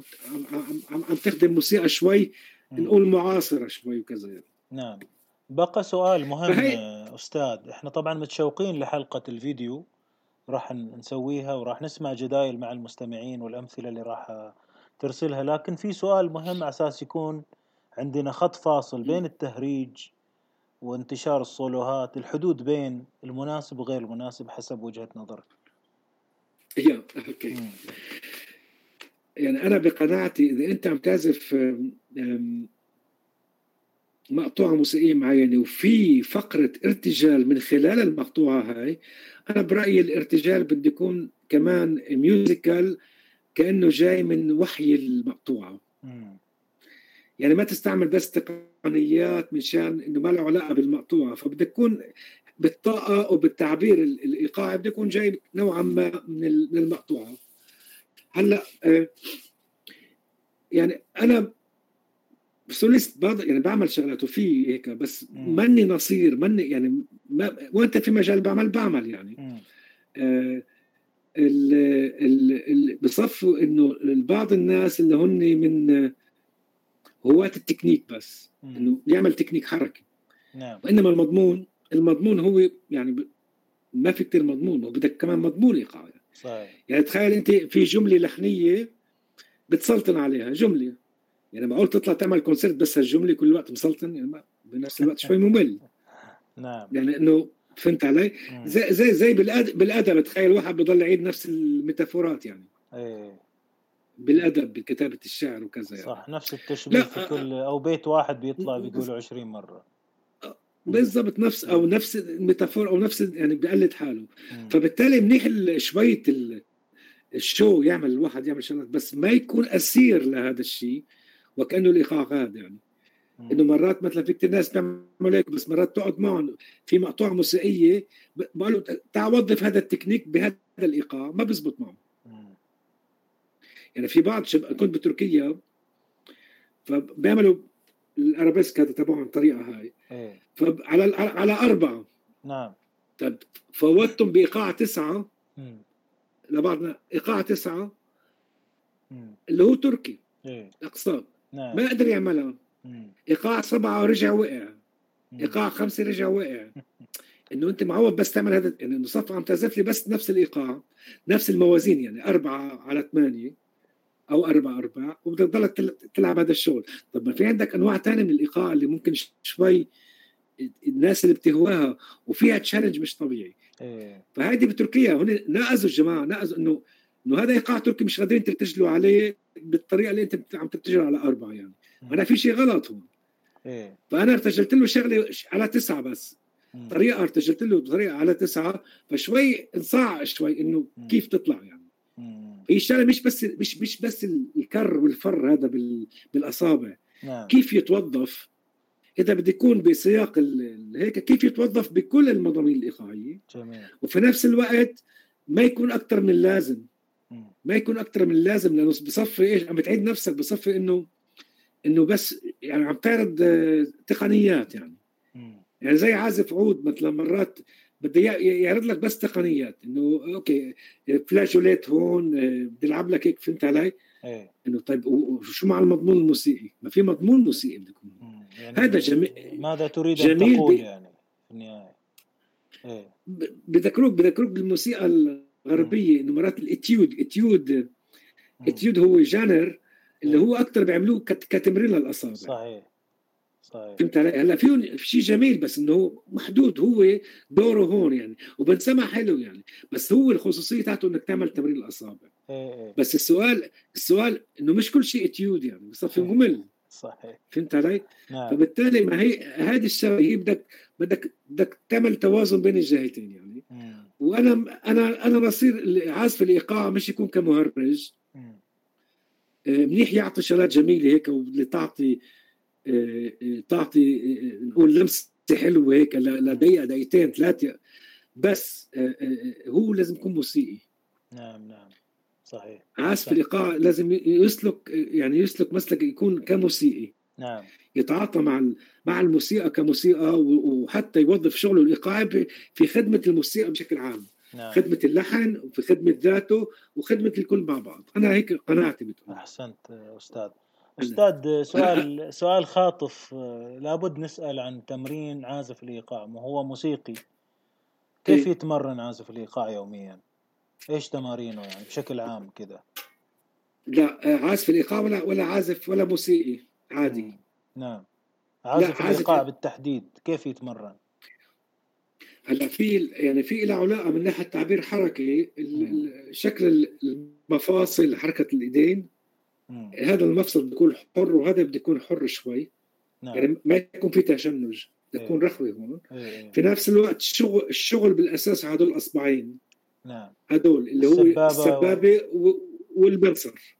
عم, عم, عم تخدم موسيقى شوي نقول معاصرة شوي وكذا. يعني. نعم. بقى سؤال مهم فهي... أستاذ. إحنا طبعا متشوقين لحلقة الفيديو. راح نسويها وراح نسمع جدايل مع المستمعين والأمثلة اللي راح ترسلها. لكن في سؤال مهم على أساس يكون عندنا خط فاصل بين التهريج وانتشار الصولوهات الحدود بين المناسب وغير المناسب حسب وجهة نظرك. okay. يعني أنا بقناعتي إذا أنت عم تعزف مقطوعة موسيقية معينة وفي فقرة ارتجال من خلال المقطوعة هاي أنا برأيي الارتجال بده يكون كمان musical كأنه جاي من وحي المقطوعة. يعني ما تستعمل بس تقنيات مشان إنه ما له علاقة بالمقطوعة فبدك تكون بالطاقة وبالتعبير الإيقاعي بده يكون جاي نوعا ما من المقطوعة. هلا آه، يعني أنا سوليست يعني بعمل شغلات وفي هيك بس ماني نصير ماني يعني ما وأنت في مجال بعمل بعمل يعني. آه بصفوا إنه بعض الناس اللي هن من هواة التكنيك بس إنه يعمل تكنيك حركه نعم. وإنما المضمون المضمون هو يعني. ما في كثير مضمون وبدك كمان مضمون ايقاع صحيح. يعني تخيل انت في جملة لحنيه بتسلطن عليها جملة. يعني معقول تطلع تعمل concert بس هالجملة كل وقت مسلطن؟ يعني بنفس الوقت شوي ممل. نعم. يعني إنه فهمت علي؟ زي زي زي بالادب بالأدب تخيل واحد بضل يعيد نفس metaphor ات يعني. إيه. بالأدب بكتابة الشعر وكذا يعني. صح نفس التشبيه في كل أو بيت واحد بيطلع بيقوله 20 مرة. بالضبط نفس أو نفس ال metaphor أو نفس يعني بيقلد حاله. فبالتالي منيح شوية الشو يعمل الواحد يعمل شغلات بس ما يكون أسير لهذا الشيء وكأنه الايقاع غاد يعني. إنه مرات مثلا في كثير ناس بيعملوا هيك بس مرات تقعد معهم في مقطوعة موسيقية بقول له تعال وظف هذا التكنيك بهذا الايقاع ما بزبط معه يعني في بعض شب... كنت بتركيا فبيعملوا الارابيسك هذا تبعهم الطريقة هاي. إيه. فعلى على أربعة. نعم. طيب فوتهم بإيقاع تسعة. ما بيزبط إيقاع تسعة. مم. اللي هو تركي. إيه. اقساط نعم. ما قدر يعملها مم. إيقاع سبعة ورجع وقع. إيقاع خمسة رجع وقع. إنه أنت معود بس تعمل هذا يعني إنه صف عم تعزف لي بس نفس الإيقاع. نفس الموازين يعني أربعة على ثمانية. أو أربع أرباع وبدك تضلك تلعب هذا الشغل. طب ما في عندك أنواع ثانية من الإيقاع اللي ممكن شوي الناس اللي بتهواها وفيها تشالنج مش طبيعي. إيه. فهيدي بتركيا هون ناقزوا الجماعة ناقزوا إنه إنه هذا إيقاع تركي مش قادرين ترتجلوا عليه بالطريقة اللي أنت عم ترتجل على أربعة يعني. أنا في شيء غلط هون. إيه. فأنا ارتجلت له شغلة على تسعة بس. طريقة ارتجلت له بطريقة على تسعة فشوي انصاع شوي إنه كيف تطلع يعني. هي الشغله مش بس مش مش بس الكر والفر هذا بالأصابع. نعم. كيف يتوظف؟ إذا بده يكون بسياق هيك كيف يتوظف؟ بكل المضامين الايقاعيه جميل. وفي نفس الوقت ما يكون أكثر من اللازم ما يكون أكثر من اللازم لأنه بصفي إيش؟ عم بتعيد نفسك بصفي إنه إنه بس يعني عم تعرض آه، تقنيات يعني. يعني زي عازف عود مثلا مرات بده يعرض لك بس تقنيات إنه okay flageolet هون آه، بدي ألعب لك هيك فهمت علي؟ إيه. إنه طيب وشو مع المضمون الموسيقي؟ ما في مضمون موسيقي بده يكون يعني هذا جميل. ماذا تريد أن تقول يعني في النهاية؟ إيه. بذكروك بذكروك بالموسيقى الغربية إنه مرات ال étude étude étude هو genre اللي هو أكثر بيعملوه كتمرين للأصابع. صحيح. صحيح فهمت علي؟ هلا فيهم شيء جميل بس إنه محدود هو دوره هون يعني وبنسمع حلو يعني بس هو الخصوصية تاعته إنك تعمل تمرين الأصابع إيه، إيه. بس السؤال السؤال إنه مش كل شيء étude يعني بصفي ممل صحيح فهمت علي؟ نعم. فبالتالي ما هي هذه الشغلة هي بدك بدك بدك تعمل توازن بين الجهتين يعني مم. وأنا أنا أنا بصير عازف الإيقاع مش يكون كمهرج. آه، منيح يعطي شغلات جميلة هيك واللي تعطي تعطي نقول لمسة حلوة هيك لدقيقة دقيقتين ثلاثة بس هو لازم يكون موسيقي. نعم نعم. صحيح. عازف الايقاع لازم يسلك يعني يسلك مسلك يكون كموسيقي. نعم. يتعاطى مع مع الموسيقى كموسيقى وحتى يوظف شغله الايقاعي في خدمة الموسيقى بشكل عام. نعم. خدمة اللحن وفي خدمة ذاته وخدمة الكل مع بعض. أنا هيك قناعتي بتقول. أحسنت أستاذ. أستاذ سؤال سؤال خاطف. لابد نسأل عن تمرين عازف الإيقاع ما هو موسيقي؟ كيف إيه؟ يتمرن عازف الإيقاع يوميا؟ إيش تمارينه يعني بشكل عام كذا؟ لا عازف الإيقاع ولا ولا عازف ولا موسيقي عادي. مم. نعم. عازف الإيقاع بالتحديد كيف يتمرن؟ هلا في يعني في له علاقه من ناحية تعبير حركي شكل المفاصل حركة الايدين. هذا المفصل بيكون حر وهذا بده يكون حر شوي. نعم. يعني ما يكون في تشنج يكون إيه. رخوي هون. إيه،, إيه. في نفس الوقت الشغل الشغل بالأساس هدول الأصبعين. نعم. هدول اللي هو السبابة و... والبنصر.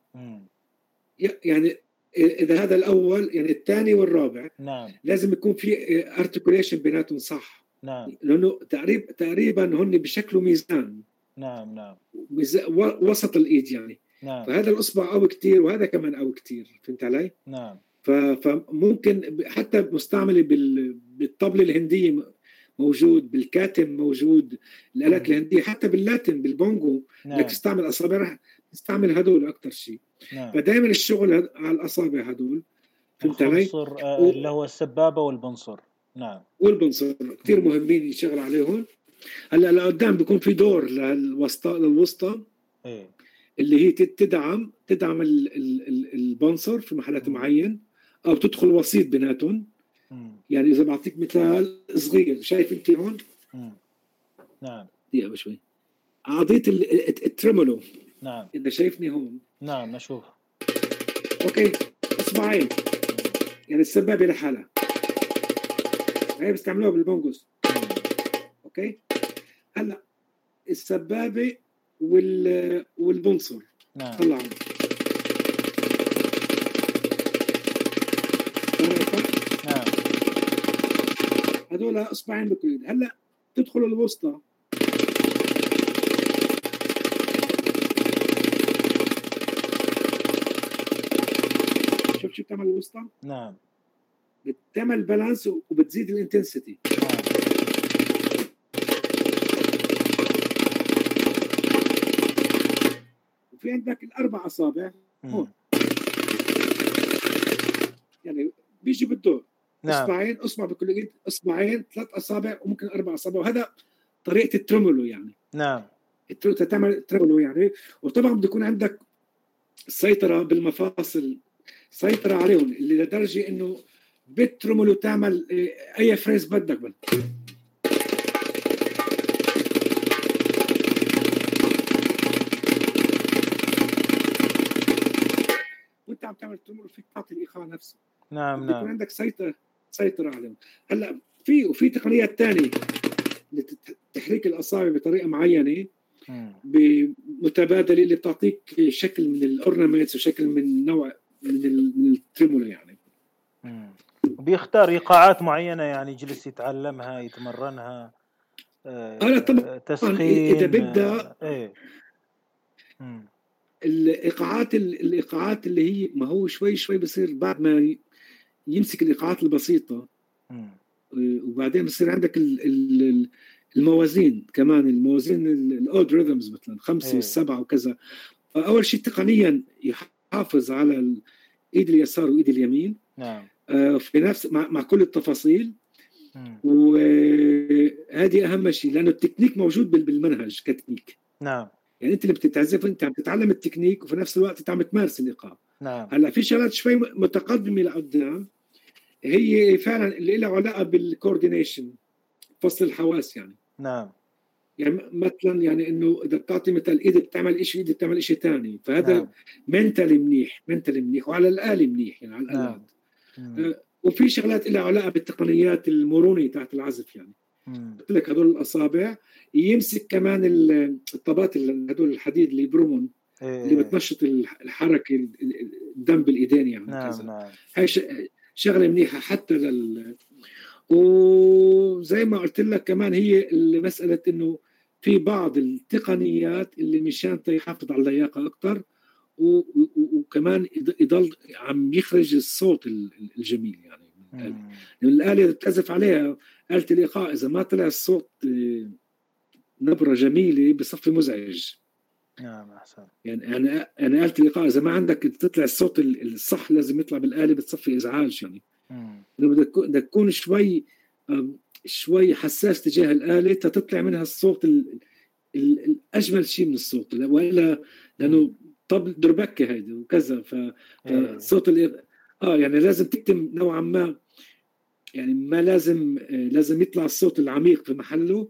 يعني إذا هذا الأول يعني الثاني والرابع نعم. لازم يكون في ارتكوليشن بيناتهم صح. نعم. لأنه تقريبا تقريبا هن بشكله ميزان. نعم نعم. وسط الإيد يعني. نعم. فهذا الأصبع قوي كثير وهذا كمان قوي كثير فهمت علي؟ نعم. فممكن حتى مستعملة بالطبلة الهندية موجود بالكاتم موجود الألات الهندية حتى باللاتن بالبونجو نعم. انك تستعمل أصابع تستعمل هدول أكثر شيء. نعم. فدائما الشغل على الأصابع هدول فهمت علي؟ آه اللي هو السبابة والبنصر. نعم. والبنصر كثير مهمين يشتغل عليهم. هلأ لقدام بيكون في دور للوسطى للوسطى. إيه. اللي هي تدعم تدعم البنصر في محلات معين أو تدخل وسيط بيناتهم. يعني إذا بعطيك مثال صغير شايف أنت هون؟ نعم. دقيقة شوي. اعطيت ال tremolo. نعم. إذا شايفني هون. نعم أشوف okay اصبعين يعني السبابة لحالها. هي بيستعملوها بال bongos أوكي؟ هلأ السبابة وال والبنصر. نعم. طلعوا نعم. هذول إصبعين بكل هلأ تدخل الوسطى. شوف شو بتعمل الوسطى؟ نعم. بتعمل balance وبتزيد ال intensity وفي عندك الأربع أصابع هون. يعني بيجي بالدور. نعم. إصبعين أصبع بكل ايد إصبعين ثلاث أصابع وممكن أربع أصابع وهذا طريقة ال tremolo يعني. نعم. تعمل tremolo يعني. وطبعا بده يكون عندك سيطرة بالمفاصل سيطرة عليهم اللي لدرجة إنه بترمولو تعمل أي فريز بدك بل. عم تعمل ترمولو فيك تعطي الإيقاع نفسه. نعم نعم يكون عندك سيطره سيطرة عليهم. هلأ في وفي تقنيات ثانية لتحريك الأصابع بطريقة معينة بمتبادلة اللي بتعطيك شكل من الاورنمنتس وشكل من نوع من من يعني. بيختار إيقاعات معينة يعني يجلس يتعلمها يتمرنها آه طبعا تسخين إذا بدا آه إيه الإيقاعات الإيقاعات اللي هي ما هو شوي شوي بصير بعد ما يمسك الإيقاعات البسيطة. وبعدين بصير عندك الموازين كمان الموازين ال odd rhythms مثلا خمسة إيه. والسبعه وكذا. فأول شيء تقنيا يحافظ على الإيد اليسار وإيد اليمين. نعم. آه، في نفس مع, مع كل التفاصيل. وهذه أهم شيء لأنه التكنيك موجود بالمنهج كتكنيك. نعم. يعني انت اللي بتتعزف انت عم تتعلم التكنيك وفي نفس الوقت انت عم تمارس الايقاع نعم. هلا في شغلات شوي متقدمة لقدام. هي فعلا اللي لها علاقة بال coordination فصل الحواس يعني. نعم. يعني مثلا يعني إنه إذا بتعطي مثلا ايد بتعمل شيء ايد بتعمل شيء ثاني فهذا نعم. mentally منيح mentally منيح وعلى الاله منيح يعني على الألات. نعم. آه وفي شغلات لها علاقة بالتقنيات المرونة تاعت العزف يعني. قلت لك هدول الأصابع يمسك كمان الطبات هدول الحديد اللي برومون إيه. اللي بتنشط الحركة الدم بالإيدين يعني نعم كذا. نعم هاي شغلة منيحة حتى لل وزي ما قلت لك كمان هي مساله إنه في بعض التقنيات اللي مشان يحافظ على اللياقة أكثر وكمان يضل عم يخرج الصوت الجميل يعني الآلة الآلة بتعزف عليها. آلة الإيقاع إذا ما طلع الصوت آه، نبرة جميلة بصفي مزعج. نعم أحسن. يعني يعني يعني آلة الإيقاع إذا ما عندك تطلع الصوت الصح لازم يطلع بالآلة بتصفي إزعاج يعني. بدك بدك تكون شوي شوي حساس تجاه الآلة تطلع منها الصوت الأجمل شيء من الصوت. وإلا لأنه طب دربكة هيدي وكذا. فصوت إيه. آه يعني لازم تكتم نوعا ما. يعني ما لازم آه، لازم يطلع الصوت العميق في محله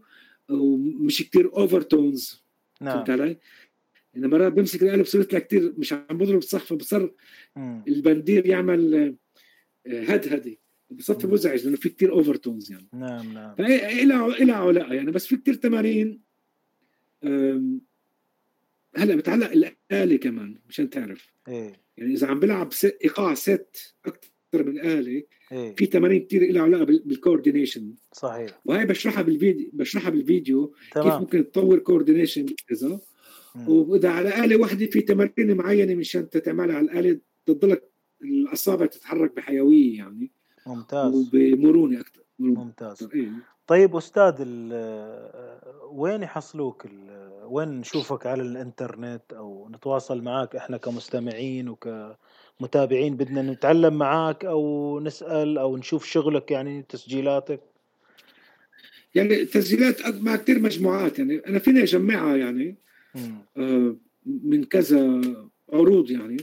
ومش كتير overtones نعم. فهمت علي؟ يعني مرات بمسك الآلة بصير يطلع كتير مش عم بضرب صح فبصير البندير يعمل آه، هدهدي بصفي مزعج لأنه في كتير overtones يعني. نعم نعم. فإلى علاقه يعني بس في كتير تمارين هلا بتعلق الآلة كمان مشان تعرف. إيه. يعني إذا عم بلعب إيقاع ست أكثر من آلة إيه؟ في تمارين كثير لها علاقة بال coordination صحيح. وهي بشرحها بالفيديو بشرحها بالفيديو تمام. كيف ممكن تطور coordination كذا وإذا على آلة واحدة في تمارين معينة مشان تعملها على الآلة تضلك الاصابع تتحرك بحيوية يعني. ممتاز. وبمرونة أكثر. ممتاز. إيه؟ طيب أستاذ وين يحصلوك وين نشوفك على الإنترنت أو نتواصل معك إحنا كمستمعين وكمتابعين؟ بدنا نتعلم معك أو نسأل أو نشوف شغلك يعني تسجيلاتك؟ يعني تسجيلات مع كثير مجموعات يعني أنا فيني أجمعها يعني آه من كذا عروض يعني.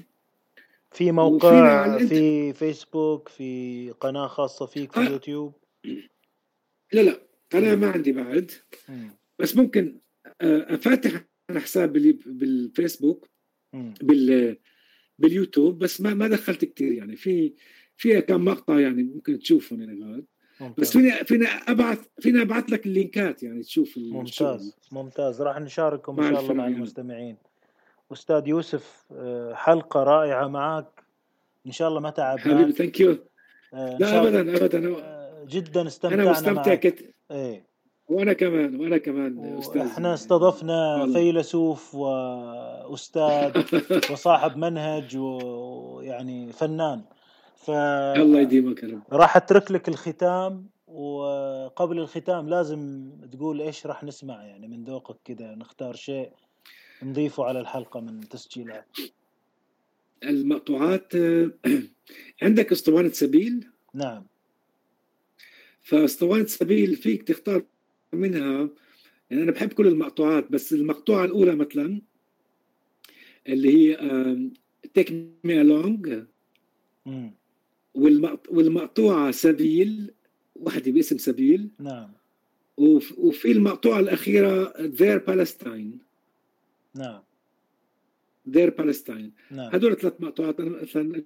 في موقع في فيسبوك في قناة خاصة فيك في آه. يوتيوب لا لا قناه ما عندي بعد. بس ممكن أفاتح أنا حساب بالفيسبوك بال باليوتيوب بس ما ما دخلت كثير يعني. في فيها كم مقطع يعني ممكن تشوفهم يعني بعد بس فينا فينا أبعث فينا أبعث لك ال link ات يعني تشوف ممتاز ممتاز. راح نشاركهم إن شاء الله مع المستمعين. أستاذ يوسف آه، حلقة رائعة معك. إن شاء الله ما تعبنا حبيبي thank you لا ابدا ابدا. آه، جدا استمتعنا أنا مستمتع كت... إيه. وأنا كمان وأنا كمان أستاذ. إحنا استضفنا والله. فيلسوف وأستاذ وصاحب منهج ويعني فنان. ف الله يديمك رب. راح أترك لك الختام وقبل الختام لازم تقول إيش راح نسمع يعني من ذوقك كذا نختار شيء نضيفه على الحلقة من تسجيلات. المقطوعات عندك أسطوانة سبيل؟ نعم. فاسطوانه سبيل فيك تختار منها. يعني أنا بحب كل المقطوعات بس المقطوعة الأولى مثلا اللي هي Take Me Along. والمقطوعة سبيل وحده باسم سبيل. نعم. وفي المقطوعة الأخيرة Dear Palestine نعم. Dear Palestine نعم. هدول ثلاث مقطوعات أنا مثلا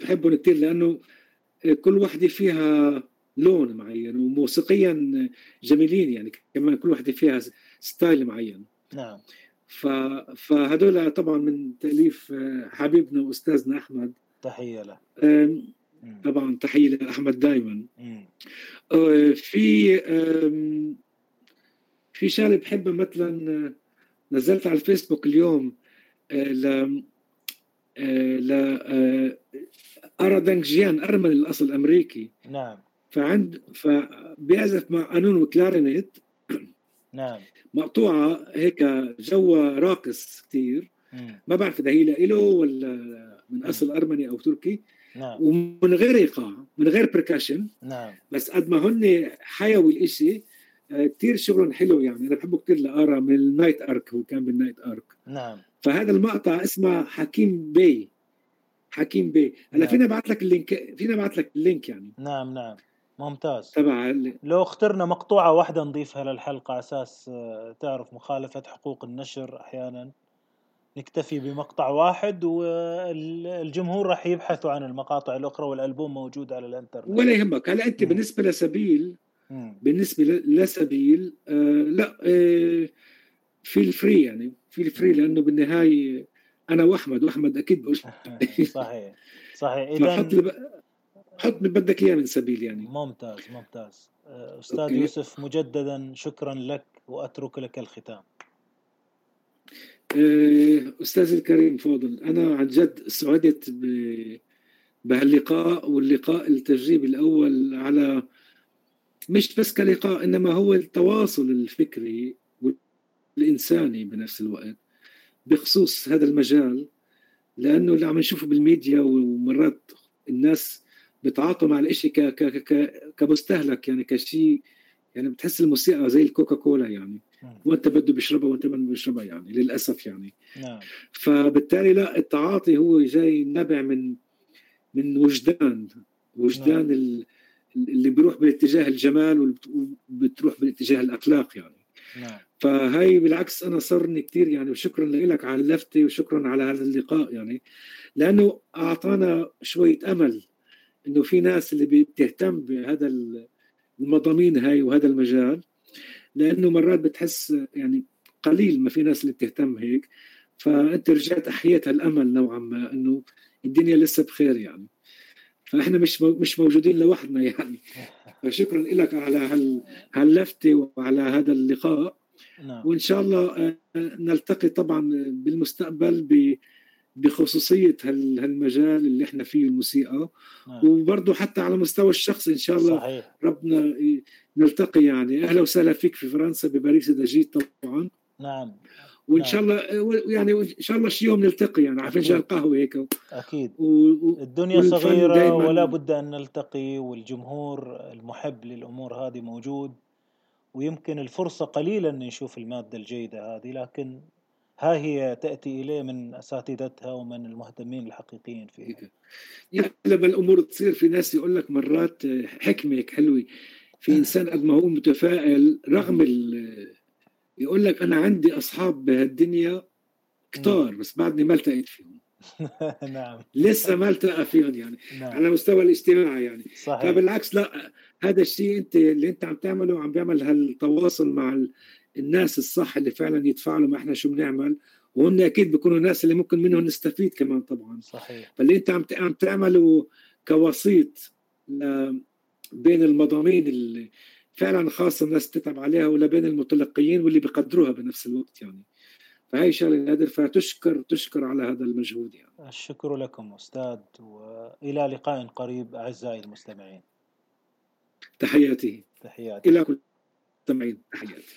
بحبهم كثير لأنه كل وحده فيها لون معين وموسيقيا جميلين يعني كمان كل واحدة فيها ستايل معين. نعم. ف... فهدول طبعا من تأليف حبيبنا وأستاذنا أحمد. تحية له. طبعا تحية لأحمد دائما في في شغله بحبها مثلا نزلت على الفيسبوك اليوم ل ل اردنجيان ارمني الأصل الأمريكي. نعم. فعند فبيعزف مع قانون وكلارينيت. نعم. مقطوعة هيك جوا راقص كثير ما بعرف إذا هي له ولا من أصل أرمني أو تركي. نعم. ومن غير إيقاع من غير percussion نعم. بس قد ما هن حيوي الإشي آه، كثير شغل حلو يعني. أنا بحبه كثير لآرا من ال Night Ark هو كان بال Night Ark نعم. فهذا المقطع اسمه حكيم بي. حكيم بي. هلا نعم. فينا ابعث لك ال link فينا ابعث لك ال link يعني. نعم نعم. ممتاز. تبع لو اخترنا مقطوعة واحدة نضيفها للحلقة أساس آه، تعرف مخالفة حقوق النشر أحيانا نكتفي بمقطع واحد والجمهور راح يبحثوا عن المقاطع الأخرى والألبوم موجود على الإنترنت. ولا يهمك. هلا أنت. بالنسبة لسبيل. بالنسبة لسبيل آه لا آه في ال free يعني في ال free لأنه بالنهاية أنا وأحمد وأحمد أكيد بقول صحيح صحيح. إذا حط بدك إياه من سبيل يعني. ممتاز ممتاز. آه، أستاذ okay. يوسف مجددا شكرا لك وأترك لك الختام. آه، أستاذ الكريم فاضل أنا عن جد سعدت بهاللقاء واللقاء التجريبي الأول على مش بس كلقاء إنما هو التواصل الفكري والإنساني بنفس الوقت بخصوص هذا المجال لأنه اللي عم نشوفه بالميديا ومرات الناس بتعاطوا مع الإشي ك ك ك كمستهلك يعني كشيء يعني بتحس الموسيقى زي الكوكا كولا يعني وانت بده بيشربها وانت ما بيشربها يعني للأسف يعني. نعم. فبالتالي لا التعاطي هو جاي نابع من من وجدان. وجدان نعم. اللي بيروح باتجاه الجمال وبتروح باتجاه الأخلاق يعني. نعم. فهي بالعكس أنا صرني كثير يعني وشكرا لك على اللفتة وشكرا على هذا اللقاء يعني. لأنه أعطانا شوية أمل. إنه في ناس اللي بتهتم بهذا المضامين هاي وهذا المجال لأنه مرات بتحس يعني قليل ما في ناس اللي بتهتم هيك. فأنت رجعت أحييت هالأمل نوعا ما إنه الدنيا لسه بخير يعني. فإحنا مش مش موجودين لوحدنا يعني. فشكرا لك على هاللفتة وعلى هذا اللقاء. نعم. وإن شاء الله آه، نلتقي طبعا بالمستقبل بخصوصية هالمجال اللي إحنا فيه الموسيقى. نعم. وبرضه حتى على مستوى الشخصي إن شاء الله صحيح. ربنا نلتقي يعني. أهلا وسهلا فيك في فرنسا بباريس إذا جيت طبعا. نعم. وإن نعم. شاء الله يعني إن شاء الله شي يوم نلتقي يعني على فنجان قهوه هيك أكيد. و... الدنيا صغيرة ولا بد أن نلتقي والجمهور المحب للأمور هذه موجود. ويمكن الفرصة قليلا ان نشوف المادة الجيدة هذه لكن ها هي تأتي إليه من أساتذتها ومن المهتمين الحقيقيين فيها. لما الأمور تصير في ناس يقول لك مرات حكمة حلوة. في إنسان قد ما هو متفائل رغم يقول لك أنا عندي أصحاب بهالدنيا كتار بس بعدني ما التقيت فيهم. نعم. لسه ما التقى فيهم يعني نعم. على مستوى الاجتماعي يعني. صحيح. فبالعكس لا هذا الشيء أنت اللي أنت عم تعمله عم بيعمل هالتواصل مع الناس الصح اللي فعلا يتفاعلوا ما إحنا شو بنعمل وهم أكيد بيكونوا ناس اللي ممكن منهم نستفيد كمان طبعا. صحيح. فاللي أنت عم عم تعمله كوسيط بين المضامين اللي فعلا خاصة الناس تتعب عليها ولا بين المتلقيين واللي بيقدروها بنفس الوقت يعني. فهي شغلة نادر فتشكر تشكر على هذا المجهود يعني. الشكر لكم أستاذ وإلى لقاء قريب أعزائي المستمعين. تحياتي. تحياتي. إلى كل المستمعين تحياتي.